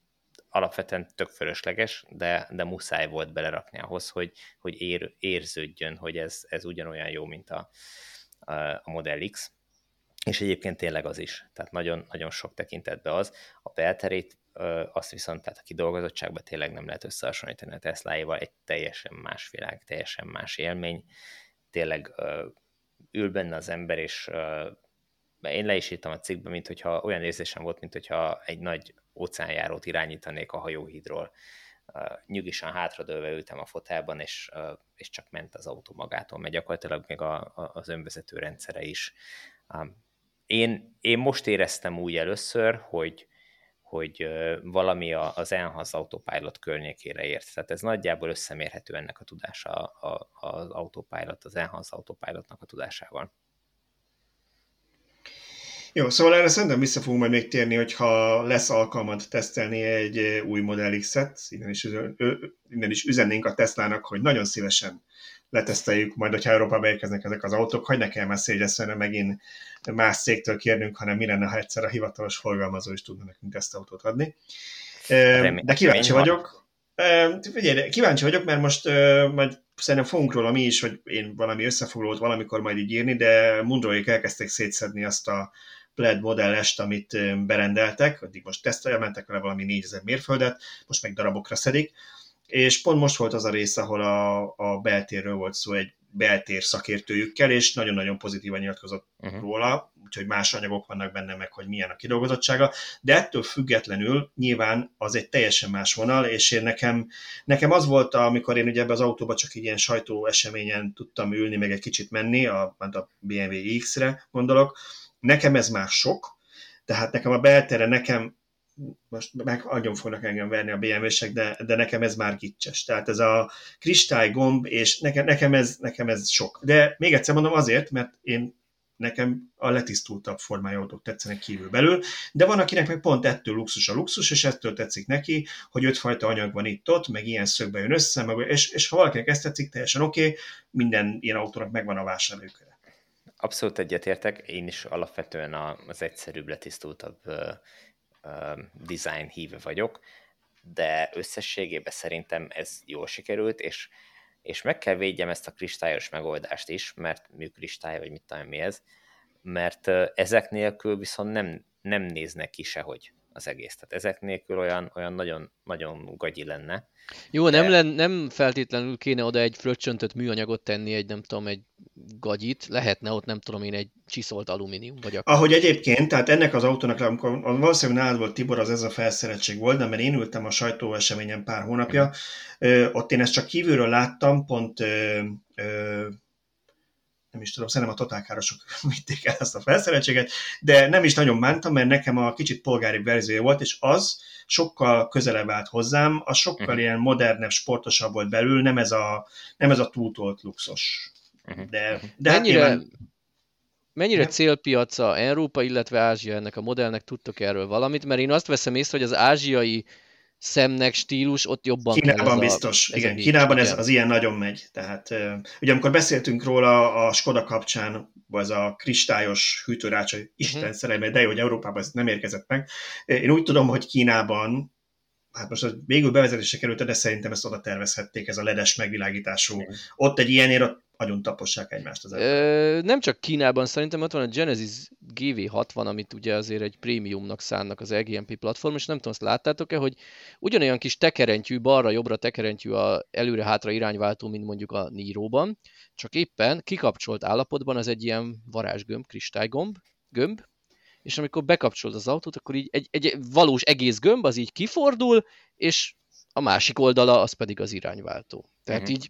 alapvetően tök fölösleges, de, de muszáj volt belerakni ahhoz, hogy, hogy ér, érződjön, hogy ez, ez ugyanolyan jó, mint a, a Model X. És egyébként tényleg az is, tehát nagyon, nagyon sok tekintetben az. A belterét azt viszont, tehát a kidolgozottságban tényleg nem lehet összehasonlítani a Tesláival, egy teljesen más világ, teljesen más élmény. Tényleg ül benne az ember, és én le is írtam a cikkbe, mint hogyha olyan érzésem volt, mint hogyha egy nagy óceánjárót irányítanék a hajóhídról. Nyugisan hátradőlve ültem a fotelban, és, és csak ment az autó magától, mert gyakorlatilag még a, a, az önvezető rendszere is. Én, én most éreztem úgy először, hogy, hogy valami az Enhance Autopilot környékére ért. Tehát ez nagyjából összemérhető ennek a tudása az Autopilot, az Enhance Autopilotnak a tudásával.
Jó, szóval erre szerintem vissza fogunk majd még térni, hogyha lesz alkalmad tesztelni egy eh, új Model X-et, innen is, innen is üzennénk a Teslának, hogy nagyon szívesen leteszteljük, majd hogyha Európába érkeznek ezek az autók, hogy ne kell már szégyeszteni megint más cégtől kérnünk, hanem mi lenne, ha egyszer a hivatalos forgalmazó is tudna nekünk tesztautót adni. De kíváncsi vagyok. Figyelj, kíváncsi vagyok, mert most majd szerintem fogunk róla mi is, hogy én valami összefoglalót valamikor majd így írni, de Mundroik elkezdték szétszedni azt a Plaid modellest, amit berendeltek, addig most tesztelje, mentek vele valami 4000 mérföldet, most meg darabokra szedik, és pont most volt az a rész, ahol a, a beltérről volt szó egy beltér szakértőjükkel, és nagyon-nagyon pozitívan nyilatkozott uh-huh. róla, úgyhogy más anyagok vannak benne meg, hogy milyen a kidolgozottsága, de ettől függetlenül nyilván az egy teljesen más vonal, és én nekem, nekem az volt, amikor én ugye ebbe az autóba csak egy ilyen sajtó eseményen tudtam ülni, meg egy kicsit menni, a, a BMW X-re gondolok, Nekem ez már sok, tehát nekem a beltere, nekem most meg nagyon fognak engem verni a BMW-sek, de, de nekem ez már gicses. Tehát ez a kristály gomb, és nekem, nekem, ez, nekem ez sok. De még egyszer mondom azért, mert én nekem a letisztultabb formájú autók tetszenek kívül belül, de van, akinek meg pont ettől luxus a luxus, és ettől tetszik neki, hogy ötfajta anyag van itt-ott, meg ilyen szögbe jön össze, meg, és, és ha valakinek ezt tetszik, teljesen oké, okay, minden ilyen autónak megvan a vásárlóköre.
Abszolút egyetértek, én is alapvetően az egyszerűbb, letisztultabb design híve vagyok, de összességében szerintem ez jól sikerült, és, és meg kell védjem ezt a kristályos megoldást is, mert műkristály, vagy mit tudom mi ez, mert ezek nélkül viszont nem, nem néznek ki sehogy az egész. Tehát ezek nélkül olyan, olyan nagyon, nagyon gagyi lenne.
Jó, de... nem, len, nem feltétlenül kéne oda egy fröccsöntött műanyagot tenni, egy nem tudom, egy gagyit, lehetne ott nem tudom én egy csiszolt alumínium. Vagy
akár. Ahogy egyébként, tehát ennek az autónak, amikor valószínűleg nálad volt Tibor, az ez a felszereltség volt, de mert én ültem a sajtóeseményen pár hónapja, ö, ott én ezt csak kívülről láttam, pont ö, ö, nem is tudom, szerintem a totálkárosok vitték el ezt a felszereltséget, de nem is nagyon bántam, mert nekem a kicsit polgári verziója volt, és az sokkal közelebb állt hozzám, az sokkal uh-huh. ilyen modernebb, sportosabb volt belül, nem ez a, nem ez a túltolt luxus. Uh-huh. De, de
hát mennyire, hát nyilván... mennyire célpiaca Európa, illetve Ázsia ennek a modellnek, tudtok erről valamit? Mert én azt veszem észre, hogy az ázsiai szemnek stílus, ott jobban
Kínában kell ez biztos, a, ez igen. A Kínában ez, az ilyen nagyon megy. Tehát ugye amikor beszéltünk róla a Skoda kapcsán, az a kristályos hűtőrács, hogy Isten uh-huh. szerelme, de jó, hogy Európában ez nem érkezett meg. Én úgy tudom, hogy Kínában hát most végül bevezetésre került, de szerintem ezt oda tervezhették, ez a ledes megvilágítású. Igen. Ott egy ilyenért ott nagyon tapossák egymást az
Ö, Nem csak Kínában, szerintem ott van a Genesis GV60, amit ugye azért egy prémiumnak szánnak az LGMP platform, és nem tudom, azt láttátok-e, hogy ugyanolyan kis tekerentyű, balra-jobbra tekerentyű a előre-hátra irányváltó, mint mondjuk a Niro-ban, csak éppen kikapcsolt állapotban az egy ilyen varázsgömb, kristálygomb, gömb, és amikor bekapcsolod az autót, akkor így egy, egy valós egész gömb az így kifordul, és a másik oldala az pedig az irányváltó. Tehát uh-huh. így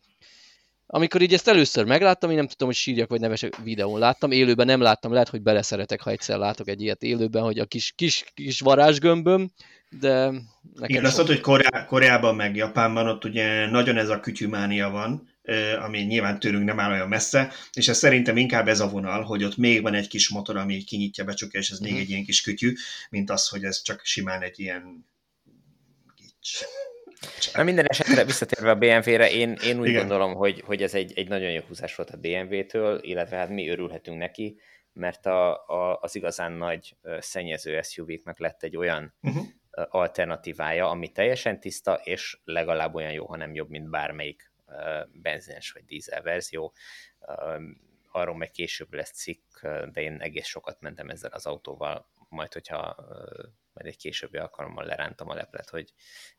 amikor így ezt először megláttam, én nem tudtam, hogy sírjak vagy nevesek videón láttam, élőben nem láttam, lehet, hogy beleszeretek, ha egyszer látok egy ilyet élőben, hogy a kis, kis, kis varázsgömböm, de nekem
Igen, azt mondod, hogy Koreá, Koreában meg Japánban ott ugye nagyon ez a kütyümánia van, ami nyilván tőlünk nem áll olyan messze, és ez szerintem inkább ez a vonal, hogy ott még van egy kis motor, ami kinyitja, becsukja, és ez még mhm. egy ilyen kis kütyű, mint az, hogy ez csak simán egy ilyen gics.
Na minden esetre visszatérve a BMW-re, én, én úgy Igen. gondolom, hogy, hogy ez egy, egy nagyon jó húzás volt a BMW-től, illetve hát mi örülhetünk neki, mert a, a, az igazán nagy szennyező SUV-knek lett egy olyan uh-huh. alternatívája, ami teljesen tiszta, és legalább olyan jó, ha nem jobb, mint bármelyik benzines vagy dízel verzió. Arról meg később lesz cikk, de én egész sokat mentem ezzel az autóval, majd hogyha majd egy későbbi alkalommal lerántam a leplet, hogy,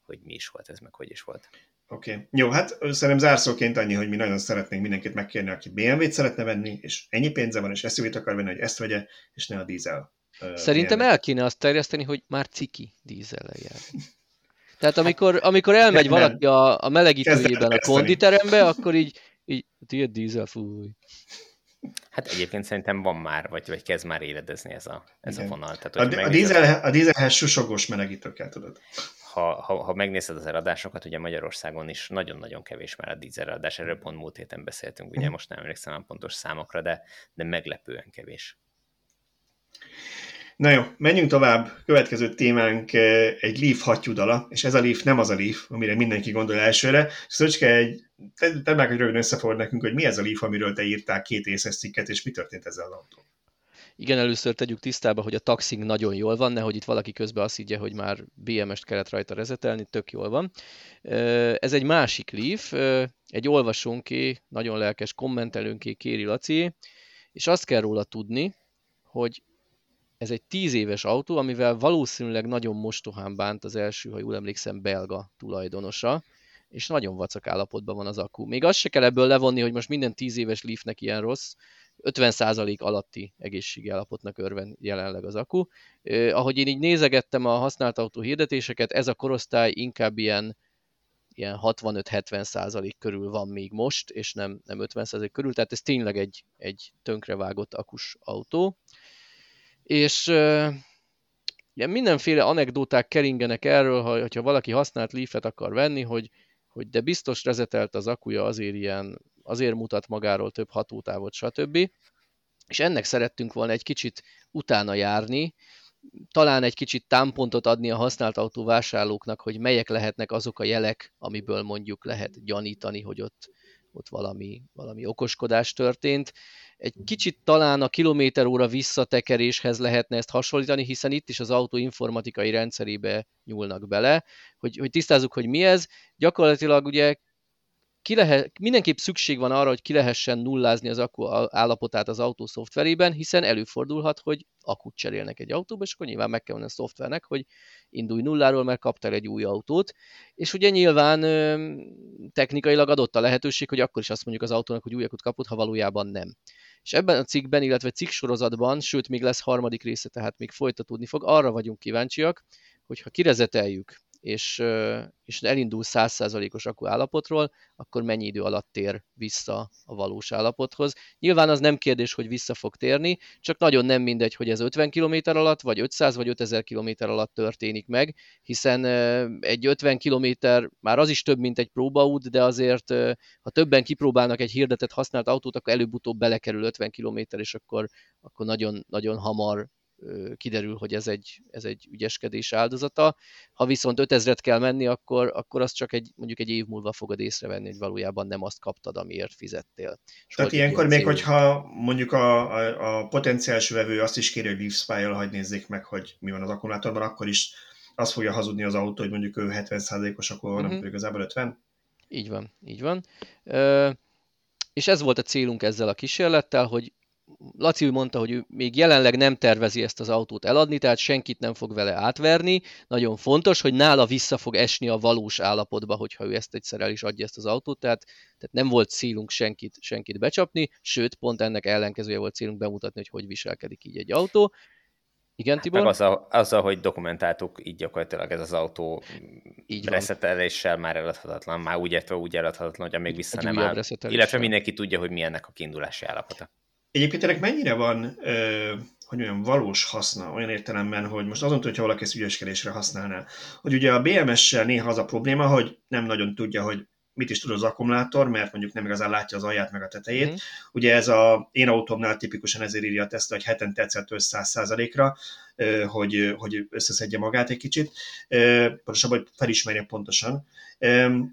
hogy mi is volt ez, meg hogy is volt.
Oké. Okay. Jó, hát szerintem zárszóként annyi, hogy mi nagyon szeretnénk mindenkit megkérni, aki BMW-t szeretne venni, és ennyi pénze van, és SUV-t akar venni, hogy ezt vegye, és ne a dízel.
Szerintem BMW. el kéne azt terjeszteni, hogy már ciki dízellel jár. Tehát amikor, amikor elmegy nem, valaki a, a melegítőjében a konditerembe, akkor így, így tiéd dízel, fúj.
Hát egyébként szerintem van már, vagy, vagy kezd már éledezni ez a, ez a vonal. Tehát,
a, a, dízel, a dízelhez susogós melegítőkkel tudod.
Ha, ha, ha megnézed az eladásokat, ugye Magyarországon is nagyon-nagyon kevés már a dízel eladás, erről pont múlt héten beszéltünk, ugye mhm. most nem emlékszem a pontos számokra, de, de meglepően kevés.
Na jó, menjünk tovább. Következő témánk eh, egy Leaf hattyúdala, és ez a Leaf nem az a Leaf, amire mindenki gondol elsőre. Szöcske, egy, te, te meg, hogy röviden összefogad nekünk, hogy mi ez a Leaf, amiről te írtál két észes cikket, és mi történt ezzel az autó.
Igen, először tegyük tisztába, hogy a taxing nagyon jól van, nehogy itt valaki közben azt higgye, hogy már BMS-t kellett rajta rezetelni, tök jól van. Eh, ez egy másik Leaf, eh, egy olvasónké, nagyon lelkes kommentelőnké Kéri Laci, és azt kell róla tudni, hogy ez egy tíz éves autó, amivel valószínűleg nagyon mostohán bánt az első, ha jól emlékszem, belga tulajdonosa, és nagyon vacak állapotban van az akku. Még azt se kell ebből levonni, hogy most minden tíz éves Leafnek ilyen rossz, 50% alatti egészségi állapotnak örven jelenleg az akku. Eh, ahogy én így nézegettem a használt autó hirdetéseket, ez a korosztály inkább ilyen, ilyen 65-70% körül van még most, és nem, nem 50% körül, tehát ez tényleg egy, egy tönkrevágott akus autó és ugye mindenféle anekdóták keringenek erről, ha, hogyha valaki használt Leaf-et akar venni, hogy, hogy de biztos rezetelt az akuja, azért ilyen, azért mutat magáról több hatótávot, stb. És ennek szerettünk volna egy kicsit utána járni, talán egy kicsit támpontot adni a használt autó vásárlóknak, hogy melyek lehetnek azok a jelek, amiből mondjuk lehet gyanítani, hogy ott, ott valami, valami okoskodás történt. Egy kicsit talán a kilométer óra visszatekeréshez lehetne ezt hasonlítani, hiszen itt is az autó informatikai rendszerébe nyúlnak bele, hogy, hogy tisztázzuk, hogy mi ez. Gyakorlatilag ugye ki lehet, mindenképp szükség van arra, hogy ki lehessen nullázni az akku állapotát az autó szoftverében, hiszen előfordulhat, hogy akut cserélnek egy autóba, és akkor nyilván meg kell a szoftvernek, hogy indulj nulláról, mert kaptál egy új autót. És ugye nyilván technikailag adott a lehetőség, hogy akkor is azt mondjuk az autónak, hogy új akut kapott, ha valójában nem. És ebben a cikkben, illetve cikksorozatban, sőt, még lesz harmadik része, tehát még folytatódni fog, arra vagyunk kíváncsiak, hogy ha kirezeteljük és, és elindul 100%-os akku állapotról, akkor mennyi idő alatt tér vissza a valós állapothoz. Nyilván az nem kérdés, hogy vissza fog térni, csak nagyon nem mindegy, hogy ez 50 km alatt, vagy 500 vagy 5000 km alatt történik meg, hiszen egy 50 km már az is több, mint egy próbaút, de azért, ha többen kipróbálnak egy hirdetett használt autót, akkor előbb-utóbb belekerül 50 km, és akkor, akkor nagyon, nagyon hamar kiderül, hogy ez egy, ez egy ügyeskedés áldozata. Ha viszont 5000-et kell menni, akkor, akkor azt csak egy, mondjuk egy év múlva fogod észrevenni, hogy valójában nem azt kaptad, amiért fizettél.
És Tehát ilyenkor még, cél... hogyha mondjuk a, a, a potenciális vevő azt is kéri, hogy leaf hogy nézzék meg, hogy mi van az akkumulátorban, akkor is azt fogja hazudni az autó, hogy mondjuk ő 70%-os, akkor uh-huh. nem igazából 50?
Így van, így van. Ö, és ez volt a célunk ezzel a kísérlettel, hogy Laci mondta, hogy ő még jelenleg nem tervezi ezt az autót eladni, tehát senkit nem fog vele átverni. Nagyon fontos, hogy nála vissza fog esni a valós állapotba, hogyha ő ezt egyszer el is adja ezt az autót, tehát, tehát nem volt célunk senkit, senkit becsapni, sőt, pont ennek ellenkezője volt célunk bemutatni, hogy hogy viselkedik így egy autó. Igen, Tibor?
Meg azzal, azzal, hogy dokumentáltuk, így gyakorlatilag ez az autó így reszeteléssel már eladhatatlan, már úgy értve úgy eladhatatlan, hogy még vissza egy nem áll. Illetve mindenki tudja, hogy mi ennek a kiindulási állapota.
Egyébként ennek mennyire van, hogy olyan valós haszna, olyan értelemben, hogy most azon tudja, hogy valaki ezt ügyeskedésre használná. Hogy ugye a BMS-sel néha az a probléma, hogy nem nagyon tudja, hogy mit is tud az akkumulátor, mert mondjuk nem igazán látja az alját meg a tetejét. Mm. Ugye ez a én autómnál tipikusan ezért írja a teszt, hogy hetente egyszer 100%-ra, hogy, hogy összeszedje magát egy kicsit, pontosabban, hogy felismerje pontosan.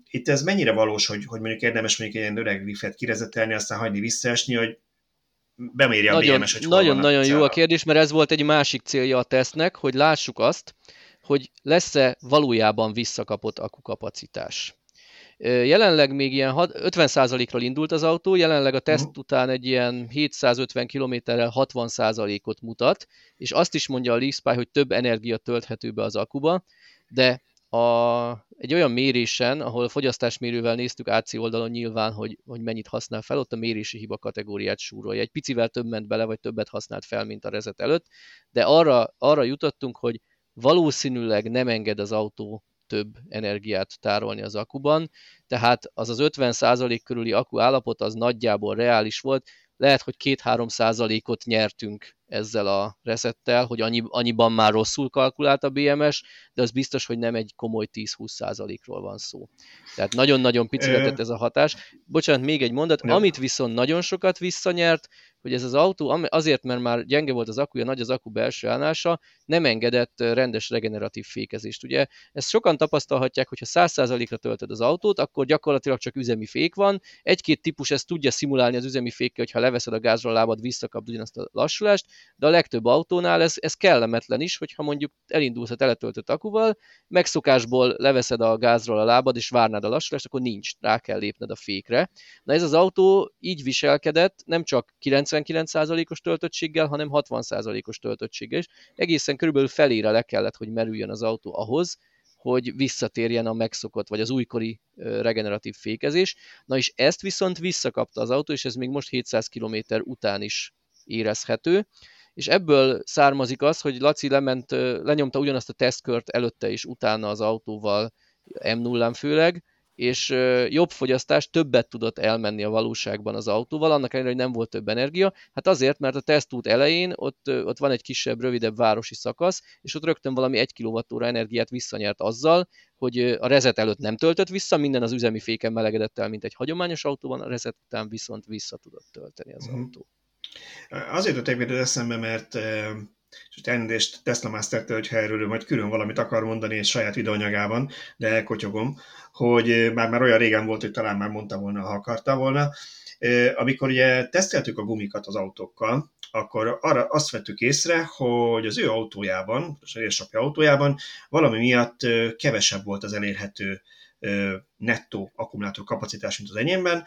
Itt ez mennyire valós, hogy, hogy mondjuk érdemes mondjuk egy ilyen öreg riffet kirezetelni, aztán hagyni visszaesni, hogy bemérje
nagyon,
a BMS, hogy
Nagyon-nagyon jó a kérdés, mert ez volt egy másik célja a tesznek, hogy lássuk azt, hogy lesz-e valójában visszakapott akukapacitás. Jelenleg még ilyen 50%-ról indult az autó, jelenleg a teszt uh-huh. után egy ilyen 750 km-rel 60%-ot mutat, és azt is mondja a LeafSpy, hogy több energia tölthető be az akuba, de a, egy olyan mérésen, ahol fogyasztásmérővel néztük AC oldalon nyilván, hogy, hogy mennyit használ fel, ott a mérési hiba kategóriát súrolja. Egy picivel több ment bele, vagy többet használt fel, mint a rezet előtt, de arra, arra jutottunk, hogy valószínűleg nem enged az autó több energiát tárolni az akuban, tehát az az 50% körüli akku állapot az nagyjából reális volt, lehet, hogy 2-3 százalékot nyertünk ezzel a reszettel, hogy annyi, annyiban már rosszul kalkulált a BMS, de az biztos, hogy nem egy komoly 10-20 százalékról van szó. Tehát nagyon-nagyon pici lett ez a hatás. Bocsánat, még egy mondat, nem. amit viszont nagyon sokat visszanyert, hogy ez az autó azért, mert már gyenge volt az akkuja, nagy az akku belső állása, nem engedett rendes regeneratív fékezést. Ugye ezt sokan tapasztalhatják, hogy ha 100%-ra töltöd az autót, akkor gyakorlatilag csak üzemi fék van. Egy-két típus ezt tudja szimulálni az üzemi fékkel, hogyha leveszed a gázról a lábad, visszakapd ugyanazt a lassulást, de a legtöbb autónál ez, ez kellemetlen is, hogyha mondjuk elindulsz a teletöltött akuval, megszokásból leveszed a gázról a lábad, és várnád a lassulást, akkor nincs, rá kell lépned a fékre. Na ez az autó így viselkedett, nem csak 99%-os töltöttséggel, hanem 60%-os töltöttséggel is. Egészen körülbelül felére le kellett, hogy merüljön az autó ahhoz, hogy visszatérjen a megszokott, vagy az újkori regeneratív fékezés. Na és ezt viszont visszakapta az autó, és ez még most 700 km után is érezhető, és ebből származik az, hogy Laci lement, lenyomta ugyanazt a tesztkört előtte és utána az autóval, M0-án főleg, és jobb fogyasztás többet tudott elmenni a valóságban az autóval, annak ellenére, hogy nem volt több energia. Hát azért, mert a tesztút elején ott, ott van egy kisebb, rövidebb városi szakasz, és ott rögtön valami 1 kWh energiát visszanyert azzal, hogy a rezet előtt nem töltött vissza, minden az üzemi féken melegedett el, mint egy hagyományos autóban, a rezet után viszont vissza tudott tölteni az mm. autó.
Azért jutott még eszembe, mert és elnézést Tesla Master-től, hogyha erről majd külön valamit akar mondani egy saját videóanyagában, de elkotyogom, hogy már, már olyan régen volt, hogy talán már mondta volna, ha akarta volna. Amikor ugye teszteltük a gumikat az autókkal, akkor arra azt vettük észre, hogy az ő autójában, az édesapja autójában valami miatt kevesebb volt az elérhető nettó akkumulátor kapacitás, mint az enyémben.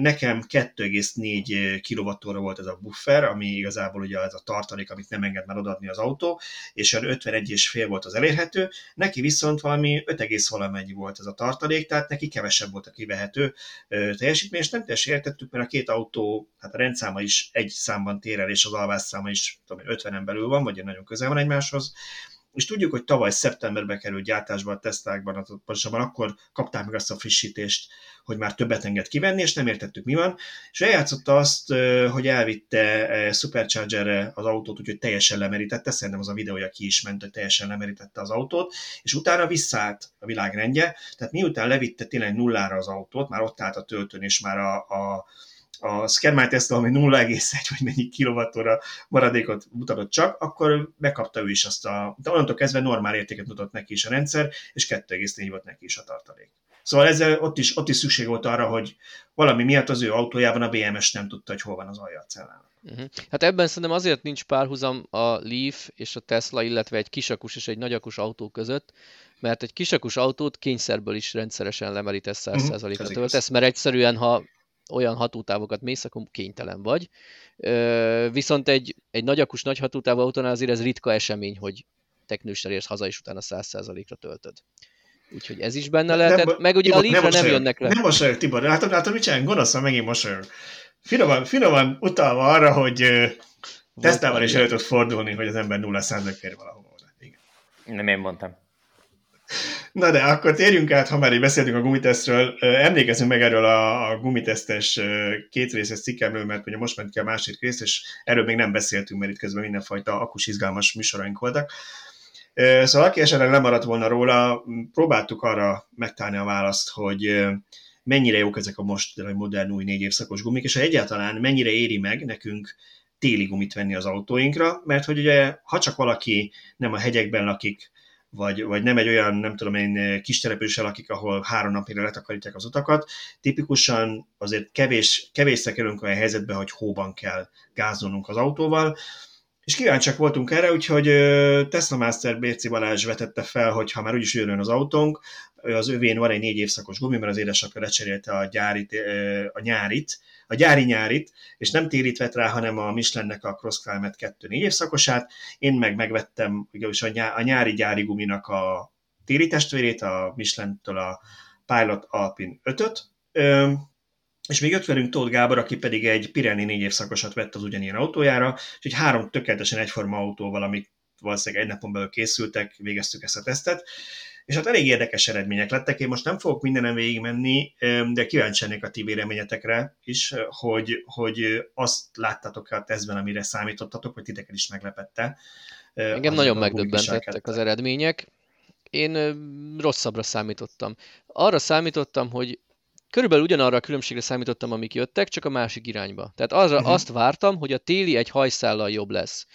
Nekem 2,4 kWh volt ez a buffer, ami igazából ugye ez a tartalék, amit nem enged már odaadni az autó, és olyan 51,5 volt az elérhető, neki viszont valami 5, valamennyi volt ez a tartalék, tehát neki kevesebb volt a kivehető teljesítmény, és nem teljesen értettük, mert a két autó, hát a rendszáma is egy számban tér el, és az alvásszáma is tudom, 50-en belül van, vagy nagyon közel van egymáshoz, és tudjuk, hogy tavaly szeptemberbe került gyártásba a tesztákban, pontosabban akkor kapták meg azt a frissítést, hogy már többet enged kivenni, és nem értettük mi van, és eljátszotta azt, hogy elvitte Superchargerre az autót, úgyhogy teljesen lemerítette, szerintem az a videója ki is ment, hogy teljesen lemerítette az autót, és utána visszaállt a világrendje, tehát miután levitte tényleg nullára az autót, már ott állt a töltőn, és már a, a a Skermite Tesla, ami 0,1 vagy mennyi kilovattóra maradékot mutatott csak, akkor megkapta ő is azt a, de onnantól kezdve normál értéket mutatott neki is a rendszer, és 2,4 volt neki is a tartalék. Szóval ezzel ott is, ott is szükség volt arra, hogy valami miatt az ő autójában a BMS nem tudta, hogy hol van az alja a cellának.
Uh-huh. Hát ebben szerintem azért nincs párhuzam a Leaf és a Tesla, illetve egy kisakus és egy nagyakus autó között, mert egy kisakus autót kényszerből is rendszeresen lemerítesz 100%-ra uh-huh, töltesz, mert egyszerűen, ha olyan hatótávokat mész, akkor kénytelen vagy. Viszont egy, egy nagyakus nagy hatótávú autónál azért ez ritka esemény, hogy teknősre érsz haza, és utána 100%-ra töltöd. Úgyhogy ez is benne lehetett, nem, meg ugye Tibor, a Leafre nem, nem jönnek le.
Nem mosolyog, Tibor, látod, látod, mit csinálunk? Gonoszan megint mosolyog. Finoman, finoman utalva arra, hogy tesztával is elő tud fordulni, hogy az ember nulla százalék ér valahova. Igen.
Nem én mondtam.
Na de akkor térjünk át, ha már így beszéltünk a gumitesztről, emlékezzünk meg erről a, a gumitesztes kétrészes cikkemről, mert ugye most ment ki a másik rész, és erről még nem beszéltünk, mert itt közben mindenfajta akus izgalmas műsoraink voltak. Szóval aki esetleg lemaradt volna róla, próbáltuk arra megtalálni a választ, hogy mennyire jók ezek a most modern új négy évszakos gumik, és egyáltalán mennyire éri meg nekünk téli gumit venni az autóinkra, mert hogy ugye ha csak valaki nem a hegyekben lakik, vagy, vagy nem egy olyan, nem tudom én, kis településsel lakik, ahol három napra letakarítják az utakat. Tipikusan azért kevés, kevésszer kerülünk olyan helyzetbe, hogy hóban kell gázolnunk az autóval, és kíváncsiak voltunk erre, úgyhogy Tesla Master BC Balázs vetette fel, hogy ha már úgyis jön az autónk, az övén van egy négy évszakos gumi, mert az édesapja lecserélte a, gyárit, a nyárit, a gyári nyárit, és nem térit vett rá, hanem a Michelinnek a Cross Climate 2 négy évszakosát. Én meg megvettem ugyanis a nyári gyári guminak a téri testvérét, a Michelin-től a Pilot Alpine 5-öt, és még jött velünk Tóth Gábor, aki pedig egy Pirelli négy évszakosat vett az ugyanilyen autójára, és egy három tökéletesen egyforma autóval, amik valószínűleg egy napon belül készültek, végeztük ezt a tesztet, és hát elég érdekes eredmények lettek. Én most nem fogok mindenen végigmenni, de kíváncsi lennék a ti véleményetekre is, hogy, hogy azt láttatok-e a tesztben, amire számítottatok, vagy titeket is meglepette.
Engem nagyon megdöbbentettek az eredmények. Én rosszabbra számítottam. Arra számítottam, hogy körülbelül ugyanarra a különbségre számítottam, amik jöttek, csak a másik irányba. Tehát arra uh-huh. azt vártam, hogy a téli egy hajszállal jobb lesz.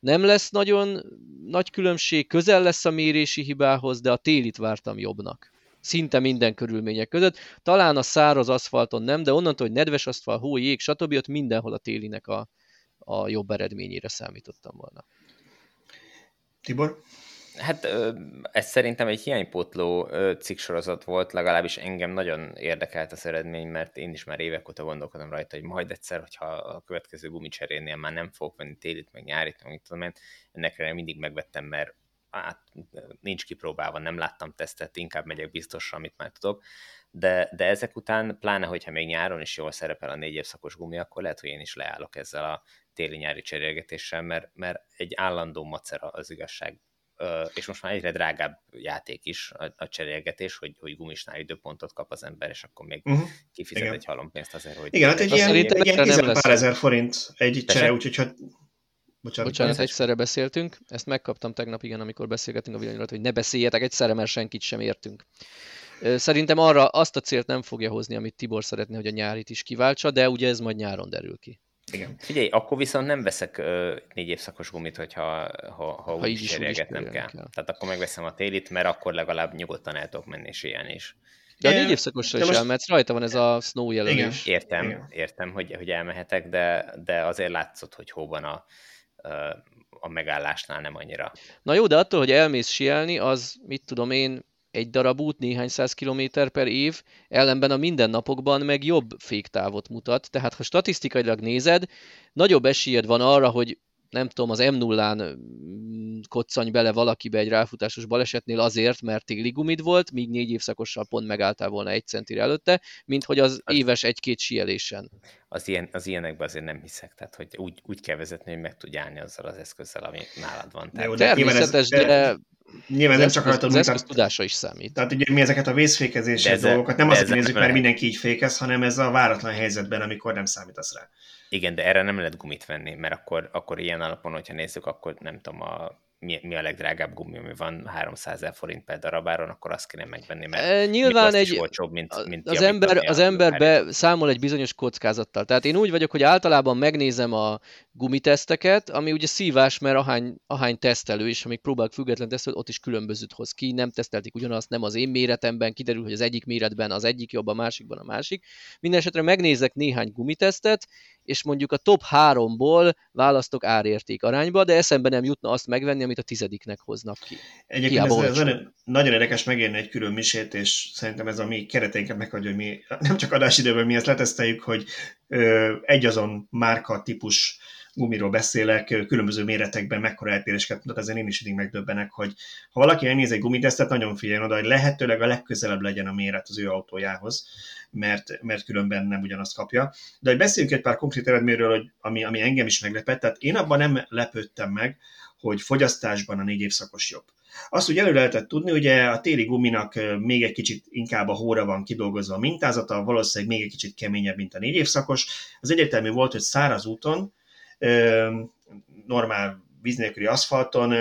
Nem lesz nagyon nagy különbség, közel lesz a mérési hibához, de a télit vártam jobbnak. Szinte minden körülmények között. Talán a száraz aszfalton nem, de onnantól, hogy nedves aszfalt, hó, jég, stb. ott mindenhol a télinek a, a jobb eredményére számítottam volna.
Tibor?
Hát ez szerintem egy hiánypótló cikksorozat volt, legalábbis engem nagyon érdekelt az eredmény, mert én is már évek óta gondolkodom rajta, hogy majd egyszer, hogyha a következő gumicserénél már nem fogok venni télit, meg nyárit, meg tudom én, ennek mindig megvettem, mert hát nincs kipróbálva, nem láttam tesztet, inkább megyek biztosra, amit már tudok, de, de ezek után, pláne, hogyha még nyáron is jól szerepel a négy évszakos gumi, akkor lehet, hogy én is leállok ezzel a téli-nyári cserélgetéssel, mert, mert egy állandó macera az igazság és most már egyre drágább játék is a, a cserélgetés, hogy, hogy gumisnál időpontot kap az ember, és akkor még uh-huh. kifizet Igen. egy halompénzt azért, hogy...
Igen, hát egy ilyen, ilyen 10 pár ezer forint egy csere, úgyhogy hát
Bocsánat, Bocsánat egyszerre beszéltünk. Ezt megkaptam tegnap, igen, amikor beszélgetünk a villanyról, hogy ne beszéljetek egyszerre, mert senkit sem értünk. Szerintem arra azt a célt nem fogja hozni, amit Tibor szeretné, hogy a nyárit is kiváltsa, de ugye ez majd nyáron derül ki.
Igen. Figyelj, akkor viszont nem veszek uh, négy évszakos gumit, hogyha ha, ha, ha úgy is cserélgetnem kell. kell. Tehát akkor megveszem a télit, mert akkor legalább nyugodtan el tudok menni és élni is.
De a négy évszakosra is most... elmehetsz, rajta van ez a snow jelölés.
Igen. Értem, Igen. értem, hogy, hogy elmehetek, de, de azért látszott, hogy hóban a, a megállásnál nem annyira.
Na jó, de attól, hogy elmész sielni, az mit tudom én, egy darab út néhány száz kilométer per év, ellenben a mindennapokban meg jobb féktávot mutat, tehát ha statisztikailag nézed, nagyobb esélyed van arra, hogy nem tudom, az M0-án koccanj bele valakibe egy ráfutásos balesetnél azért, mert téli gumid volt, míg négy évszakossal pont megálltál volna egy centire előtte, mint hogy az éves egy-két sielésen.
Az, ilyen, az ilyenekben azért nem hiszek, tehát hogy úgy, úgy kell vezetni, hogy meg tudj állni azzal az eszközzel, ami nálad van.
Tehát... Természetes, de
Nyilván nem csak
az, az eszköz tudása is számít.
Tehát ugye mi ezeket a vészfékezési ez dolgokat nem azért nézzük, mert mindenki így fékez, hanem ez a váratlan helyzetben, amikor nem számítasz rá.
Igen, de erre nem lehet gumit venni, mert akkor, akkor ilyen alapon, hogyha nézzük, akkor nem tudom, a mi, mi a legdrágább gumi, ami van 300 ezer forint per darabáron, akkor azt kéne megvenni, mert
e, nyilván egy, olcsóbb, mint, mint az ember, az ember be számol egy bizonyos kockázattal. Tehát én úgy vagyok, hogy általában megnézem a gumiteszteket, ami ugye szívás, mert ahány, ahány tesztelő is, amíg próbálok független tesztelő, ott is különbözőt hoz ki, nem teszteltik ugyanazt, nem az én méretemben, kiderül, hogy az egyik méretben az egyik jobb, a másikban a másik. Mindenesetre megnézek néhány gumitesztet, és mondjuk a top háromból választok árérték arányba, de eszembe nem jutna azt megvenni, amit a tizediknek hoznak ki.
Egyébként ez, ez nagyon, nagyon érdekes megérni egy külön misét, és szerintem ez a mi kereteinket meghagyja, hogy mi nem csak adásidőben mi ezt leteszteljük, hogy ö, egy azon márka típus gumiról beszélek, különböző méretekben mekkora eltéréseket mutat, ezen én is mindig megdöbbenek, hogy ha valaki elnéz egy gumitesztet, nagyon figyeljen oda, hogy lehetőleg a legközelebb legyen a méret az ő autójához, mert, mert különben nem ugyanazt kapja. De hogy beszéljünk egy pár konkrét eredményről, hogy ami, ami engem is meglepett, tehát én abban nem lepődtem meg, hogy fogyasztásban a négy évszakos jobb. Azt ugye előre lehetett tudni, ugye a téli guminak még egy kicsit inkább a hóra van kidolgozva a mintázata, valószínűleg még egy kicsit keményebb, mint a négy évszakos. Az egyértelmű volt, hogy száraz úton normál víz nélküli aszfalton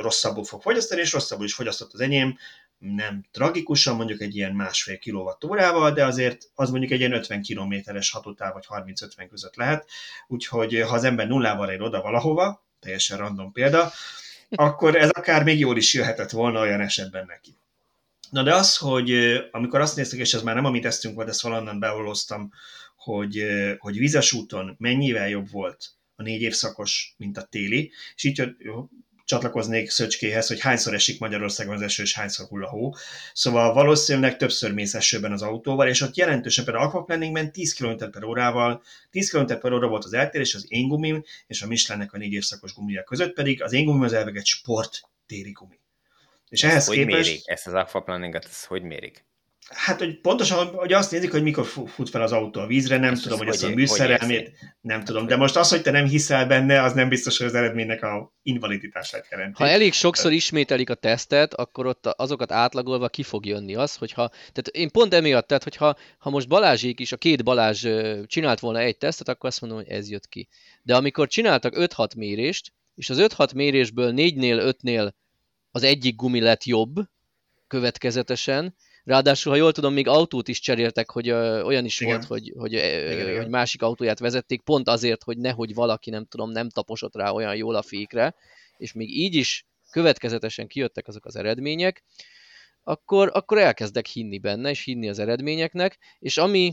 rosszabbul fog fogyasztani, és rosszabbul is fogyasztott az enyém, nem tragikusan, mondjuk egy ilyen másfél kilovattórával, de azért az mondjuk egy ilyen 50 kilométeres hatótáv, vagy 30-50 között lehet, úgyhogy ha az ember nullával ér oda valahova, teljesen random példa, akkor ez akár még jól is jöhetett volna olyan esetben neki. Na de az, hogy amikor azt néztük, és ez már nem amit tesztünk volt, ezt valonnan beoloztam, hogy, hogy vizes úton mennyivel jobb volt a négy évszakos, mint a téli, és így csatlakoznék Szöcskéhez, hogy hányszor esik Magyarországon az eső, és hányszor hull a hó. Szóval valószínűleg többször mész esőben az autóval, és ott jelentősen például aquaplaningben 10 km per órával, 10 km per óra volt az eltérés az én gumim és a Michelinnek a négy évszakos gumia között, pedig az én gumim az elveg egy sport téri gumi.
És ezt ehhez hogy képest... mérik? Ezt az aquaplaninget, ezt hogy mérik?
Hát, hogy pontosan, hogy azt nézik, hogy mikor fut fel az autó a vízre, nem és tudom, hogy ezt a műszerelmét, nem tudom. De most az, hogy te nem hiszel benne, az nem biztos, hogy az eredménynek a invaliditását jelenti.
Ha elég sokszor ismételik a tesztet, akkor ott azokat átlagolva ki fog jönni az, hogyha... Tehát én pont emiatt, tehát hogyha ha most Balázsék is, a két Balázs csinált volna egy tesztet, akkor azt mondom, hogy ez jött ki. De amikor csináltak 5-6 mérést, és az 5-6 mérésből 4-nél, 5-nél az egyik gumi lett jobb, következetesen, Ráadásul, ha jól tudom, még autót is cseréltek, hogy ö, olyan is igen. volt, hogy, hogy, ö, igen, hogy másik autóját vezették, pont azért, hogy nehogy valaki, nem tudom, nem taposott rá olyan jól a fékre, és még így is következetesen kijöttek azok az eredmények, akkor, akkor elkezdek hinni benne, és hinni az eredményeknek, és ami,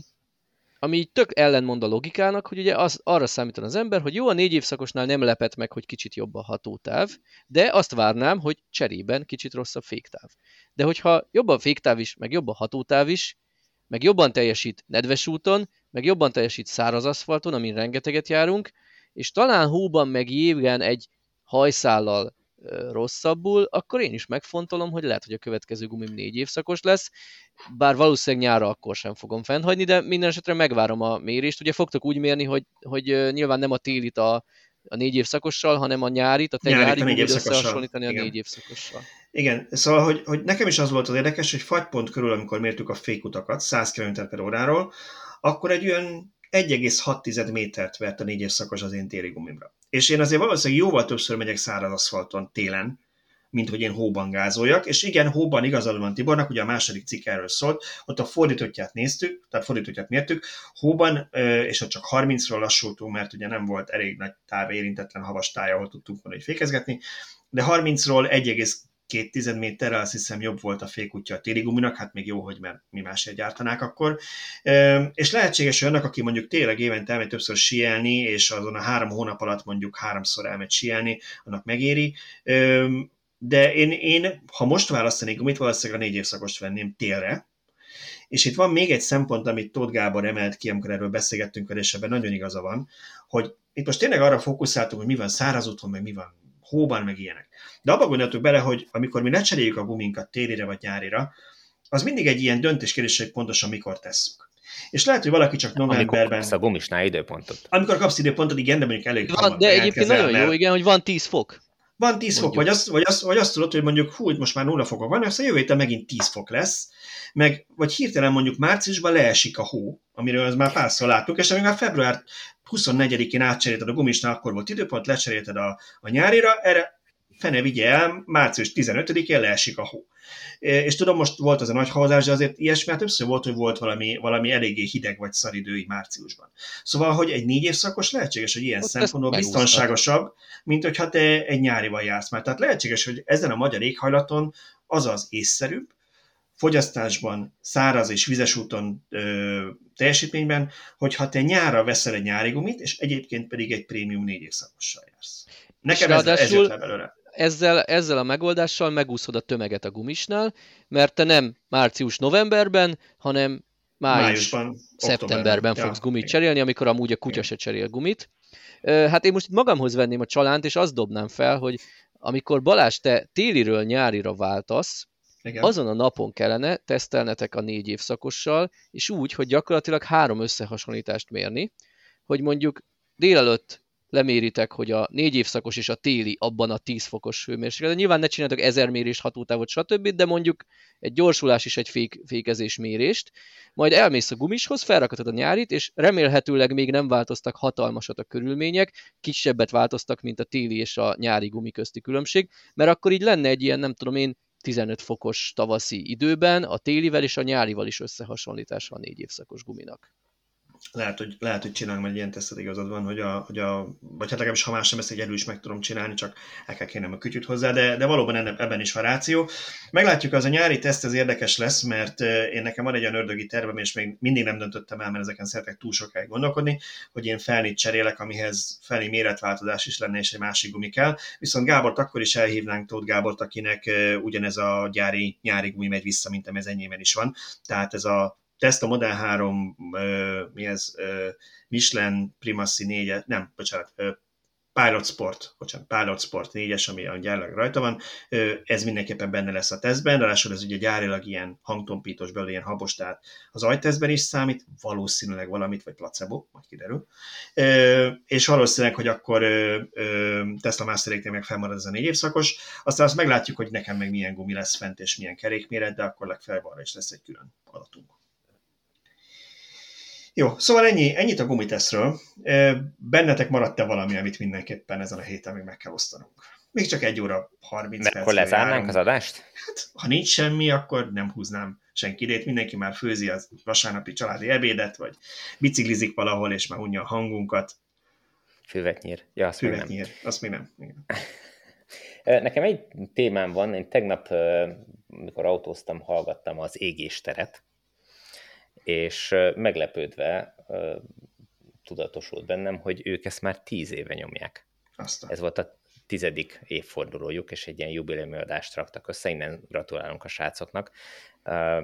ami így tök ellenmond a logikának, hogy ugye az, arra számítan az ember, hogy jó, a négy évszakosnál nem lepett meg, hogy kicsit jobb a hatótáv, de azt várnám, hogy cserében kicsit rosszabb féktáv. De hogyha jobb a féktáv is, meg jobb a hatótáv is, meg jobban teljesít nedves úton, meg jobban teljesít száraz aszfalton, amin rengeteget járunk, és talán hóban meg jégen egy hajszállal rosszabbul, akkor én is megfontolom, hogy lehet, hogy a következő gumim négy évszakos lesz, bár valószínűleg nyára akkor sem fogom fennhagyni, de minden esetre megvárom a mérést. Ugye fogtok úgy mérni, hogy, hogy nyilván nem a télit a, a négy évszakossal, hanem a nyárit, a te nyári, nyári összehasonlítani a négy évszakossal.
Igen, szóval, hogy, hogy nekem is az volt az érdekes, hogy fagypont körül, amikor mértük a fékutakat 100 km per óráról, akkor egy olyan 1,6 métert vert a négy évszakos az én téli gumimra. És én azért valószínűleg jóval többször megyek száraz aszfalton télen, mint hogy én hóban gázoljak, és igen, hóban igazad van Tibornak, ugye a második cikk erről szólt, ott a fordítottját néztük, tehát fordítottját mértük, hóban, és ott csak 30-ról lassultunk, mert ugye nem volt elég nagy táv érintetlen havas táj, ahol tudtunk volna fékezgetni, de 30-ról két tized méterrel, azt hiszem jobb volt a fékútja a téli guminak, hát még jó, hogy mert mi másért gyártanák akkor. És lehetséges, hogy annak, aki mondjuk tényleg évente elmegy többször sielni, és azon a három hónap alatt mondjuk háromszor elmegy sielni, annak megéri. de én, én, ha most választanék gumit, valószínűleg a négy évszakost venném télre, és itt van még egy szempont, amit Tóth Gábor emelt ki, amikor erről beszélgettünk, és ebben nagyon igaza van, hogy itt most tényleg arra fókuszáltunk, hogy mi van száraz úton, meg mi van hóban, meg ilyenek. De abba gondoltuk bele, hogy amikor mi lecseréljük a guminkat télire vagy nyárira, az mindig egy ilyen döntéskérdés, hogy pontosan mikor tesszük. És lehet, hogy valaki csak novemberben... Amikor
kapsz a gumisnál időpontot.
Amikor kapsz időpontot, igen, de mondjuk elég
van, De egyébként nagyon jó, igen, hogy van 10 fok.
Van 10 mondjuk. fok, vagy azt, vagy, azt, vagy azt tudod, hogy mondjuk hú, most már nulla fokok van, aztán jövő héten megint 10 fok lesz, meg vagy hirtelen mondjuk márciusban leesik a hó, amiről az már párszor láttuk, és amíg már február 24-én átcserélted a gumisnál, akkor volt időpont, lecserélted a, a nyárira, erre fene vigye el, március 15-én leesik a hó. És tudom, most volt az a nagy havazás, de azért ilyesmi, hát többször volt, hogy volt valami, valami eléggé hideg vagy így márciusban. Szóval, hogy egy négy évszakos lehetséges, hogy ilyen Ott szempontból biztonságosabb, mint hogyha te egy nyárival jársz már. Tehát lehetséges, hogy ezen a magyar éghajlaton az az észszerűbb, fogyasztásban, száraz és vizes úton ö, teljesítményben, hogyha te nyára veszel egy nyári gumit, és egyébként pedig egy prémium négy évszakossal jársz. Nekem ez, ez jött le belőle
ezzel, ezzel a megoldással megúszod a tömeget a gumisnál, mert te nem március-novemberben, hanem május, szeptemberben fogsz ja, gumit igen. cserélni, amikor amúgy a kutya se cserél gumit. Hát én most magamhoz venném a csalánt, és azt dobnám fel, hogy amikor Balázs, te téliről nyárira váltasz, igen. azon a napon kellene tesztelnetek a négy évszakossal, és úgy, hogy gyakorlatilag három összehasonlítást mérni, hogy mondjuk délelőtt leméritek, hogy a négy évszakos és a téli abban a 10 fokos hőmérséklet. Nyilván ne csináltok ezer mérés, hatótávot, stb., de mondjuk egy gyorsulás is egy fék, fékezés mérést, majd elmész a gumishoz, felrakatod a nyárit, és remélhetőleg még nem változtak hatalmasat a körülmények, kisebbet változtak, mint a téli és a nyári gumi közti különbség, mert akkor így lenne egy ilyen, nem tudom én, 15 fokos tavaszi időben, a télivel és a nyárival is összehasonlítása a négy évszakos guminak
lehet, hogy, lehet, hogy csinálunk egy ilyen tesztet, igazad van, hogy a, hogy a vagy hát legalábbis ha más nem ezt egy elő is meg tudom csinálni, csak el kell kérnem a kütyüt hozzá, de, de valóban ebben is van ráció. Meglátjuk, az a nyári teszt ez érdekes lesz, mert én nekem van egy olyan ördögi tervem, és még mindig nem döntöttem el, mert ezeken szeretek túl sokáig gondolkodni, hogy én felnit cserélek, amihez felni méretváltozás is lenne, és egy másik gumi kell. Viszont Gábort akkor is elhívnánk Tóth Gábort, akinek ugyanez a gyári, nyári gumi megy vissza, mint ami ez enyémben is van. Tehát ez a Tesla Model 3, uh, mi ez, Michelin Primacy 4, nem, bocsánat, Pilot Sport, bocsánat, Pilot Sport 4-es, ami a gyárlag rajta van, ez mindenképpen benne lesz a tesztben, ráadásul ez ugye gyárilag ilyen hangtompítós belőle, ilyen habos, tehát az ajtesztben is számít, valószínűleg valamit, vagy placebo, majd kiderül, és valószínűleg, hogy akkor Tesla Master meg felmarad ez a négy évszakos, aztán azt meglátjuk, hogy nekem meg milyen gumi lesz fent, és milyen kerékméret, de akkor legfeljebb arra is lesz egy külön adatunk. Jó, szóval ennyi, ennyit a gumiteszről. Bennetek maradt-e valami, amit mindenképpen ezen a héten még meg kell osztanunk? Még csak egy óra 30 perc.
Akkor lezárnánk az adást?
Hát, ha nincs semmi, akkor nem húznám senkit. Mindenki már főzi az vasárnapi családi ebédet, vagy biciklizik valahol, és már unja a hangunkat.
Füvet nyír. Ja, azt
Füvet nyír. Azt még nem. Igen.
Nekem egy témám van. Én tegnap, mikor autóztam, hallgattam az égésteret, és meglepődve tudatosult bennem, hogy ők ezt már tíz éve nyomják. Aztán. Ez volt a tizedik évfordulójuk, és egy ilyen jubileumi adást raktak össze, innen gratulálunk a srácoknak,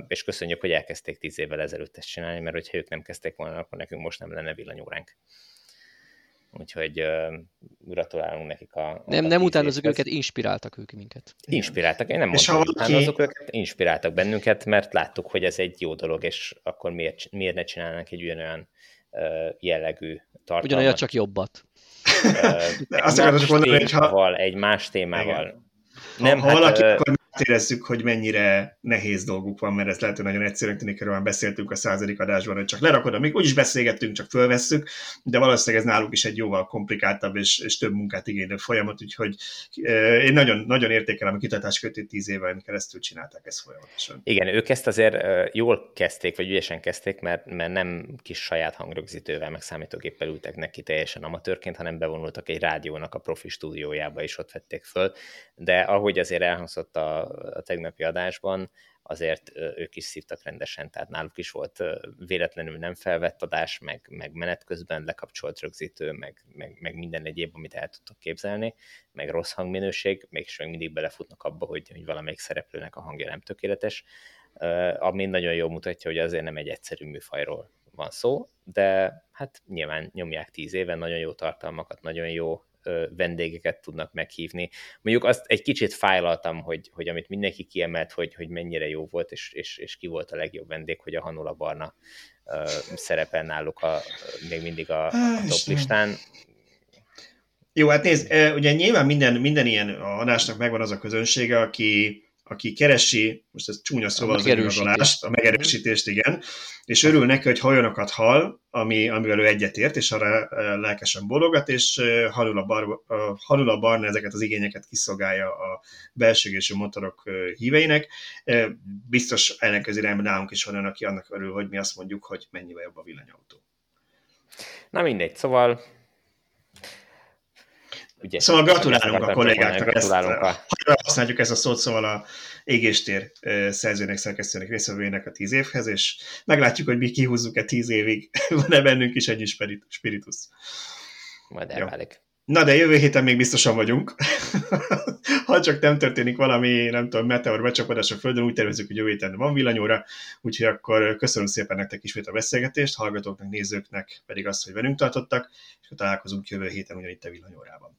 és köszönjük, hogy elkezdték tíz évvel ezelőtt ezt csinálni, mert hogyha ők nem kezdték volna, akkor nekünk most nem lenne villanyóránk. Úgyhogy uh, gratulálunk nekik a... a
nem, nem utánozok őket, inspiráltak ők minket.
Inspiráltak, én nem mondtam, hogy utánozok őket, inspiráltak bennünket, mert láttuk, hogy ez egy jó dolog, és akkor miért, miért ne csinálnak egy olyan uh, jellegű tartalmat.
Ugyanolyan csak jobbat.
Uh, azt akarod mondani, hogy ha...
Egy más témával. Igen.
Nem, ha, ha hát, valaki, uh, akkor érezzük, hogy mennyire nehéz dolguk van, mert ez lehet, hogy nagyon egyszerűen tűnik, erről beszéltünk a századik adásban, hogy csak lerakod, amíg úgyis beszélgettünk, csak fölvesszük, de valószínűleg ez náluk is egy jóval komplikáltabb és, és több munkát igénylő folyamat, úgyhogy eh, én nagyon, nagyon értékelem a kitatás kötő tíz éven keresztül csinálták ezt folyamatosan.
Igen, ők ezt azért jól kezdték, vagy ügyesen kezdték, mert, mert nem kis saját hangrögzítővel, meg számítógéppel ültek neki teljesen amatőrként, hanem bevonultak egy rádiónak a profi stúdiójába, és ott vették föl, de ahogy azért elhangzott a, a tegnapi adásban, azért ők is szívtak rendesen, tehát náluk is volt véletlenül nem felvett adás, meg, meg menet közben lekapcsolt rögzítő, meg, meg, meg minden egyéb, amit el tudtok képzelni, meg rossz hangminőség, mégis még mindig belefutnak abba, hogy, hogy valamelyik szereplőnek a hangja nem tökéletes, ami nagyon jól mutatja, hogy azért nem egy egyszerű műfajról van szó, de hát nyilván nyomják tíz éven, nagyon jó tartalmakat, nagyon jó vendégeket tudnak meghívni. Mondjuk azt egy kicsit fájlaltam, hogy, hogy amit mindenki kiemelt, hogy, hogy mennyire jó volt, és, és, és ki volt a legjobb vendég, hogy a Hanula Barna szerepel náluk a, még mindig a, a top listán.
Jó, hát nézd, ugye nyilván minden, minden ilyen adásnak megvan az a közönsége, aki, aki keresi, most ez csúnya szóval az igazolást, a megerősítést, igen, és örül neki, hogy hajonokat hall, ami, amivel ő egyetért, és arra lelkesen bologat, és halul a, bar, halul a barna ezeket az igényeket kiszolgálja a belsőgésű motorok híveinek. Biztos ellenkező irányban nálunk is van olyan, aki annak örül, hogy mi azt mondjuk, hogy mennyivel jobb a villanyautó.
Na mindegy, szóval
Ugye, szóval gratulálunk a kollégáknak, gratulálunk ezt, a... használjuk ezt a szót, szóval a égéstér szerzőnek, szerkesztőnek, részvevőjének a tíz évhez, és meglátjuk, hogy mi kihúzzuk-e tíz évig, van-e bennünk is egy spiritus.
Majd elválik.
Na de jövő héten még biztosan vagyunk. ha csak nem történik valami, nem tudom, meteor becsapódás a Földön, úgy tervezzük, hogy jövő héten van villanyóra, úgyhogy akkor köszönöm szépen nektek ismét a beszélgetést, hallgatóknak, nézőknek pedig azt, hogy velünk tartottak, és találkozunk jövő héten ugyanitt a villanyórában.